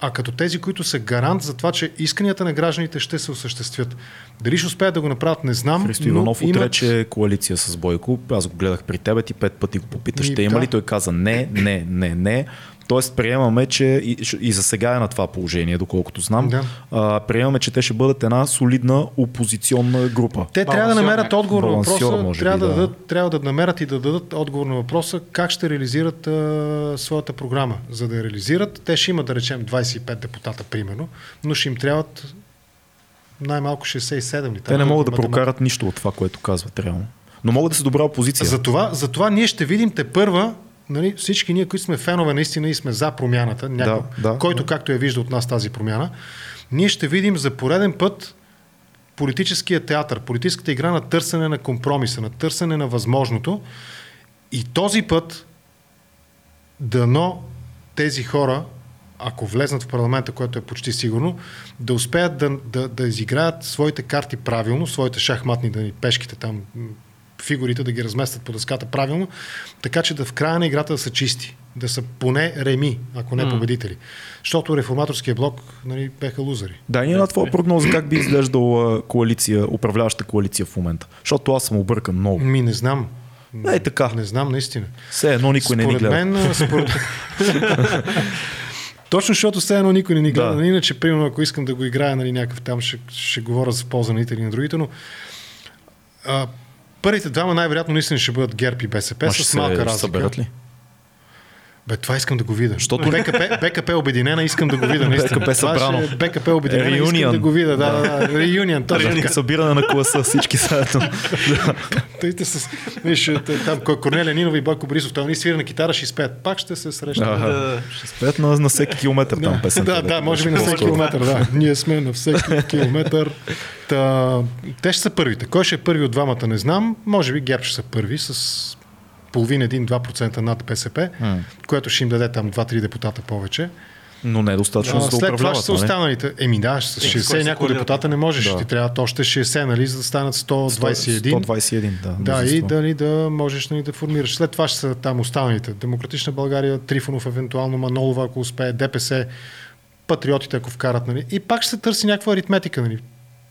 а като тези, които са гарант за това, че исканията на гражданите ще се осъществят. Дали ще успеят да го направят, не знам. Христо Иванов но имат... отрече коалиция с Бойко. Аз го гледах при тебе, ти пет пъти го попита, ще има да. ли? Той каза не, не, не, не. Тоест приемаме, че и, и за сега е на това положение, доколкото знам. Да. А, приемаме, че те ще бъдат една солидна опозиционна група. Те трябва да намерят отговор на въпроса, може трябва, би, да. да. дадат, трябва да намерят и да дадат отговор на въпроса как ще реализират а, своята програма. За да я реализират, те ще имат, да речем, 25 депутата, примерно, но ще им трябват най-малко 67 ли? Те не могат да прокарат нищо от това, което казват реално. Но могат да са добра опозиция. Затова, затова ние ще видим те първа, нали, всички ние, които сме фенове наистина и сме за промяната, някой, Да, да, който да. както я вижда от нас тази промяна, ние ще видим за пореден път политическия театър, политическата игра на търсене на компромиса, на търсене на възможното. И този път дано тези хора, ако влезнат в парламента, което е почти сигурно, да успеят да, да, да изиграят своите карти правилно, своите шахматни да пешките там, фигурите да ги разместят по дъската правилно, така че да в края на играта да са чисти, да са поне реми, ако не победители. Защото реформаторския блок нали, беха лузери. Да, и на твоя прогноза как би изглеждала коалиция, управляваща коалиция в момента? Защото аз съм объркан много. Ми не знам. Е, така. Не знам наистина. Все едно никой не ни според гледа. мен, според... Точно защото все едно никой не ни гледа. Да. Да. Иначе, примерно, ако искам да го играя, нали, някакъв там, ще, ще говоря за полза на или на другите, но а, първите двама най-вероятно наистина ще бъдат ГЕРБ и БСП Ма ще с се малка ще разлика. съберат ли? Бе, това искам да го видя. Защото- БКП, БКП обединена, искам да го видя. Наистина. БКП Това събрано. ще е БКП обединена, искам Реюнион. да го видя. Да, да, да. Реюнион, точно така. Събиране на класа всички заедно. Тъйте с... Виж, т- там Корнелия Нинова и Бойко Борисов, там ни свира на китара, ще изпеят. Пак ще се срещнат. Ага. Да. Ще спят на, на всеки километър там песента. Да, да, може би на всеки километър, да. Ние сме на всеки километър. Та, те ще са първите. Кой ще е първи от двамата, не знам. Може би ГЕРБ ще са първи с половин, 1-2% над БСП, М. което ще им даде там 2-3 депутата повече. Но не е достатъчно А, за да след това ще са нали? останалите. Еми да, с Е, с кой 60 се някои коалират? депутата не можеш. Да. Ти трябват още 60, нали, за да станат 121. 121, да. Да, и дали да можеш нали, да формираш. След това ще са там останалите. Демократична България, Трифонов, евентуално Манолова, ако успее, ДПС, патриотите, ако вкарат. Нали. И пак ще се търси някаква аритметика. Нали.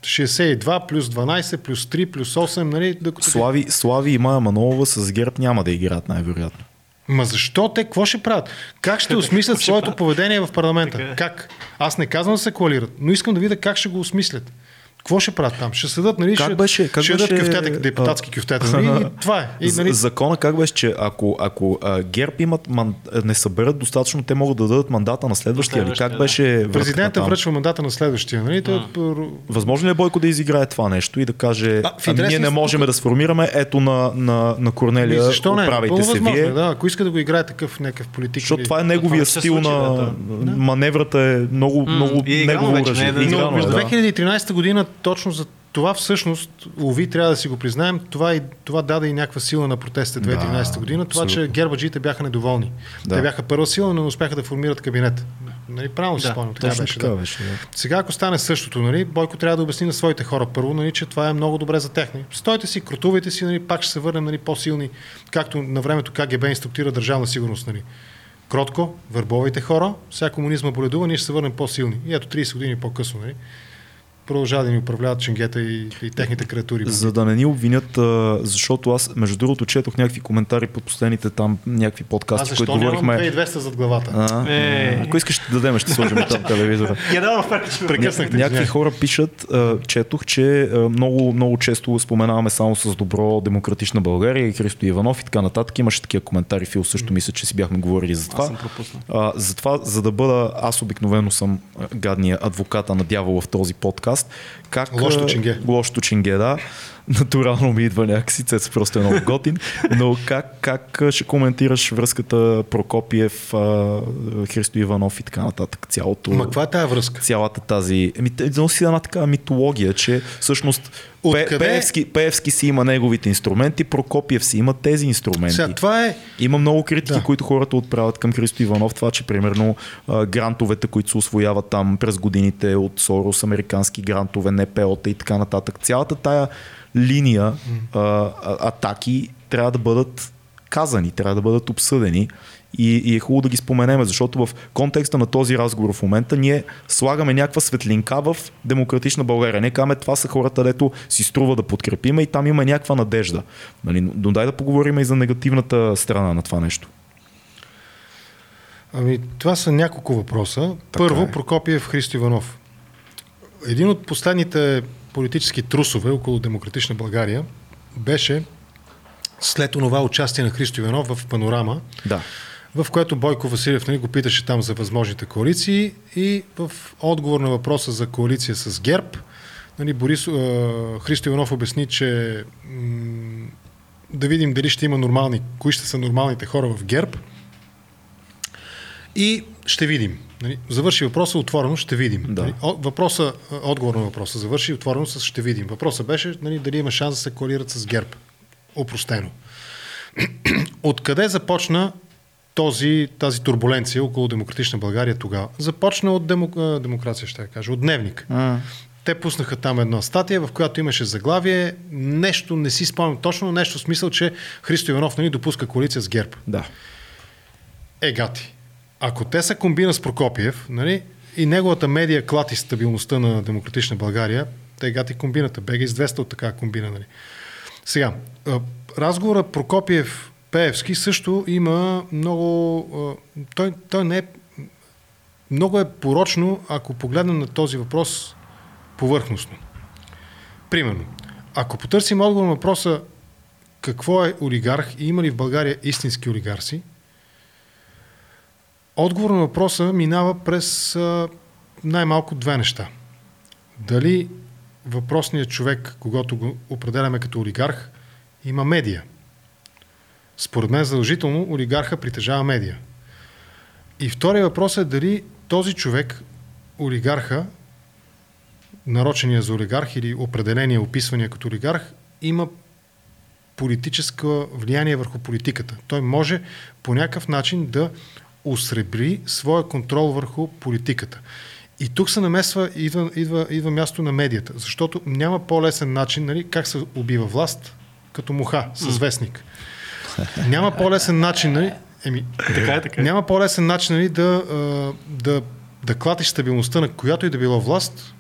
62 плюс 12 плюс 3 плюс 8. Нали, докато... Слави, Слави и Мая Манолова с ГЕРБ няма да играят най-вероятно. Ма защо те? Какво ще правят? Как ще осмислят своето поведение в парламента? Е. Как? Аз не казвам да се коалират, но искам да видя как ще го осмислят. Какво ще правят там? Ще седат, нали? Как ще, беше- как ще беше, кюфтета, депутатски кюфтета. Нали? И това е. И, нали, Закона как беше, че ако, ако а, ГЕРБ имат ман... не съберат достатъчно, те могат да дадат мандата на следващия. Или как да. беше Президента връчва мандата на следващия. Нали? Той, Възможно ли е Бойко да изиграе това нещо и да каже, А, ами ние не можем да сформираме, ето на, на, на Корнелия, Ами, защо не? оправите Пълно се възможно, вие. е, да. Ако иска да го играе такъв някакъв политик. Защото това е неговия стил на да, маневрата е много, много е негово оръжие. е да- Играно Но е, в да. 2013 година точно за това всъщност, Ови, трябва да си го признаем, това, и, това даде и някаква сила на протестите 2013 Да, година. Това, че абсолютно. гербаджиите бяха недоволни. Да. Те бяха първа сила, но не успяха да формират кабинет. Нали, правилно си Да, спомням, така беше. така Да. беше. Да. Сега, ако стане същото, нали, Бойко трябва да обясни на своите хора първо, нали, че това е много добре за тях. Нали. Стойте си, крутувайте си, нали, пак ще се върнем нали, по-силни, както на времето КГБ инструктира държавна сигурност. Нали. Кротко, върбовайте хора, сега комунизма боледува, ние ще се върнем по-силни. И ето 30 години по-късно. Нали. Продължава да ни управляват ченгета и, и техните креатури. За да не ни обвинят, а, защото аз, между другото, четох някакви коментари под последните там някакви а подкасти, защо които говорихме. 2200 зад главата? А, Е. Ако искаш да дадем, ще сложим там телевизора. Я давам Прекъснахте. Някакви хора пишат, а, четох, че а, много, много често споменаваме само с добро демократична България и Христо Иванов и така нататък. Имаше такива коментари, Фил също мисля, че си бяхме говорили за Аз това. съм пропуснал. А, затова, за да бъда, аз обикновено съм а, гадния адвоката на дявола в този подкаст. Как, Лошото а, ченге. Лошото ченге, да. Натурално ми идва някакси, Цец просто е много готин. Но как, как ще коментираш връзката Прокопиев, Христо Иванов и така нататък? Цялото, Ма каква е тази връзка? цялата тази... Еми, носи една такава митология, че всъщност Откъде? Пеевски, Пеевски си има неговите инструменти, Прокопиев си има тези инструменти. Сега, това е Има много критики, Да. които хората отправят към Христо Иванов. Това, че примерно грантовете, които се освояват там през годините от Сорос, американски грантове, НПО-та и така нататък. Цялата тая линия а, атаки трябва да бъдат казани, трябва да бъдат обсъдени и, и е хубаво да ги споменеме, защото в контекста на този разговор в момента ние слагаме някаква светлинка в демократична България. Не казваме, това са хората, дето си струва да подкрепиме и там има някаква надежда. Нали? Но дай да поговорим и за негативната страна на това нещо. Ами, това са няколко въпроса. Първо, е. Прокопиев Христо Иванов. Един от последните политически трусове около демократична България беше след онова участие на Христо Иванов в Панорама, Да. в което Бойко Василев нали, го питаше там за възможните коалиции и в отговор на въпроса за коалиция с ГЕРБ, нали, Борис, е, Христо Иванов обясни, че м- да видим дали ще има нормални, кои ще са нормалните хора в ГЕРБ и ще видим. Нали, завърши въпроса отворено, ще видим. Да. Нали, въпроса, е, отговор на въпроса завърши отворено с ще видим. Въпросът беше нали, дали има шанс да се коалират с ГЕРБ. Опростено. Откъде започна този, тази турбуленция около демократична България тогава? Започна от демо, демокрация, ще я кажа, от дневник. А, Те пуснаха там една статия, в която имаше заглавие, нещо, не си спомням точно, нещо в смисъл, че Христо Иванов нали, допуска коалиция с ГЕРБ. да. Е, гати. Ако те са комбина с Прокопиев, нали, и неговата медия клати стабилността на демократична България, те гати комбината. Бега из 200 от такава комбина. Нали. Сега, разговора Прокопиев Пеевски също има много... Той, той не е... Много е порочно, ако погледнем на този въпрос повърхностно. Примерно, ако потърсим отговор на въпроса какво е олигарх и има ли в България истински олигарси, Отговор на въпроса минава през най-малко две неща. Дали въпросният човек, когато го определяме като олигарх, има медия. Според мен задължително олигарха притежава медия. И втория въпрос е дали този човек, олигарха, нарочения за олигарх или определения, описвания като олигарх, има политическо влияние върху политиката. Той може по някакъв начин да усребри своя контрол върху политиката. И тук се намесва, идва, идва, идва място на медията, защото няма по-лесен начин, нали, как се убива власт, като муха, с вестник. Няма по-лесен начин, нали, еми, Така е, така е. няма по-лесен начин нали, да, да, да клатиш стабилността на която и да било власт,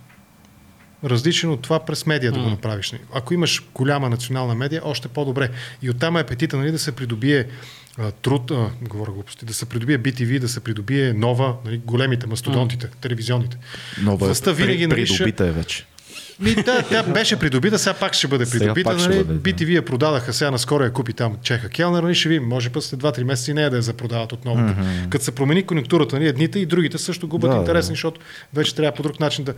различен от това през медия да го направиш. нали. Ако имаш голяма национална медия, още по-добре. И оттам е апетита нали, да се придобие а, труд, а, говоря глупости, да се придобие BTV, да се придобие нова, нали, големите мастодонтите, телевизионните. Но бе, Властта винаги, нали, ще- придобита е вече. Ми, тя, тя беше придобита, сега пак ще бъде придобита. пак ще нали? бъде, да. BTV я продадаха, сега наскоро я купи там Чеха Келнер, нали? ще видим, може път след 2-3 месеца и нея да я запродават отново. Mm-hmm. Като се промени конъюнктурата, нали? едните и другите също губят Да, интересни, да. защото вече трябва по друг начин да,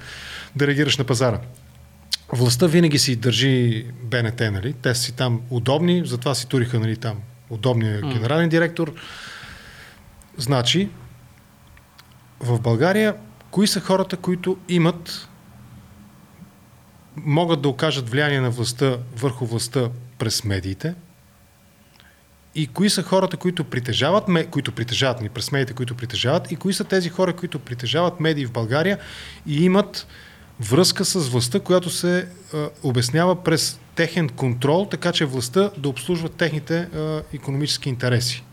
да реагираш на пазара. Властта винаги си държи БНТ, нали? Те си там удобни, затова си туриха нали, там удобния mm. генерален директор. Значи, в България, кои са хората, които имат могат да окажат влияние на властта върху властта през медиите и кои са хората, които притежават, които притежават, ни през медиите, които притежават, и кои са тези хора, които притежават медии в България и имат връзка с властта, която се а, обяснява през техен контрол, така че властта да обслужва техните а, економически интереси.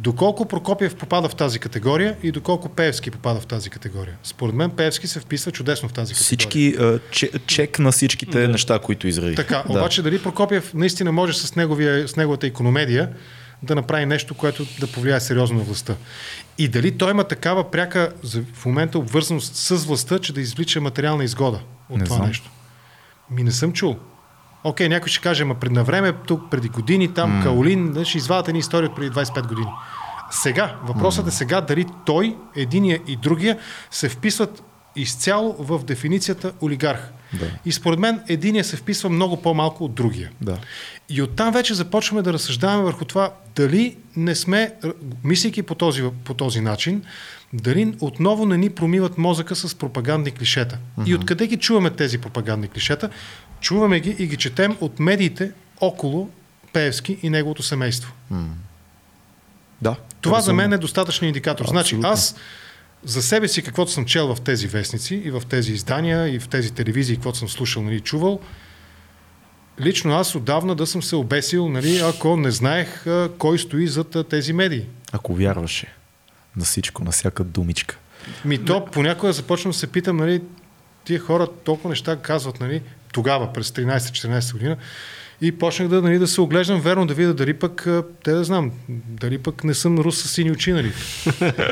Доколко Прокопиев попада в тази категория и доколко Пеевски попада в тази категория? Според мен Пеевски се вписва чудесно в тази категория. Всички, чек на всичките да. неща, които изради. Така, да. обаче дали Прокопиев наистина може с, неговия, с неговата економедия да направи нещо, което да повлияе сериозно на властта. И дали той има такава пряка в момента обвързаност с властта, че да извлича материална изгода от не това знам. нещо. Ми не съм чул. Окей, някой ще каже, ма пред време, тук преди години, там mm. Каолин, ще извадят едни истории от преди 25 години. Сега, въпросът mm. е сега дали той, единия и другия се вписват изцяло в дефиницията олигарх. Да. И според мен единия се вписва много по-малко от другия. Да. И оттам вече започваме да разсъждаваме върху това дали не сме, мислейки по този, по този начин, дали отново не ни промиват мозъка с пропагандни клишета. Uh-huh. И откъде ги чуваме тези пропагандни клишета? Чуваме ги и ги четем от медиите около Пеевски и неговото семейство. Uh-huh. Да. Това за мен е достатъчен индикатор. Абсолютно. Значи аз за себе си, каквото съм чел в тези вестници и в тези издания и в тези телевизии, каквото съм слушал, нали, чувал, лично аз отдавна да съм се обесил, нали, ако не знаех а, кой стои зад а, тези медии. Ако вярваше на всичко, на всяка думичка. Ми то понякога започвам да се питам, нали, тия хора толкова неща казват, нали, тогава, през 13-14 година, и почнах да, нали, да се оглеждам верно, да видя дали пък, те да знам, дали пък не съм рус с сини очи, нали?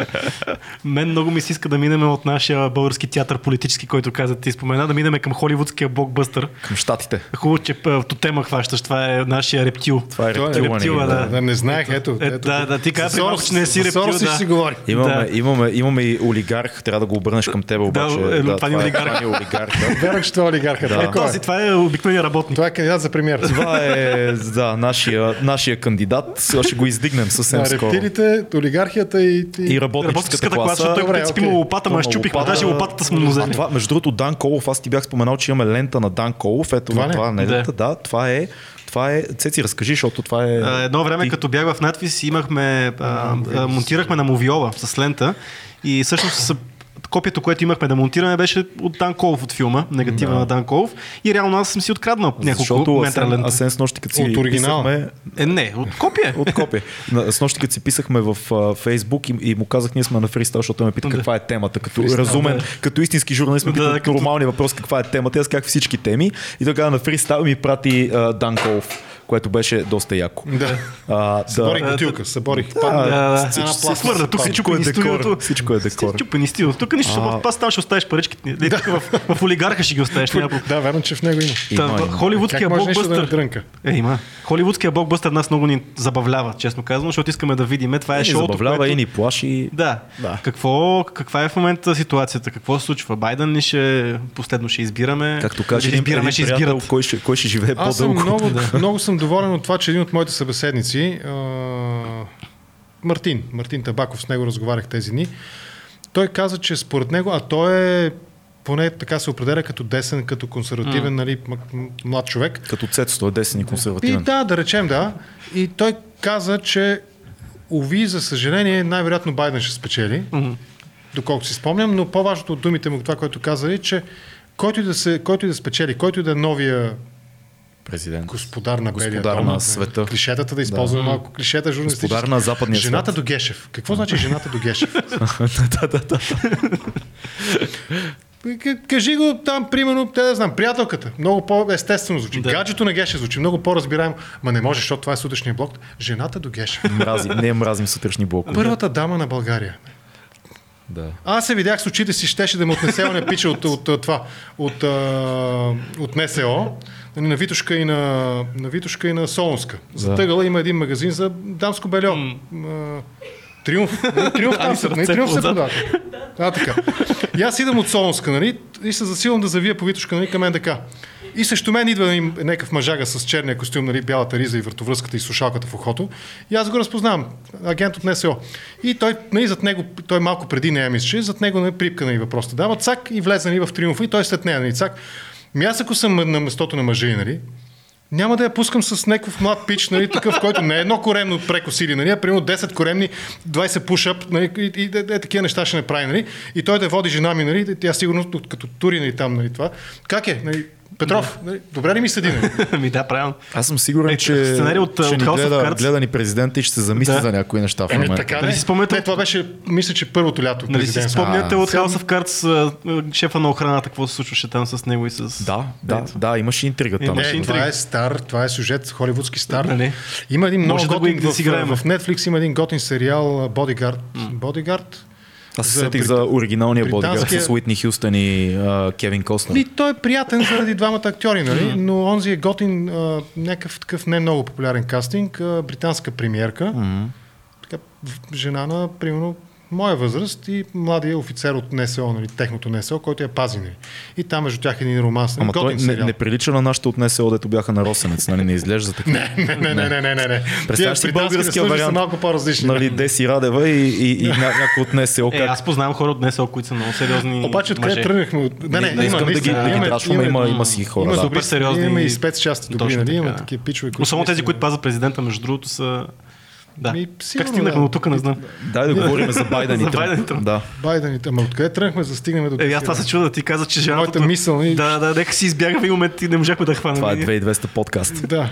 Мен много ми се иска да минем от нашия български театър политически, който каза ти спомена, да минем към холивудския блокбъстър. Към щатите. Хубаво, че то тема хващаш. Това е нашия рептил. Това е рептил, рептил да. да. да. не знаех, ето. ето, ето да, да, ти каза, че не си рептил. Да. си говори. Имаме, да. имаме, имаме и олигарх, трябва да го обърнеш към теб, обаче. Да, е, да, това, това, е, това е олигарх. Вярвам, че това е олигарха. Да. Това е обикновения работник. Това е кандидат за премиер. Това е да, нашия, нашия кандидат. Ще го издигнем съвсем скоро. Рептилите, олигархията и, и, и работническата класа. класа. Той Добре, okay. има лопата, ма щупих, даже лопатата сме му това, Между другото, Дан Колов, аз ти бях споменал, че имаме лента на Дан Колов. Ето това, това не, да. да, това е това е, Цеци, разкажи, защото това е... Едно време, ти... като бях в надвис, имахме, а, а, монтирахме на мовиола с лента и всъщност копието, което имахме да монтираме, беше от Дан Колов от филма, негатива да. на Дан Колов. И реално аз съм си откраднал няколко метра лента. Асен с нощи, като си от оригинал. Писахме... Е, не, от копие. от копие. С нощи, като си писахме в Фейсбук и, и му казах, ние сме на фристайл, защото ме пита да. каква е темата. Като freestyle, разумен, да. като истински журналист ме пита да, като... нормалния въпрос каква е темата. Аз как всички теми. И тогава на фристайл ми прати uh, Дан Колов което беше доста яко. Да. А, съборих да, бутилка, съборих. Да, да, да. Свърда, тук всичко е декор. Всичко е декор. Чупени стил. Тук нищо, аз там ще оставиш паричките. В олигарха ще ги оставиш. Да, верно, че в него има. Холивудския блокбъстър. Е, има. Холивудския блокбъстър нас много ни забавлява, честно казвам, защото искаме да видим. Това е шоуто. Забавлява и ни плаши. Да. Какво, каква е в момента ситуацията? Какво се случва? Байден ли ще последно ще избираме? Както каже, избираме, ще избират. Кой ще, кой ще живее по-дълго? Много, много съм доволен от това, че един от моите събеседници, Мартин, Мартин Табаков, с него разговарях тези дни, той каза, че според него, а той е поне така се определя като десен, като консервативен, mm. нали, млад човек. Като цецо, е десен и консервативен. И да, да речем да. И той каза, че уви, за съжаление, най-вероятно Байден ще спечели, mm-hmm. доколкото си спомням, но по-важното от думите му, това, което каза е, че който и да, се, който и да спечели, който и да е новия президент. Господар на Господар на дом, света. Клишетата да използваме да. малко клишета журналистически. Господар на западния Жената свет. до Гешев. Какво значи жената до Гешев? да, да, да. Кажи го там, примерно, те да знам, приятелката. Много по-естествено звучи. Да. Гаджето на Гешев звучи много по-разбираемо. Ма не може, защото това е сутрешния блок. Жената до Гешев. Мразим, не мразим сутрешни блокове. Първата дама на България. Да. Аз се видях с очите си, щеше да ме отнесе оня пича от, от, от, това, от, от НСО на Витушка и на, на, Витушка и на Солунска. За тъгала има един магазин за дамско бельо. Mm. Триумф. Триумф там са. Не, триумф се продава. А, така. И аз идвам от Солунска, нали? И се засилвам да завия по Витушка, нали, към НДК. И също мен идва някакъв мъжага с черния костюм, нали, бялата риза и въртовръзката и слушалката в ухото. И аз го разпознавам. Агент от НСО. И той, нали, зад него, той малко преди нея мислеше, зад него нали, припка нали, въпроса дава, цак и влезе нали, в триумфа и той след нея, нали, цак. Ми аз ако съм на местото на мъжа, нали, няма да я пускам с някакъв млад пич, нали, такъв, който не е едно коремно прекосили, нали, а примерно 10 коремни, 20 пушъп, нали, и, и, и, и, такива неща ще не прави, нали, и той да води жена ми, нали, тя сигурно като тури, нали, там, нали, това. Как е, нали, Петров, нали, добре ли ми седи? Нали? Ми да, правилно. Аз съм сигурен, Е, че, сценарий от, че от ни гледа, гледа ни президента и ще се замисли Да. за някои неща в момента. така Нали не. си спомняте- Не, това беше, мисля, че първото лято. Нали си спомняте А, от House of Cards шефа на охраната, какво се случваше там с него и с... Да, да, да, имаше интрига там. Имаше Не, интрига. това е стар, това е сюжет, холивудски стар. Нали? Има един много Може да готин да в, в Netflix има един готин сериал Bodyguard. Bodyguard? Аз се сетих за оригиналния британския- с Уитни Хюстън и а, Кевин Костнер. И той е приятен заради двамата актьори, нали? но онзи е готин а, някакъв такъв не много популярен кастинг, а, британска премиерка, така, в- жена на, примерно, моя възраст и младия офицер от НСО, нали, техното НСО, който я пази. Нали. И там между тях е един романс. Нали, Ама той не, не прилича на нашите от НСО, дето бяха на Росенец, нали? Не изглежда така. Не, не, не, не, не, не, не, не. Представяш си българския служби са вариант? малко по-различни. Нали, Деси Радева и, и, и ня, някой от НСО. Е, Как... аз познавам хора от НСО, които са много сериозни Обаче откъде тръгнахме? от- Не, не, не искам да ги- да ги драчваме, има- има си хора, Има да. добри Супер сериозни Имаме и и- спецчасти добри, нали? Има да. такива пичове, които... Особено тези, които пазват президента, между другото, са... Да. Ми, как сигурно, стигнахме да. до тук, не знам. Дай да говорим за Байден и За Тръмп. Байден и Тръмп. Да. Байдените, ама откъде тръгнахме за да стигнем до... Е, аз това се чуда, ти каза, че жената... Моята мисъл, нали? Да, да, нека си избяга в един момент и не можахме да хванем. Това е 2200 подкаст. Да.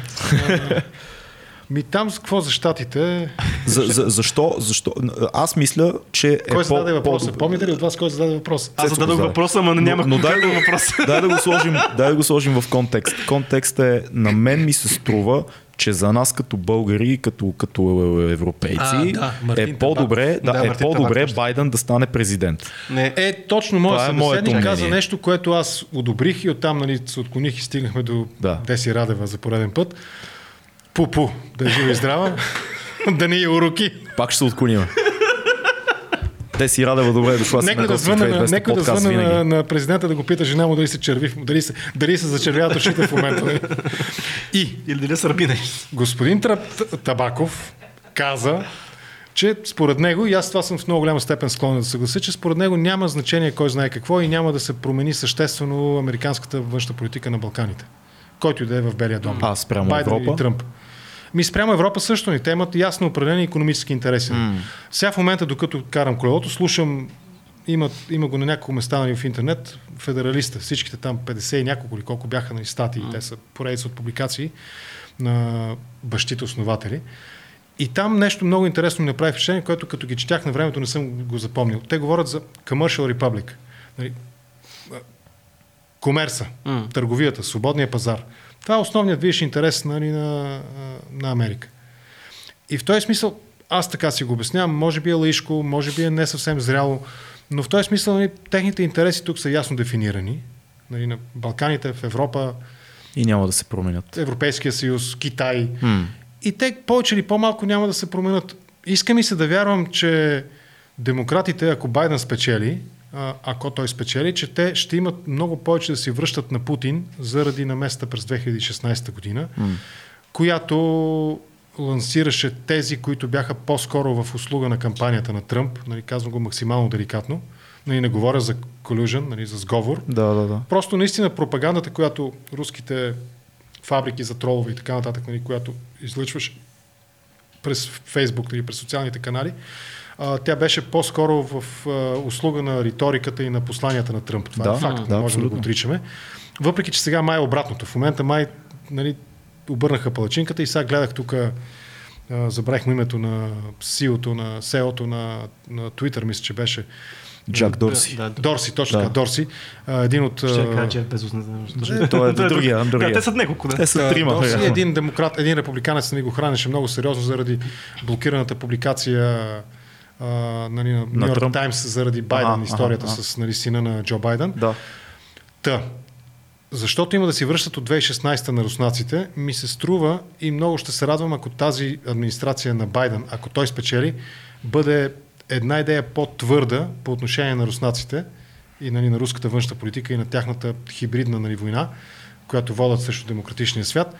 Ми там с какво за щатите? За, за, защо, защо? Аз мисля, че е Кой по, зададе въпроса? по-добре. Помните ли от вас кой зададе въпрос? Аз зададох въпроса, ама нямах но, но дай, въпрос. дай, да го сложим, дай да го сложим в контекст. Контекст е, на мен ми се струва, че за нас като българи, като, като европейци, А, да, Мартин е по-добре, да, Да, е Мартин по-добре Табаков. Байден да стане президент. Не, Е, точно моят е събеседник каза мнение. нещо, което аз одобрих и оттам нали, се отклоних и стигнахме до Да. Деси Радева за пореден път. Пу-пу, да е жива и здрава, да не е уроки. Пак ще се отклоним. Те си Радева, добре е дошла си Нека на да гости звъна, на, 2200 нека да звъна на, на, президента да го пита жена му дали се черви, дали се, дали се зачервяват очите в момента. нали? И или дали са рабине. господин Табаков каза, че според него, и аз това съм в много голяма степен склонен да се съглася, че според него няма значение кой знае какво и няма да се промени съществено американската външна политика на Балканите. Който и да е в Белия дом. А, спрямо Байден Европа? или Тръмп. Ми спрямо Европа също ни. Те имат ясно определени економически интереси. Mm. Сега в момента, докато карам колелото, слушам, има, има го на няколко места нали, в интернет, федералиста, всичките там 50 и няколко или колко бяха на статии, mm. те са поредица от публикации на бащите основатели. И там нещо много интересно ми направи впечатление, което като ги четях на времето не съм го запомнил. Те говорят за Commercial Republic. Нали, комерса, М. търговията, свободния пазар. Това е основният виж интерес нали, на, на Америка. И в този смисъл, аз така си го обяснявам, може би е лаишко, може би е не съвсем зряло, но в този смисъл нали, техните интереси тук са ясно дефинирани. Нали, на Балканите, в Европа, И няма да се променят. Европейския съюз, Китай. М. И те повече или по-малко няма да се променят. Иска ми се да вярвам, че демократите, ако Байден спечели, ако той спечели, че те ще имат много повече да си връщат на Путин заради наместа през 2016 година, М. която лансираше тези, които бяха по-скоро в услуга на кампанията на Тръмп, нали, казвам го максимално деликатно, нали, не говоря за collusion, нали, за сговор, Да, да, да. Просто наистина пропагандата, която руските фабрики за тролове и така нататък, нали, която излъчваш през Фейсбук или през социалните канали, а, тя беше по-скоро в а, услуга на риториката и на посланията на Тръмп. Това Да, е факт, да, не можем да го отричаме. Въпреки, че сега май е обратното. В момента май нали, обърнаха палачинката и сега гледах тук забравих му името на CEO-то на SEO-то на, на Twitter, мисля, че беше Джак Дорси. Да, да. Дорси, точно Да. така, Дорси. Един от... Ще кажа Джеф Безос, не знам. защо. Той е другия, другия. Да, те са няколко, да. Те са трима. Дорси, един демократ, един републиканец ни го хранеше много сериозно заради блокираната публикация а, нали, на Нью Йорк. Таймс заради Байден, Ага, историята ага, ага. с нали, сина на Джо Байден. Да. Та, защото има да си връщат от 2016 на руснаците, ми се струва и много ще се радвам, ако тази администрация на Байден, ако той спечели, бъде една идея по-твърда по отношение на руснаците и нали, на руската външна политика и на тяхната хибридна нали, война, която водят срещу демократичния свят.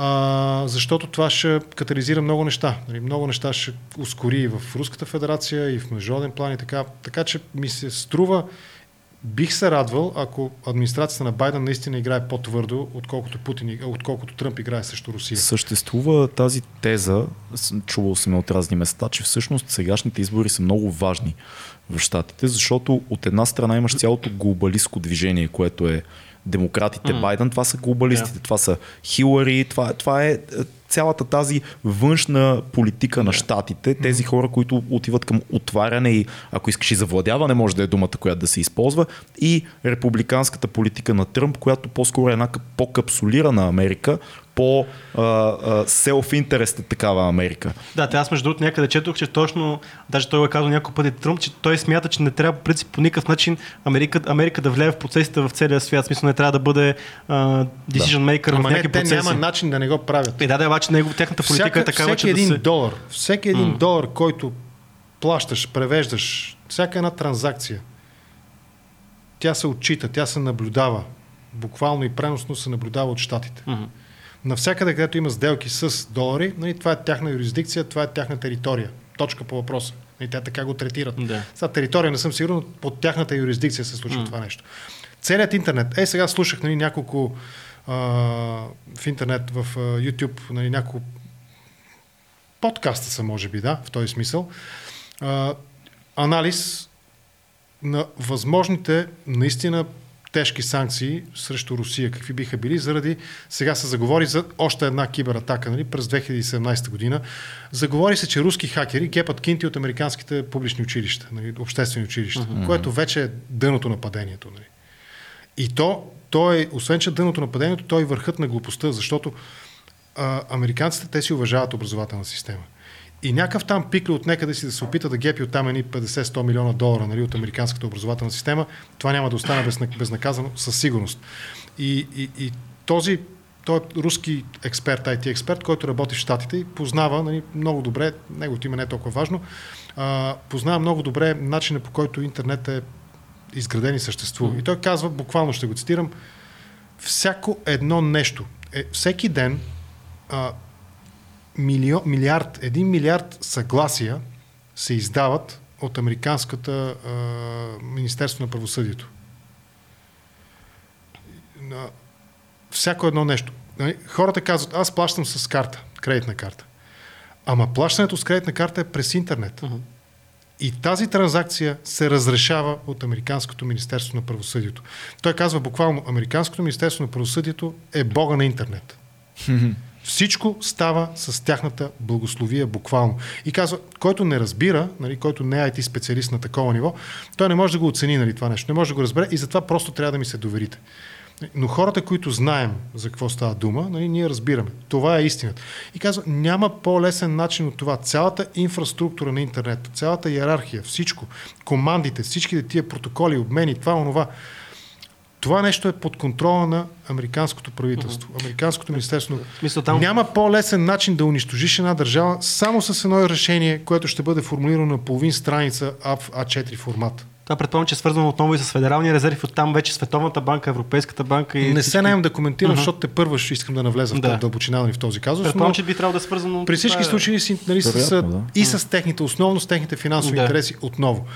А, защото това ще катализира много неща. Нали, много неща ще ускори и в Руската федерация, и в международен план и така. Така че ми се струва Бих се радвал, ако администрацията на Байден наистина играе по-твърдо, отколкото, Путин, отколкото Тръмп играе срещу Русия. Съществува тази теза, чувал съм от разни места, че всъщност сегашните избори са много важни в Штатите, защото от една страна имаш цялото глобалистко движение, което е демократите mm. Байден, това са глобалистите, yeah. това са Хилари, това, това е цялата тази външна политика на щатите, тези хора, които отиват към отваряне и, ако искаш и завладяване, може да е думата, която да се използва, и републиканската политика на Тръмп, която по-скоро е една по-капсулирана Америка, по селф-интерест е такава Америка. Да, аз между другото някъде четох, че точно, даже той го е казал няколко пъти Тръмп, че той смята, че не трябва по принцип по никакъв начин Америка, Америка да влияе в процесите в целия свят. В смисъл не трябва да бъде decision maker да. в някакви процеси. Те няма начин да не го правят. Е, да, да, обаче него, техната политика Всяка, е такава, всеки че един да се... долар, всеки един mm. долар, който плащаш, превеждаш, всяка една транзакция, тя се отчита, тя се наблюдава. Буквално и преносно се наблюдава от щатите. Mm-hmm. Навсякъде, където има сделки с долари, нали, това е тяхна юрисдикция, това е тяхна територия. Точка по въпроса. Нали, те така го третират. Да. Сега територия не съм сигурен, под тяхната юрисдикция се случва mm. това нещо. Целият интернет. Е, сега слушах нали, няколко а, в интернет, в а, YouTube, нали, няколко подкаста са, може би, да, в този смисъл. А, анализ на възможните наистина тежки санкции срещу Русия, какви биха били, заради сега се заговори за още една кибератака нали, през 2017 година. Заговори се, че руски хакери гепат кинти от американските публични училища, нали, обществени училища, uh-huh. което вече е дъното на падението. Нали. И то, то е, освен че дъното на падението, то е върхът на глупостта, защото а, американците те си уважават образователна система. И някакъв там пикли от некъде си да се опита да гепи от там едни 50-100 милиона долара нали, от американската образователна система, това няма да остане без, безнаказано със сигурност. И, и, и този той е руски експерт, IT експерт, който работи в Штатите и познава нали, много добре, неговото име не е толкова важно, а, познава много добре начина по който интернет е изграден и съществува. Mm-hmm. И той казва, буквално ще го цитирам, всяко едно нещо, е, всеки ден а, милион, милиард, един милиард съгласия се издават от Американската а, Министерство на правосъдието. На всяко едно нещо. Нали, хората казват, аз плащам с карта, кредитна карта. Ама плащането с кредитна карта е през интернет. Uh-huh. И тази транзакция се разрешава от Американското Министерство на правосъдието. Той казва буквално, Американското Министерство на правосъдието е бога на интернет. Всичко става с тяхната благословия буквално. И казва, който не разбира, нали, който не е IT специалист на такова ниво, той не може да го оцени нали, това нещо, не може да го разбере и затова просто трябва да ми се доверите. Но хората, които знаем за какво става дума, нали, ние разбираме. Това е истината. И казва, няма по-лесен начин от това. Цялата инфраструктура на интернет, цялата иерархия, всичко, командите, всичките тия протоколи, обмени, това, онова, това нещо е под контрола на американското правителство, американското министерство. Мисля, там... Няма по-лесен начин да унищожиш една държава само с едно решение, което ще бъде формулирано на половин страница в А4 формат. Това предполагам, че е свързано отново и с Федералния резерв, от там вече Световната банка, Европейската банка. И не всички... се наем да коментирам, uh-huh. защото те първо ще искам да навлеза да. в дълбочина нали, в този казус. Предполагам, че би трябвало да е свързано. При всички случаи нали, с, да. и с техните, основно с техните финансови да. интереси отново.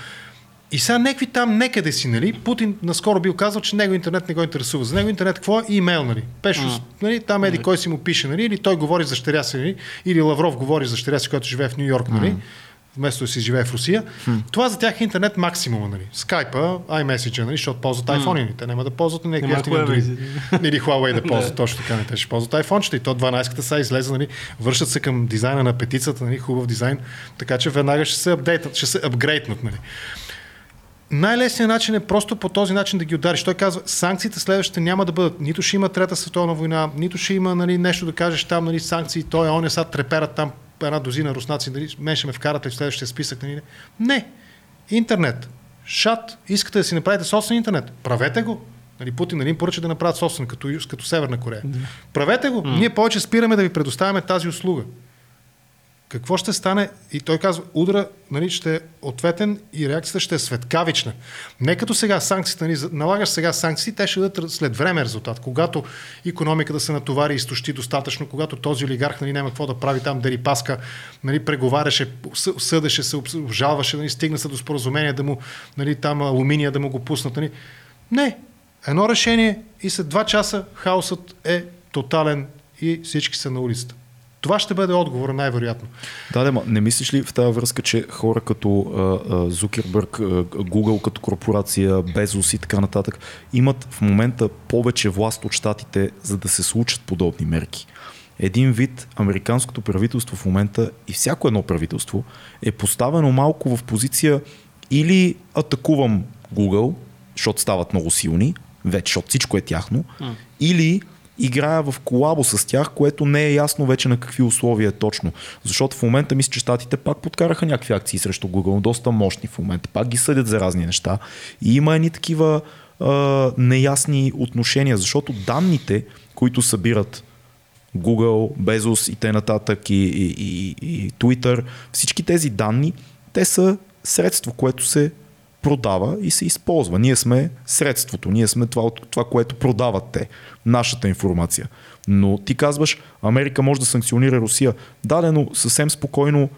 И сега некви там некъде си, нали? Путин наскоро бил казал, че него интернет не го интересува. За него интернет какво е? Имейл, нали? Пешо, mm. нали? Там еди кой си му пише, нали? Или той говори за щеря си, нали? Или Лавров говори за щеря си, който живее в Нью Йорк, нали? Mm. Вместо да си живее в Русия. Mm. Това за тях е интернет максимума, нали? Скайпа, iMessage, нали? Защото ползват mm. iPhone, нали? Те няма да ползват някакви ефтини дори. Или Huawei да ползват, точно така не. Те ще ползват iPhone, и то 12-та са излезе, нали? Вършат се към дизайна на петицата, нали? Хубав дизайн, така че веднага ще се апдейтнат, ще се апгрейднат, нали? най-лесният начин е просто по този начин да ги удариш. Той казва, санкциите следващите няма да бъдат, нито ще има трета световна война, нито ще има нали, нещо да кажеш там, нали, санкции, той е он е сега треперат там една дозина руснаци, нали, мен ще ме вкарате в следващия списък. Нали. Не. Интернет. Шат. Искате да си направите собствен интернет. Правете го. Нали, Путин нали, поръча да направят собствен, като, като Северна Корея. Да. Правете го. Mm. Ние повече спираме да ви предоставяме тази услуга. Какво ще стане? И той казва, удара нали, ще е ответен и реакцията ще е светкавична. Не като сега санкциите, нали, налагаш сега санкции, те ще дадат след време резултат. Когато економиката се натовари и изтощи достатъчно, когато този олигарх нали, няма какво да прави там, дали паска, нали, преговаряше, съдеше се, обжалваше, нали, стигна се до споразумение да му, нали, там алуминия да му го пуснат. Нали. Не, едно решение и след два часа хаосът е тотален и всички са на улицата. Това ще бъде отговор, най-вероятно. Да, да, не мислиш ли в тази връзка, че хора като Зукербърг, Google като корпорация, Безос и така нататък имат в момента повече власт от щатите, за да се случат подобни мерки? Един вид американското правителство в момента и всяко едно правителство е поставено малко в позиция или атакувам Google, защото стават много силни, вече, защото всичко е тяхно, mm. или играя в колабо с тях, което не е ясно вече на какви условия е точно. Защото в момента мисля, че щатите пак подкараха някакви акции срещу Google, доста мощни в момента, пак ги съдят за разни неща. И има едни такива а, неясни отношения, защото данните, които събират Google, Bezos и т.н. И, и, и, и Twitter, всички тези данни, те са средство, което се продава и се използва. Ние сме средството, ние сме това, това, което продават те, нашата информация. Но ти казваш, Америка може да санкционира Русия. Дадено съвсем спокойно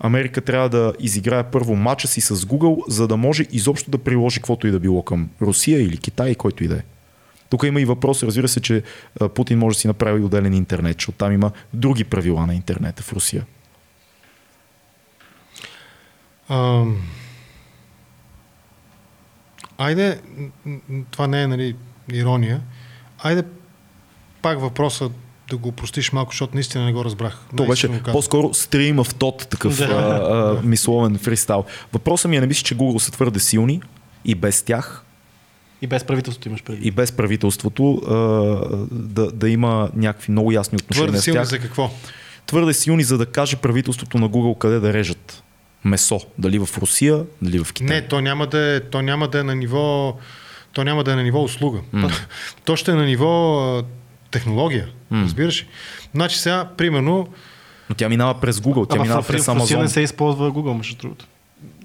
Америка трябва да изиграе първо матча си с Google, за да може изобщо да приложи каквото и да било към Русия или Китай, който и да е. Тук има и въпрос, разбира се, че Путин може да си направи отделен интернет, защото там има други правила на интернета в Русия. Айде, това не е нали, ирония, айде пак въпроса да го простиш малко, защото наистина не го разбрах. То беше по-скоро стрим в тот, такъв да. а, а, мисловен фристайл. Въпросът ми е, не мислиш, че Google са твърде силни и без тях и без правителството имаш преди. И без правителството а, да, да има някакви много ясни отношения Твърде силни с тях. за какво? Твърде силни, за да каже правителството на Google къде да режат месо. Дали в Русия, дали в Китай. Не, то няма да е, то няма да е на ниво то няма да е на ниво услуга. Mm. То ще е на ниво а, технология. Mm. Разбираш ли? Значи сега, примерно... Но тя минава през Google, тя Ама минава в, през Amazon. В Русия не се използва Google, между другото.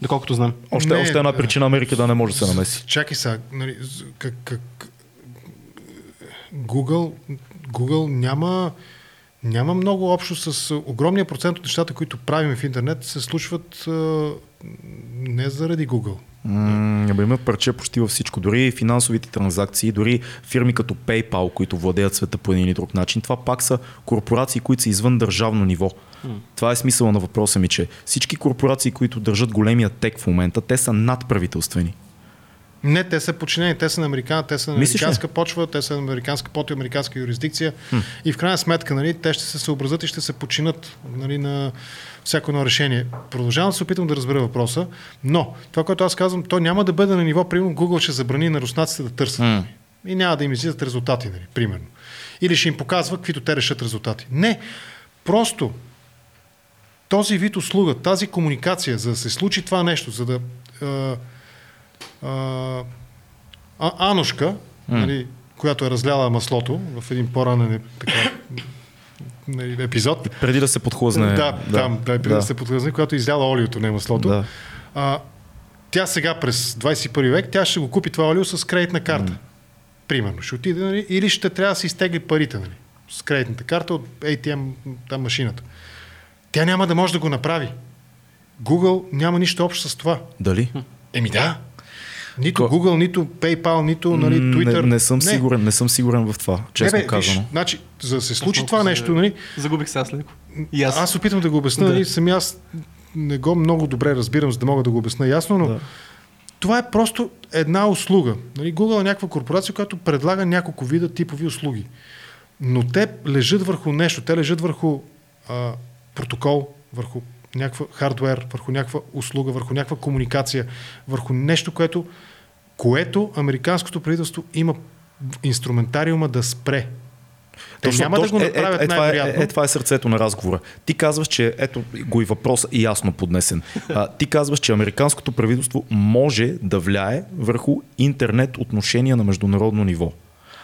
Доколкото знам. Още, не, още една причина Америка да не може да се намеси. Чакай сега. Нали, как, как, Google, Google няма няма много общо с огромния процент от нещата, които правим в интернет, се случват а, не заради Google. Mm, има парче почти във всичко. Дори финансовите транзакции, дори фирми като PayPal, които владеят света по един или друг начин, това пак са корпорации, които са извън държавно ниво. Mm. Това е смисъла на въпроса ми, че всички корпорации, които държат големия тек в момента, те са надправителствени. Не, те са подчинени, те са на, американ, те са на американска почва, те са на американска под американска юрисдикция хм. и в крайна сметка нали, те ще се съобразят и ще се подчинат нали, на всяко едно решение. Продължавам да се опитам да разбера въпроса, но това, което аз казвам, то няма да бъде на ниво, примерно Google ще забрани на руснаците да търсят. Хм. И няма да им излизат резултати, нали, примерно. Или ще им показва каквито те решат резултати. Не, просто този вид услуга, тази комуникация, за да се случи това нещо, за да а, Анушка, mm. нали, която е разляла маслото в един по-ранен така, нали, епизод. Преди да се подхлъзне. Да, да, там, да, преди да. да се подхлъзне, която е изляла олиото, не маслото. Да. А, тя сега през 21 век, тя ще го купи това олио с кредитна карта. Mm. Примерно. Ще отиде, нали, или ще трябва да си изтегли парите нали, с кредитната карта от ATM там машината. Тя няма да може да го направи. Google няма нищо общо с това. Дали? Еми да. Нито Ко... Google, нито PayPal, нито нали, Twitter. Не, не, съм не. Сигурен, не съм сигурен в това, честно не, бе, казано. Виж, значи, за да се случи Аз това нещо, нали, Загубих се аз леко. И аз. аз опитвам да го обясня, да. нали, сами аз не го много добре разбирам, за да мога да го обясня ясно, но да. това е просто една услуга. Нали, Google е някаква корпорация, която предлага няколко вида типови услуги. Но те лежат върху нещо, те лежат върху а, протокол, върху някаква хардвер, върху някаква услуга, върху някаква комуникация, върху нещо, което, което американското правителство има инструментариума да спре. Те точно, няма точно, да го направят е, е, това, е, е, е, това е сърцето на разговора. Ти казваш, че ето го и въпрос е ясно поднесен. А, ти казваш, че американското правителство може да влияе върху интернет отношения на международно ниво.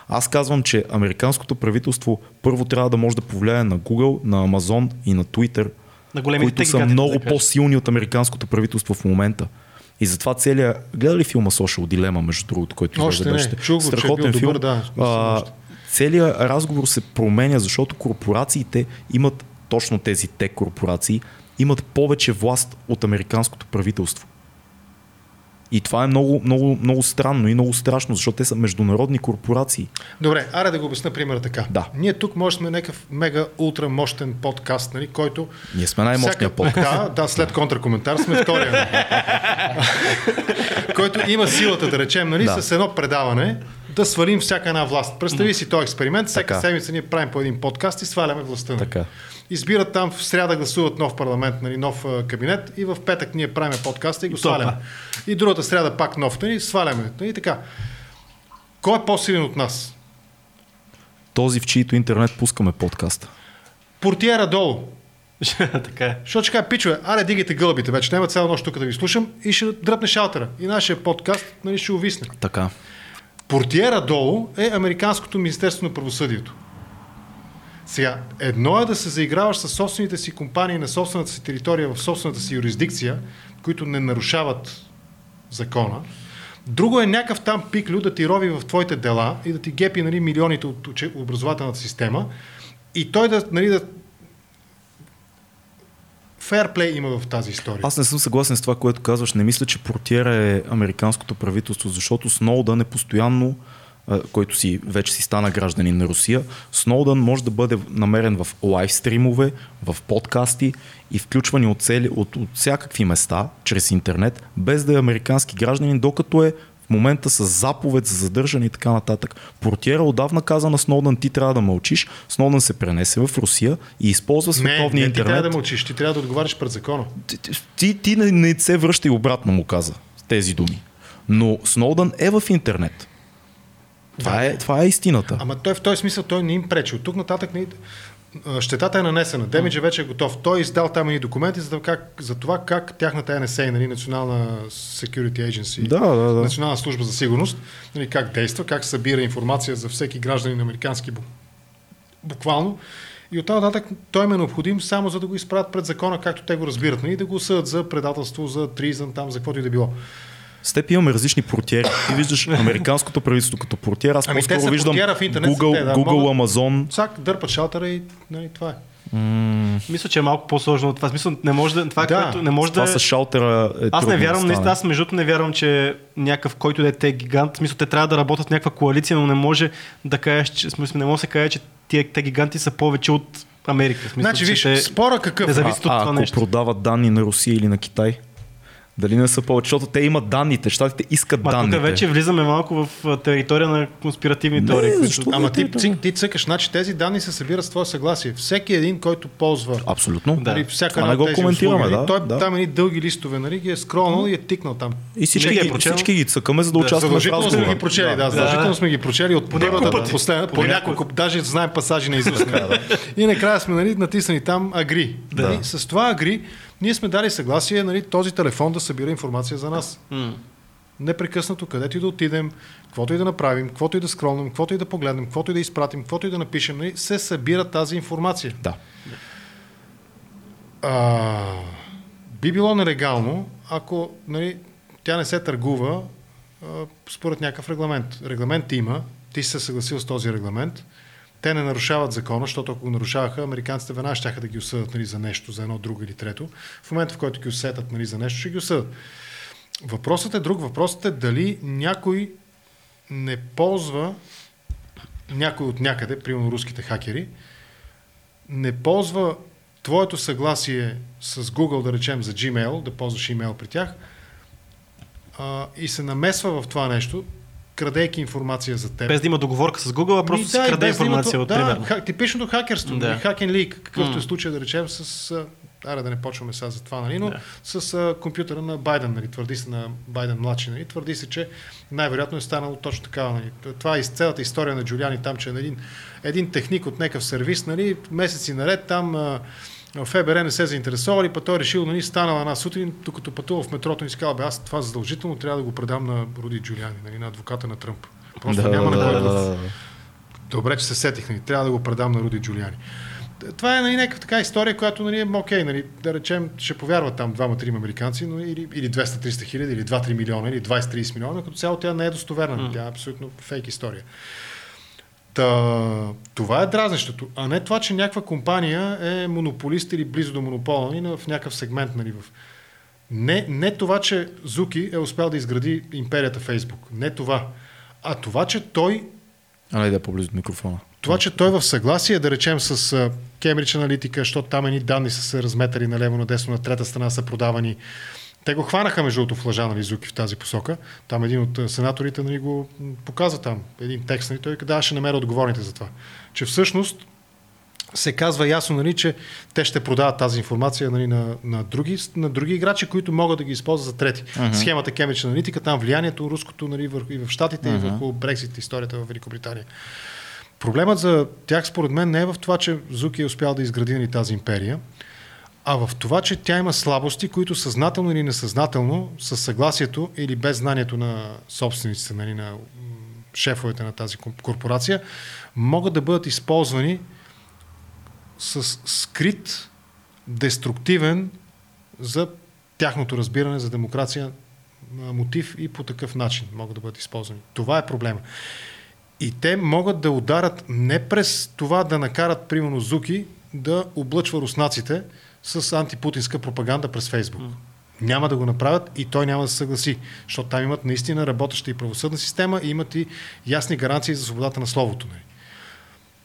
Аз казвам, че американското правителство първо трябва да може да повлияе на Google, на Amazon и на Twitter На големите които са много да по-силни от американското правителство в момента. И затова целият... Гледа ли филма Social Dilemma, между другото, който не. беше? Чух го, че е бил Страхотен филм. добър, да. А, още. целият разговор се променя, защото корпорациите имат, точно тези тек корпорации, имат повече власт от американското правителство. И това е много, много, много странно и много страшно, защото те са международни корпорации. Добре, аре да го обясна примера така. Да. Ние тук може сме някакъв мега ултра мощен подкаст, нали, който... Ние сме най-мощният всяка- подкаст. Да, да, след контракоментар сме втория. който има силата, да речем, нали, Да. с едно предаване да свалим всяка една власт. Представи си този експеримент. Всяка Така. седмица ние правим по един подкаст и сваляме властта. нали. Така. Избират там в сряда гласуват нов парламент, нали, нов кабинет и в петък ние правим подкаста и го И сваляме. И другата сряда пак нов, нали, сваляме. Нали, така. Кой е по-силен от нас? Този, в чието интернет пускаме подкаста. Портиера долу. така е. Защото ще кажа, пичове, аре дигайте гълбите, вече няма цяла нощ тук да ви слушам и ще дръпне шалтера. И нашия подкаст нали, ще увисне. Така. Портиера долу е Американското Министерство на правосъдието. Сега, едно е да се заиграваш с собствените си компании на собствената си територия, в собствената си юрисдикция, които не нарушават закона. Друго е някакъв там пиклю да ти рови в твоите дела и да ти гепи нали, милионите от образователната система и той да, нали, да фейрплей има в тази история. Аз не съм съгласен с това, което казваш. Не мисля, че портиера е американското правителство, защото Сноудън е постоянно, който си вече си стана гражданин на Русия, Сноудън може да бъде намерен в лайв стримове, в подкасти и включвани от, цели, от, от всякакви места, чрез интернет, без да е американски гражданин, докато е в момента с заповед за задържане и така нататък. Портиера отдавна каза на Сноудън, ти трябва да мълчиш. Сноудън се пренесе в Русия и използва не, световния не, интернет. ти трябва да мълчиш, ти трябва да отговаряш пред закона. Ти- ти, ти не, не се връща и обратно му каза тези думи. Но Сноудън е в интернет. Това е, това е истината. Ама той в този смисъл той не им пречи. От тук нататък не... щетата е нанесена. Демиджа вече е готов. Той е издал там и документи за, това как, за това как тяхната NSA, нали, Национална Security Agency, Да, да, да. Национална служба за сигурност, нали, как действа, как събира информация за всеки гражданин американски бу- буквално. И оттам нататък той им е необходим само за да го изправят пред закона, както те го разбират, нали, да го съдят за предателство, за тризън, там, за каквото и да било. С теб имаме различни портиери. Ти виждаш американското правителство като портиер. Аз Ами по-скоро виждам в интернет, Google, те, да, Google могат- Amazon. Цак, дърпат шалтера и нали, това е. Мисля, че е малко по-сложно от това. Смисъл, не може да, това, Да. да, което не може Това да... с шалтера е Аз не вярвам, наистина, аз между не вярвам, че някакъв, който да е те гигант, в смисъл, те трябва да работят в някаква коалиция, но не може да кажеш, че, смисъл, не може да се каже, че тия те гиганти са повече от Америка. Смисъл, Значи, виж, те спора какъв не е? зависят от това ако нещо. продават данни на Русия или на Китай? Дали не са повече? Защото те имат данните. Щатите искат Ма данните. тук вече влизаме малко в територия на конспиративни Не, теории. които-? Ама ти, Да, ти, ти цъкаш, значи тези данни се събират с твое съгласие. Всеки един, който ползва Абсолютно. Да. нали, всяка Това не го коментираме, услуги, нали, да, той да. там едни дълги листове, нали, ги е скролнал и е тикнал там. И всички, ги е всички ги цъкаме, за да, участваме в Задължително сме ги прочели, да, задължително сме ги прочели от първата до пъти. последната, по няколко, даже знаем пасажи на Изус. И накрая сме нали, натиснали там Агри. Да. Нали, с това Агри ние сме дали съгласие нали, този телефон да събира информация за нас. М. непрекъснато, където и да отидем, каквото и да направим, каквото и да скролнем, каквото и да погледнем, каквото и да изпратим, каквото и да напишем, нали, се събира тази информация. Да. А, би било нелегално, ако нали, тя не се търгува а, според някакъв регламент. Регламент има, ти си се съгласил с този регламент, те не нарушават закона, защото ако го нарушаваха, американците веднага ще да ги осъдат нали, за нещо, за едно, друго или трето. В момента, в който ги усетат нали, за нещо, ще ги осъдат. Въпросът е друг. Въпросът е дали някой не ползва някой от някъде, примерно руските хакери, не ползва твоето съгласие с Google, да речем, за Gmail, да ползваш имейл при тях, а, и се намесва в това нещо, крадейки информация за теб. Без да има договорка с Google, а просто Ми, си краде да информация то- от да, примерно. ха- типичното хакерство, Да. да. хакен лик, какъвто е М. случай, да речем, с... Аре да не почваме сега за това, нали? но Да. с а, компютъра на Байден, нали? твърди се на Байден младши, нали? твърди се, че най-вероятно е станало точно такава. Нали? Това е из цялата история на Джулиани там, че един, един техник от някакъв сервис, нали? месеци наред там а, ФБР не се заинтересовали, па той е решил, нали, станала една сутрин, докато пътува в метрото и си казал, бе, аз това задължително трябва да го предам на Руди Джулиани, нали, на адвоката на Тръмп. Просто да, няма да, на да, да, да. Добре, че се сетих, нали? трябва да го предам на Руди Джулиани. това е нали, някаква така история, която нали, е окей, нали, да речем, ще повярват там двама-трима американци, но или, или 200-300 хиляди, или 2-3 милиона, или 20-30 милиона, като цяло тя не е достоверна. Mm. Тя е абсолютно фейк история. Та, това е дразнещото, а не това, че някаква компания е монополист или близо до монопола в някакъв сегмент. Нали, в... не, не това, че Зуки е успял да изгради империята Фейсбук. Не това. А това, че той... А не да е по-близо до микрофона. Това, че той в съгласие, да речем с Кембридж аналитика, защото там едни данни са се разметали налево, надесно, на трета страна са продавани. Те го хванаха между другото в лъжа на Лизуки в тази посока. Там един от сенаторите нали, го показа там, един текст. Нали, той да, ще намеря отговорните за това. Че всъщност се казва ясно, нали, че те ще продават тази информация нали, на, на, други, на други играчи, които могат да ги използват за трети. Uh-huh. Схемата Кембридж аналитика, там влиянието руското нали, върху, и в Штатите, uh-huh. и върху Брексит, историята в Великобритания. Проблемът за тях, според мен, не е в това, че Зуки е успял да изгради нали, тази империя, а в това, че тя има слабости, които съзнателно или несъзнателно, с съгласието или без знанието на собствениците, нали, на шефовете на тази корпорация, могат да бъдат използвани с скрит, деструктивен за тяхното разбиране за демокрация мотив и по такъв начин могат да бъдат използвани. Това е проблема. И те могат да ударат не през това да накарат, примерно, Зуки да облъчва руснаците с антипутинска пропаганда през Фейсбук. Mm. Няма да го направят и той няма да се съгласи, защото там имат наистина работеща и правосъдна система и имат и ясни гаранции за свободата на словото. Нали.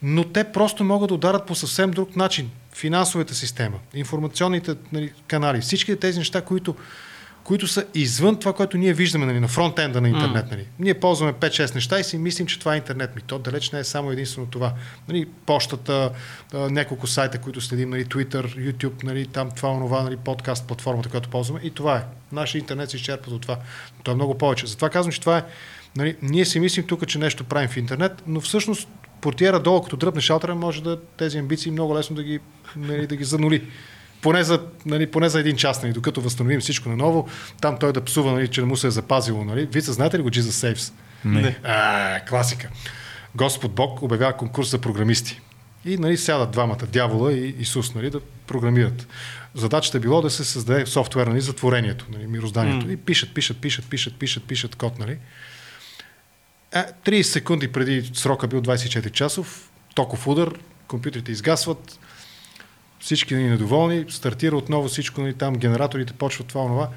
Но те просто могат да ударат по съвсем друг начин. Финансовата система, информационните нали, канали, всички тези неща, които които са извън това, което ние виждаме нали, на фронтенда на интернет. Нали. Ние ползваме 5-6 неща и си мислим, че това е интернет. Ми, то далеч не е само единствено това. Нали, почтата, няколко сайта, които следим, нали, Twitter, YouTube, нали, там това, онова, нали, подкаст, платформата, която ползваме. И това е. Нашия интернет се изчерпва от това. Но то е много повече. Затова казвам, че това е. Нали, ние си мислим тук, че нещо правим в интернет, но всъщност портиера долу, като дръпне шалтера, може да тези амбиции много лесно да ги, нали, да ги занули поне за, нали, поне за един час, нали, докато възстановим всичко наново, там той да псува, нали, че не му се е запазило. Нали. Вие знаете ли го Jesus Saves? Не. А, класика. Господ Бог обявява конкурс за програмисти. И нали, сядат двамата, дявола и Исус, нали, да програмират. Задачата е било да се създаде софтуер нали, за творението, нали, мирозданието. Mm. И пишат, пишат, пишат, пишат, пишат, пишат код. Нали. Е, 30 секунди преди срока бил 24 часов, токов удар, компютрите изгасват, всички ни недоволни, стартира отново всичко, нали, там генераторите почват това, онова.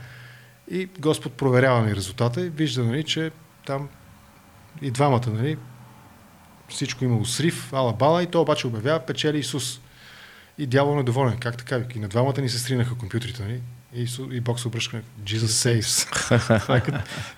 И Господ проверява ни резултата и вижда, нали, че там и двамата, нали, всичко имало срив, ала бала и то обаче обявява печели Исус. И дявол недоволен. Как така? И на двамата ни се стринаха компютрите. Нали? И, и Бог се обръща Jesus saves. това,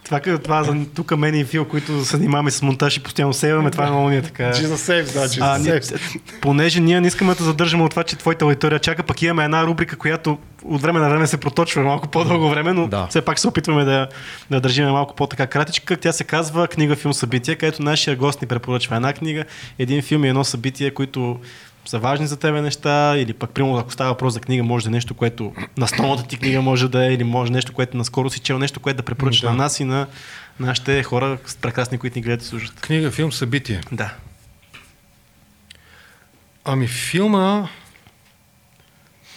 това, това, това за тук мен и Фил, които се занимаваме с монтаж и постоянно сейваме, това е много ни е така. Jesus saves, да, Jesus а, saves. понеже ние не искаме да задържаме от това, че твоята аудитория чака, пък имаме една рубрика, която от време на време се проточва малко по-дълго време, но да. все пак се опитваме да, да държим малко по-така кратичка. Тя се казва книга, филм, събитие, където нашия гост ни препоръчва една книга, един филм и едно събитие, които са важни за тебе неща, или пък, примерно, ако става въпрос за книга, може да е нещо, което на столната ти книга може да е, или може нещо, което наскоро си чел, нещо, което да препоръчаш да. на нас и на нашите хора, прекрасни, които ни гледат и слушат. Книга, филм, събитие. Да. Ами филма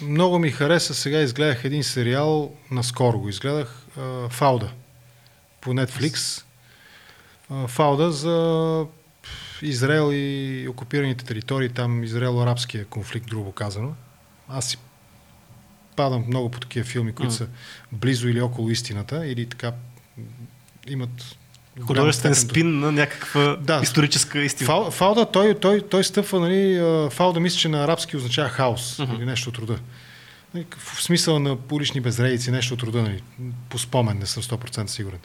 много ми хареса. Сега изгледах един сериал, наскоро го изгледах, Фауда по Netflix. Фауда за Израел и окупираните територии, там Израел-арабския конфликт, грубо казано. Аз си падам много по такива филми, които mm. са близо или около истината, или така имат художествен спин на някаква да. историческа истина. Фал, фалда, той, той, той стъпва, нали, фалда мисля, че на арабски означава хаос uh-huh. или нещо от рода. Нали, в смисъл на улични безредици, нещо от рода, нали, по спомен, не съм 100% сигурен.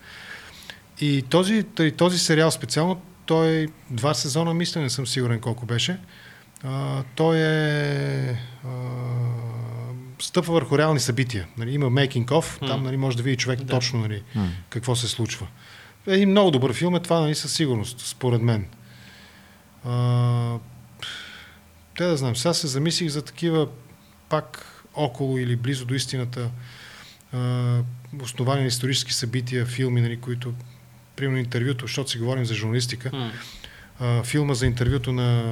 И този, този сериал специално, той два сезона, мисля, не съм сигурен колко беше. А, той е а, стъпва върху реални събития. Нали, има making of, там нали, може да види човек да. точно нали, mm. какво се случва. Един много добър филм е това нали, със сигурност, според мен. А, те да знам, сега се замислих за такива пак около или близо до истината а, основани на исторически събития, филми, нали, които примерно интервюто, защото си говорим за журналистика. Mm. а, филма за интервюто на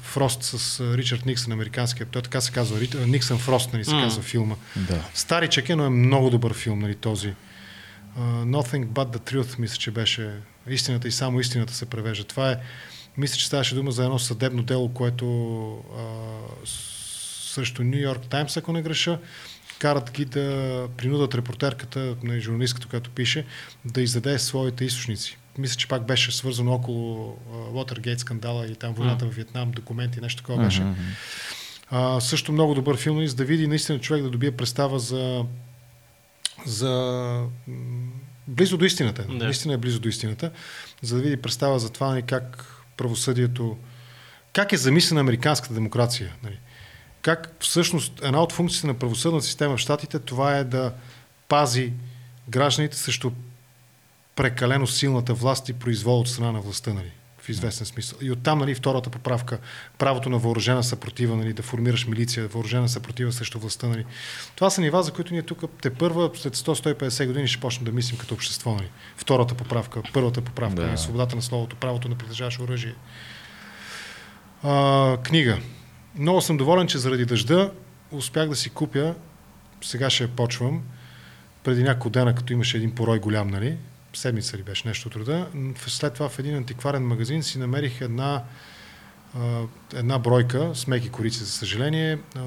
Фрост с Ричард Никсън, американския. Той така се казва. Никсън Фрост, нали, се М. казва филма. Да. Старичък е, но е много добър филм, нали, този. Uh, Nothing but the truth, мисля, че беше истината и само истината се превежда. Това е, мисля, че ставаше дума за едно съдебно дело, което а, с- срещу Нью Йорк Таймс, ако не греша, карат ги да принудат репортерката, на журналистката, която пише, да издаде своите източници. Мисля, че пак беше свързано около Watergate скандала и там войната в Вьетнам, документи, нещо такова беше. Мгм. А, също много добър филм, нали, за да види наистина човек да добие представа за, за близо до истината. Да. Да. Наистина е близо до истината, за да види представа за това нали, как правосъдието, как е замислена американската демокрация. Нали. Как всъщност една от функциите на правосъдната система в Штатите това е да пази гражданите срещу прекалено силната власт и произвол от страна на властта, нали, в известен смисъл. И оттам, нали, втората поправка, правото на въоръжена съпротива, нали, да формираш милиция, въоръжена съпротива срещу властта. Нали. Това са нива, за които ние тук те първа, след 100-150 години ще почнем да мислим като общество. Нали. Втората поправка, първата поправка, Да. нали, свободата на словото, правото на притежаваш оръжие. А, книга. Много съм доволен, че заради дъжда успях да си купя, сега ще я почвам, преди няколко дена, като имаше един порой голям, нали, седмица ли беше нещо м, след това в един антикварен магазин си намерих една, а, една бройка с меки корици, за съжаление. А,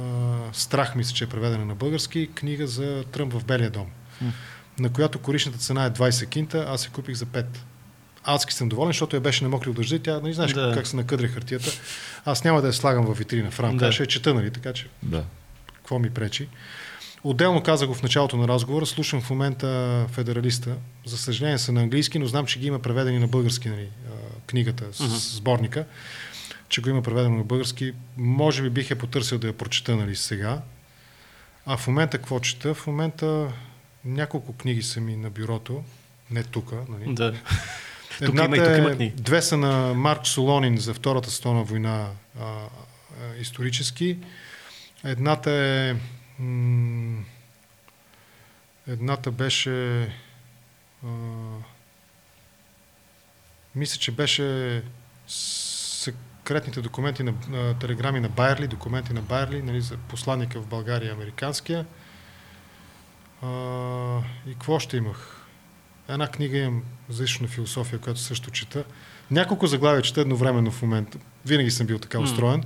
Страх, мисля, че е преведена на български, книга за Тръмп в Белия дом, на която коричната цена е 20 кинта, аз я купих за 5. Адски съм доволен, защото я беше намокрил дъжда и тя, нали знаеш Да. как се накъдря хартията. Аз няма да я слагам в витрина в рамка, Да. ще я чета, нали, така че Да. какво ми пречи. Отделно казах го в началото на разговора, слушам в момента Федералиста. За съжаление са на английски, но знам, че ги има преведени на български нали, книгата, с, с сборника, че го има преведено на български. Може би бих я потърсил да я прочета нали, сега. А в момента какво чета? В момента няколко книги са ми на бюрото, не тук. Нали. Да. Тук има и тук има книги. Две са на Марк Солонин за Втората световна война а, а, исторически. Едната е м- едната беше а, мисля, че беше секретните документи на, на телеграми на Байерли, документи на Байерли, нали, за посланника в България, американския. А, и какво ще имах? Една книга имам за източна философия, която също чета. Няколко заглавия чета едновременно в момента. Винаги съм бил така устроен.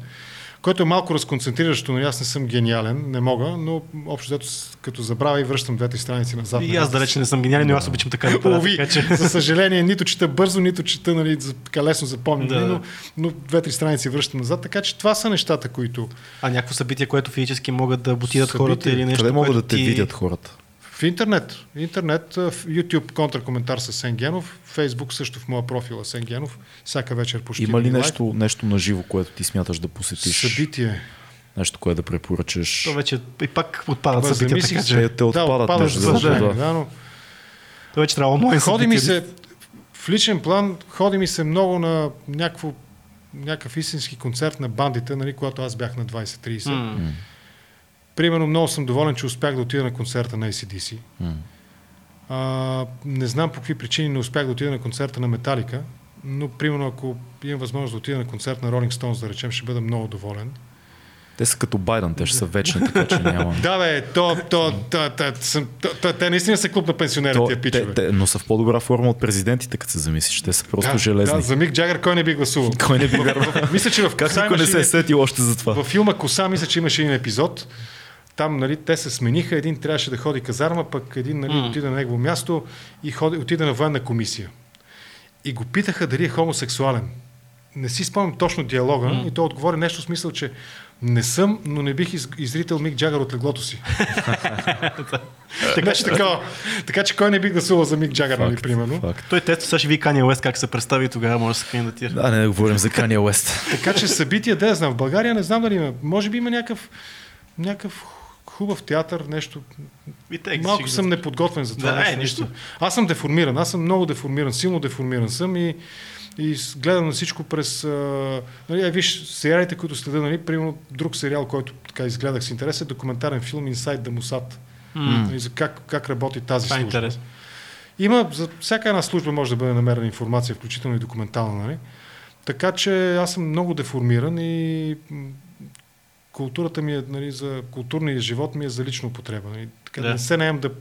Което е малко разконцентриращо, но аз не съм гениален, не мога, но общо взето като забравя и връщам двете страници назад. И аз далеч не съм гениален, но аз обичам така да правя. Лови, Така, че... за съжаление, нито чета бързо, нито чета нали, така лесно запомням, Да. но, но две-три страници връщам назад. Така че това са нещата, които А някакво събитие, което физически могат да бутират Събитие. хората или нещо, Къде могат да те ти... видят хората? В интернет, интернет, в YouTube контракоментар с Сен Генов, Facebook също в моя профил е Сен Генов, всяка вечер почти. Има ли един лайв. нещо, нещо на живо, което ти смяташ да посетиш? Събитие. Нещо, което да препоръчаш? То вече и пак отпадат Ама събития, така че... Те, отпадат, да, отпадат между съжаление, да. да, но То вече трябва онлайн Ходи ми се, в личен план, ходи ми се много на някакво, някакъв истински концерт на бандите, нали, когато аз бях на 20-30. М. Примерно много съм доволен, че успях да отида на концерта на ACDC. м. А, не знам по какви причини не успях да отида на концерта на Металика, но примерно ако имам възможност да отида на концерт на Rolling Stones, да речем, ще бъда много доволен. Те са като Байден, те ще са вечни, така че няма. Да, бе, то, то, то, то, съм- то, то, те наистина са клуб на пенсионерите, То, тия пичове. те, те, но са в по-добра форма от президентите, като се замислиш. Те са просто да, железни. Да, за Мик Джагър кой не би гласувал? Кой не би вярвал? Мисля, че в Как Коса никой не се е сетил още за това? Във филма Коса мисля, че имаше един епизод. Там нали, те се смениха, един трябваше да ходи казарма, пък един нали, М. отида на негово място и ходи, отида на военна комисия. И го питаха дали е хомосексуален. Не си спомням точно диалога М. и той отговори нещо в смисъл, че не съм, но не бих из, изрител Мик Джагър от леглото си. така, че, така, така че кой не би гласувал за Мик Джагър, нали, примерно. Факт. Той тест сега ще ви Кания Уест как се представи тогава може да се кандидатира. Да, не да говорим за Кания Уест. Така че събития, да знам. В България не знам дали има. Може би има някакъв, някакъв хубав театър, нещо. И те, ще Малко съм неподготвен за това. Да, нещо. е, нищо. Аз съм деформиран. Аз съм много деформиран. Силно деформиран съм и, и гледам на всичко през... А, нали, виж, сериалите, които следа, нали, примерно друг сериал, който така изгледах с интерес е документарен филм Inside the Mossad. Нали, за как, как работи тази Това е служба. интересно. Има, за всяка една служба може да бъде намерена информация, включително и документална, нали? Така че аз съм много деформиран и културата ми е, нали, за културния живот ми е за лична употреба. Нали. Така да. Да. не се наем да,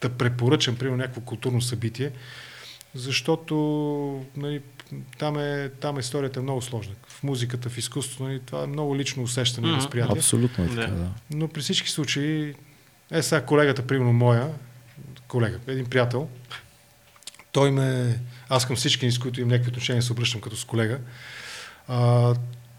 да препоръчам, примерно, някакво културно събитие, защото нали, там, е, там историята е много сложна. В музиката, в изкуството, нали, това е много лично усещане и Мгм. възприятие. Абсолютно е така, Да. да. Но при всички случаи, е сега колегата, примерно моя, колега, един приятел, той ме, аз към всички, с които имам някакви отношения, се обръщам като с колега, а,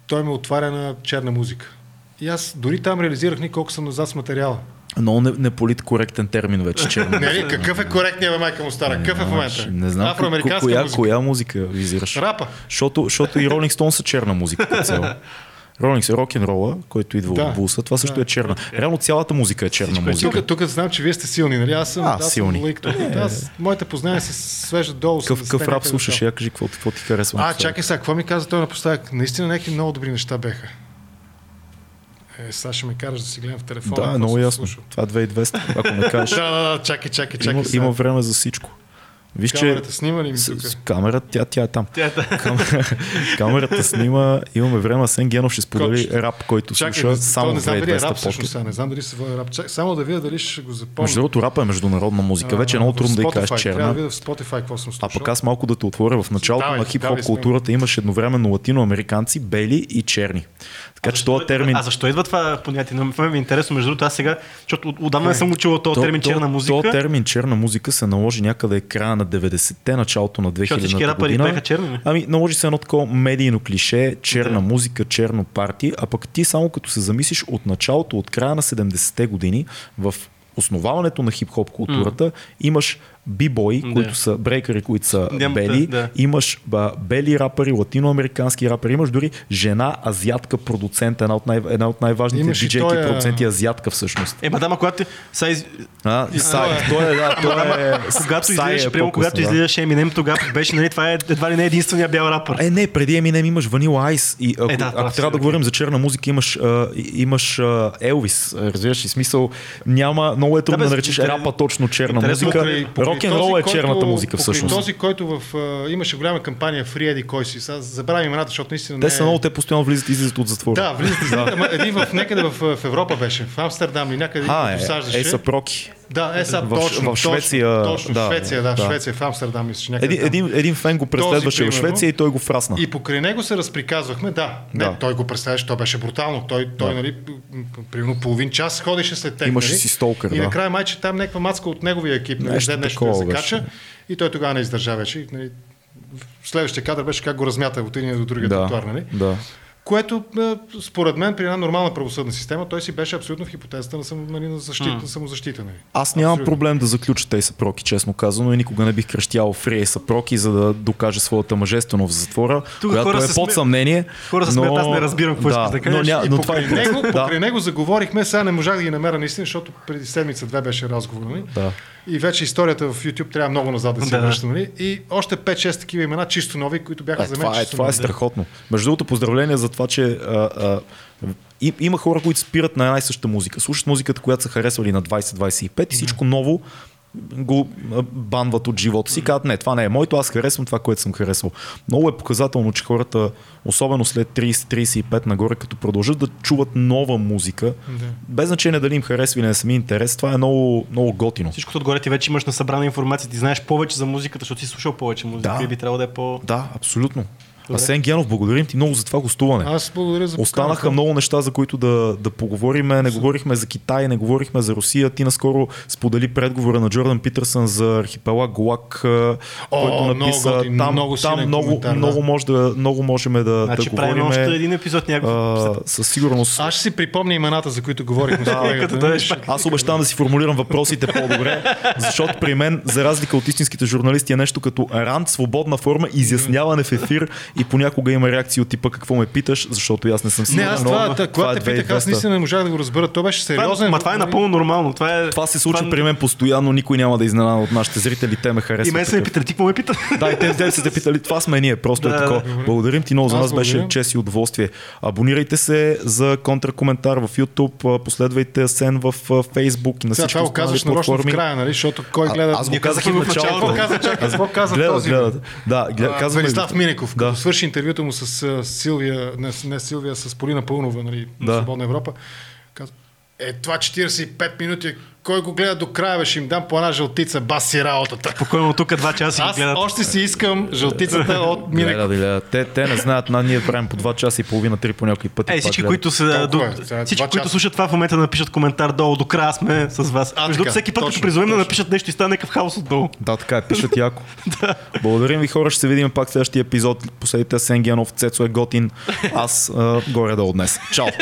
той ме отваря на черна музика. И аз дори там реализирах ни колко съм назад с материала. Много не, неполиткоректен термин вече, черно. Не ли? Какъв е коректният, бе, майка му стара? Какъв е в момента? Не знам Афроамериканска коя, музика. коя музика визираш. Рапа. Защото, защото и Ролинг Стоун са черна музика като цяло. Ролинг са рок н рола, който идва Да. от Булса, това също Да. е черна. Реално цялата музика е черна Всичко е музика. Тук, тук знам, че вие сте силни, нали? Аз съм, А, аз силни. съм тук. Аз, моите познания се свеждат долу. 80-те какъв рап слушаш? Я кажи какво, какво ти харесва. А, чакай сега, какво ми каза той напоследък? Наистина някакви много добри неща беха. Е, сега ще ме караш да си гледам в телефона. Да, много ясно. слушал. Това е 2200, ако не кажеш. Да, да, да, чакай, чакай, чакай. има, сега. има време за всичко. Виж, че Камерата снима ли ми с, тук? с камерата, тя, тя е там. Тя е та- Кам- камерата снима, имаме време, Асен Генов ще сподели Коче. рап, който Чакай, слуша то само не знам дали е рап 2200 всъщност, не знам дали се води рап. Чак, само да видя дали ще го запомня. Между другото, рапа е международна музика. Вече е много трудно да Spotify, кажеш Трябва да черна. видя в Spotify какво съм А слушал. пък аз малко да те отворя. В началото Давай, на хип-хоп давай, културата имаш едновременно латиноамериканци, бели и черни. Така че този термин... А защо идва това понятие? На мен ми е интересно, между другото, аз сега, защото от- отдавна не съм учил този термин черна музика. То термин черна музика се наложи някъде края на 90-те, началото на Защото всички 2000-та рапъри бяха черни. Ами, наложи се едно такова медийно клише, черна Да. музика, черно парти, а пък ти само като се замислиш от началото, от края на 70-те години, в основаването на хип-хоп културата, имаш бибои, Да. които са брейкъри, които са Нямате- бели, да. имаш ба, бели рапъри, латиноамерикански рапъри, имаш дори жена азиатка продуцент, една от, най- една от най-важните Имаш диджейки тоя- продуценти азиатка всъщност. Е, ма да, ма когато ти. А, Сай, той е, да, той е, когато Сай излизаш, е прямо когато да. излизаш Eminem, тогава беше, нали, това е едва ли не единствения бял рапър. Е, не, преди Eminem имаш Vanilla Ice и ако, Е, е, да, ако трябва да говорим за черна музика, имаш, а, имаш а, Елвис, разбираш ли, смисъл, няма, много е трудно Да, да, наречеш интерес- рапа точно черна музика. Покрай Рок н рол е черната музика всъщност. Този, който в, а, имаше голяма кампания Free Eddie кой си. Сега забравям имената, защото наистина Те не са е- много, те постоянно влизат и излизат от затвора. Да, влизат и излизат. Един в някъде в, в Европа беше, в Амстердам или някъде А, е, досаждаше. е, са проки. Да, е сега В- точно, в Швеция, точно, да, Швеция, да, да. Швеция, в Амстердам, мисля, че някъде Един, един, един фен го преследваше в. Швеция и той го фрасна. И покрай него се разприказвахме, да. Не, Да. той го представяше, той беше брутално. Той, той Да. нали, примерно половин час ходеше след теб. Имаше нали? си столкър, И да. накрая майче там някаква мацка от неговия екип, нали, Нещо нещо да закача. беше. И той тогава не издържа вече. Нали, следващия кадър беше как го размята от един до другия да, тротуар, нали? да. Което, е, според мен, при една нормална правосъдна система, той си беше абсолютно в хипотезата на, сам, нали, на, защита, на самозащита. Нали. Аз нямам Абсолютно. проблем да заключа те са проки, честно казано, и никога не бих крещял Фрей са проки, за да докаже своята мъжественост в затвора, Тук която хора е под съмнение. хора се смеят, аз не разбирам какво искаш да кажеш. Но, ня, И но това е покрай, него, покрай да, него заговорихме, сега не можах да ги намеря наистина, защото преди седмица-две беше разговор. Нали? да. И вече историята в YouTube трябва много назад да се Да. връща. Нали? И още 5-6 такива имена, чисто нови, които бяха Е, за мен това, е, чисто това е нови. страхотно. Между другото, поздравления за това, че а, а, и, има хора, които спират на една и съща музика. Слушат музиката, която са харесвали на 20-25 и всичко ново го банват от живота си. Казват, не, това не е моето, аз харесвам това, което съм харесвал. Много е показателно, че хората, особено след 30-35 нагоре, като продължат да чуват нова музика, Да. без значение дали им харесва или не сами интерес, това е много, много готино. Всичкото отгоре ти вече имаш на събрана информация, ти знаеш повече за музиката, защото си слушал повече музика Да. и би трябвало да е по... Да, абсолютно. Добре. Асен Генов, благодарим ти много за това гостуване. Аз благодаря за Останаха поканата. много неща, за които да, да поговориме. Не говорихме за Китай, не говорихме за Русия. Ти наскоро сподели предговора на Джордан Питърсън за архипелаг Голак, който много написа. готин, там много там много, да. много, може да, много можем да, Значи да правим говорим. още един епизод някакъв. А, със сигурност. Аз ще си припомня имената, за които говорихме Ще- пак. Аз обещавам да си формулирам въпросите по-добре, защото при мен, за разлика от истинските журналисти, е нещо като рант, свободна форма, изясняване в ефир и понякога има реакции от типа какво ме питаш, защото аз не съм Не, сигурен. аз но това, това, когато е те питах, аз 2200. наистина не можах да го разбера. То беше Това, сериозен. ма това е напълно нормално. Това, е, Това се случва при мен постоянно, никой няма да изненада от нашите зрители, те ме И харесват. мен се ме питали, ти какво ме пита? Да, и те, те са те питали, това сме ние, просто Да, е да, такова. добре. Благодарим ти много, за Аз нас беше чест и удоволствие. Абонирайте се за контракоментар в YouTube, последвайте Сен в Facebook и на всички това го казваш нарочно в края, нали? Защото кой гледа... Аз го казах и в началото. Какво каза, чакай, какво каза този? Да, казваме Велислав. Минеков, Да. Свърши интервюто му с Силвия, не, не Силвия, с Полина Пълнова, нали, Да. на Свободна Европа, е, това 45 минути, кой го гледа до края, бе, ще им дам по една жълтица, бас си работата. Спокойно тук два часа Аз гледат. още си искам жълтицата от Минеков. Гледат, гледат. Те, те не знаят, на ние правим по 2 часа и половина, 3 по някой пъти. Е, пак всички, които, са, до, е. Всички два които слушат това в момента, напишат коментар долу. До края сме с вас. А, Между така, всеки път, като призовем да напишат нещо и стане някакъв хаос отдолу. Да, така е, пишат яко. Благодарим ви хора, ще се видим пак в следващия епизод. Последите Сенгианов, Цецо е готин. Аз горе-долу днес. Чао.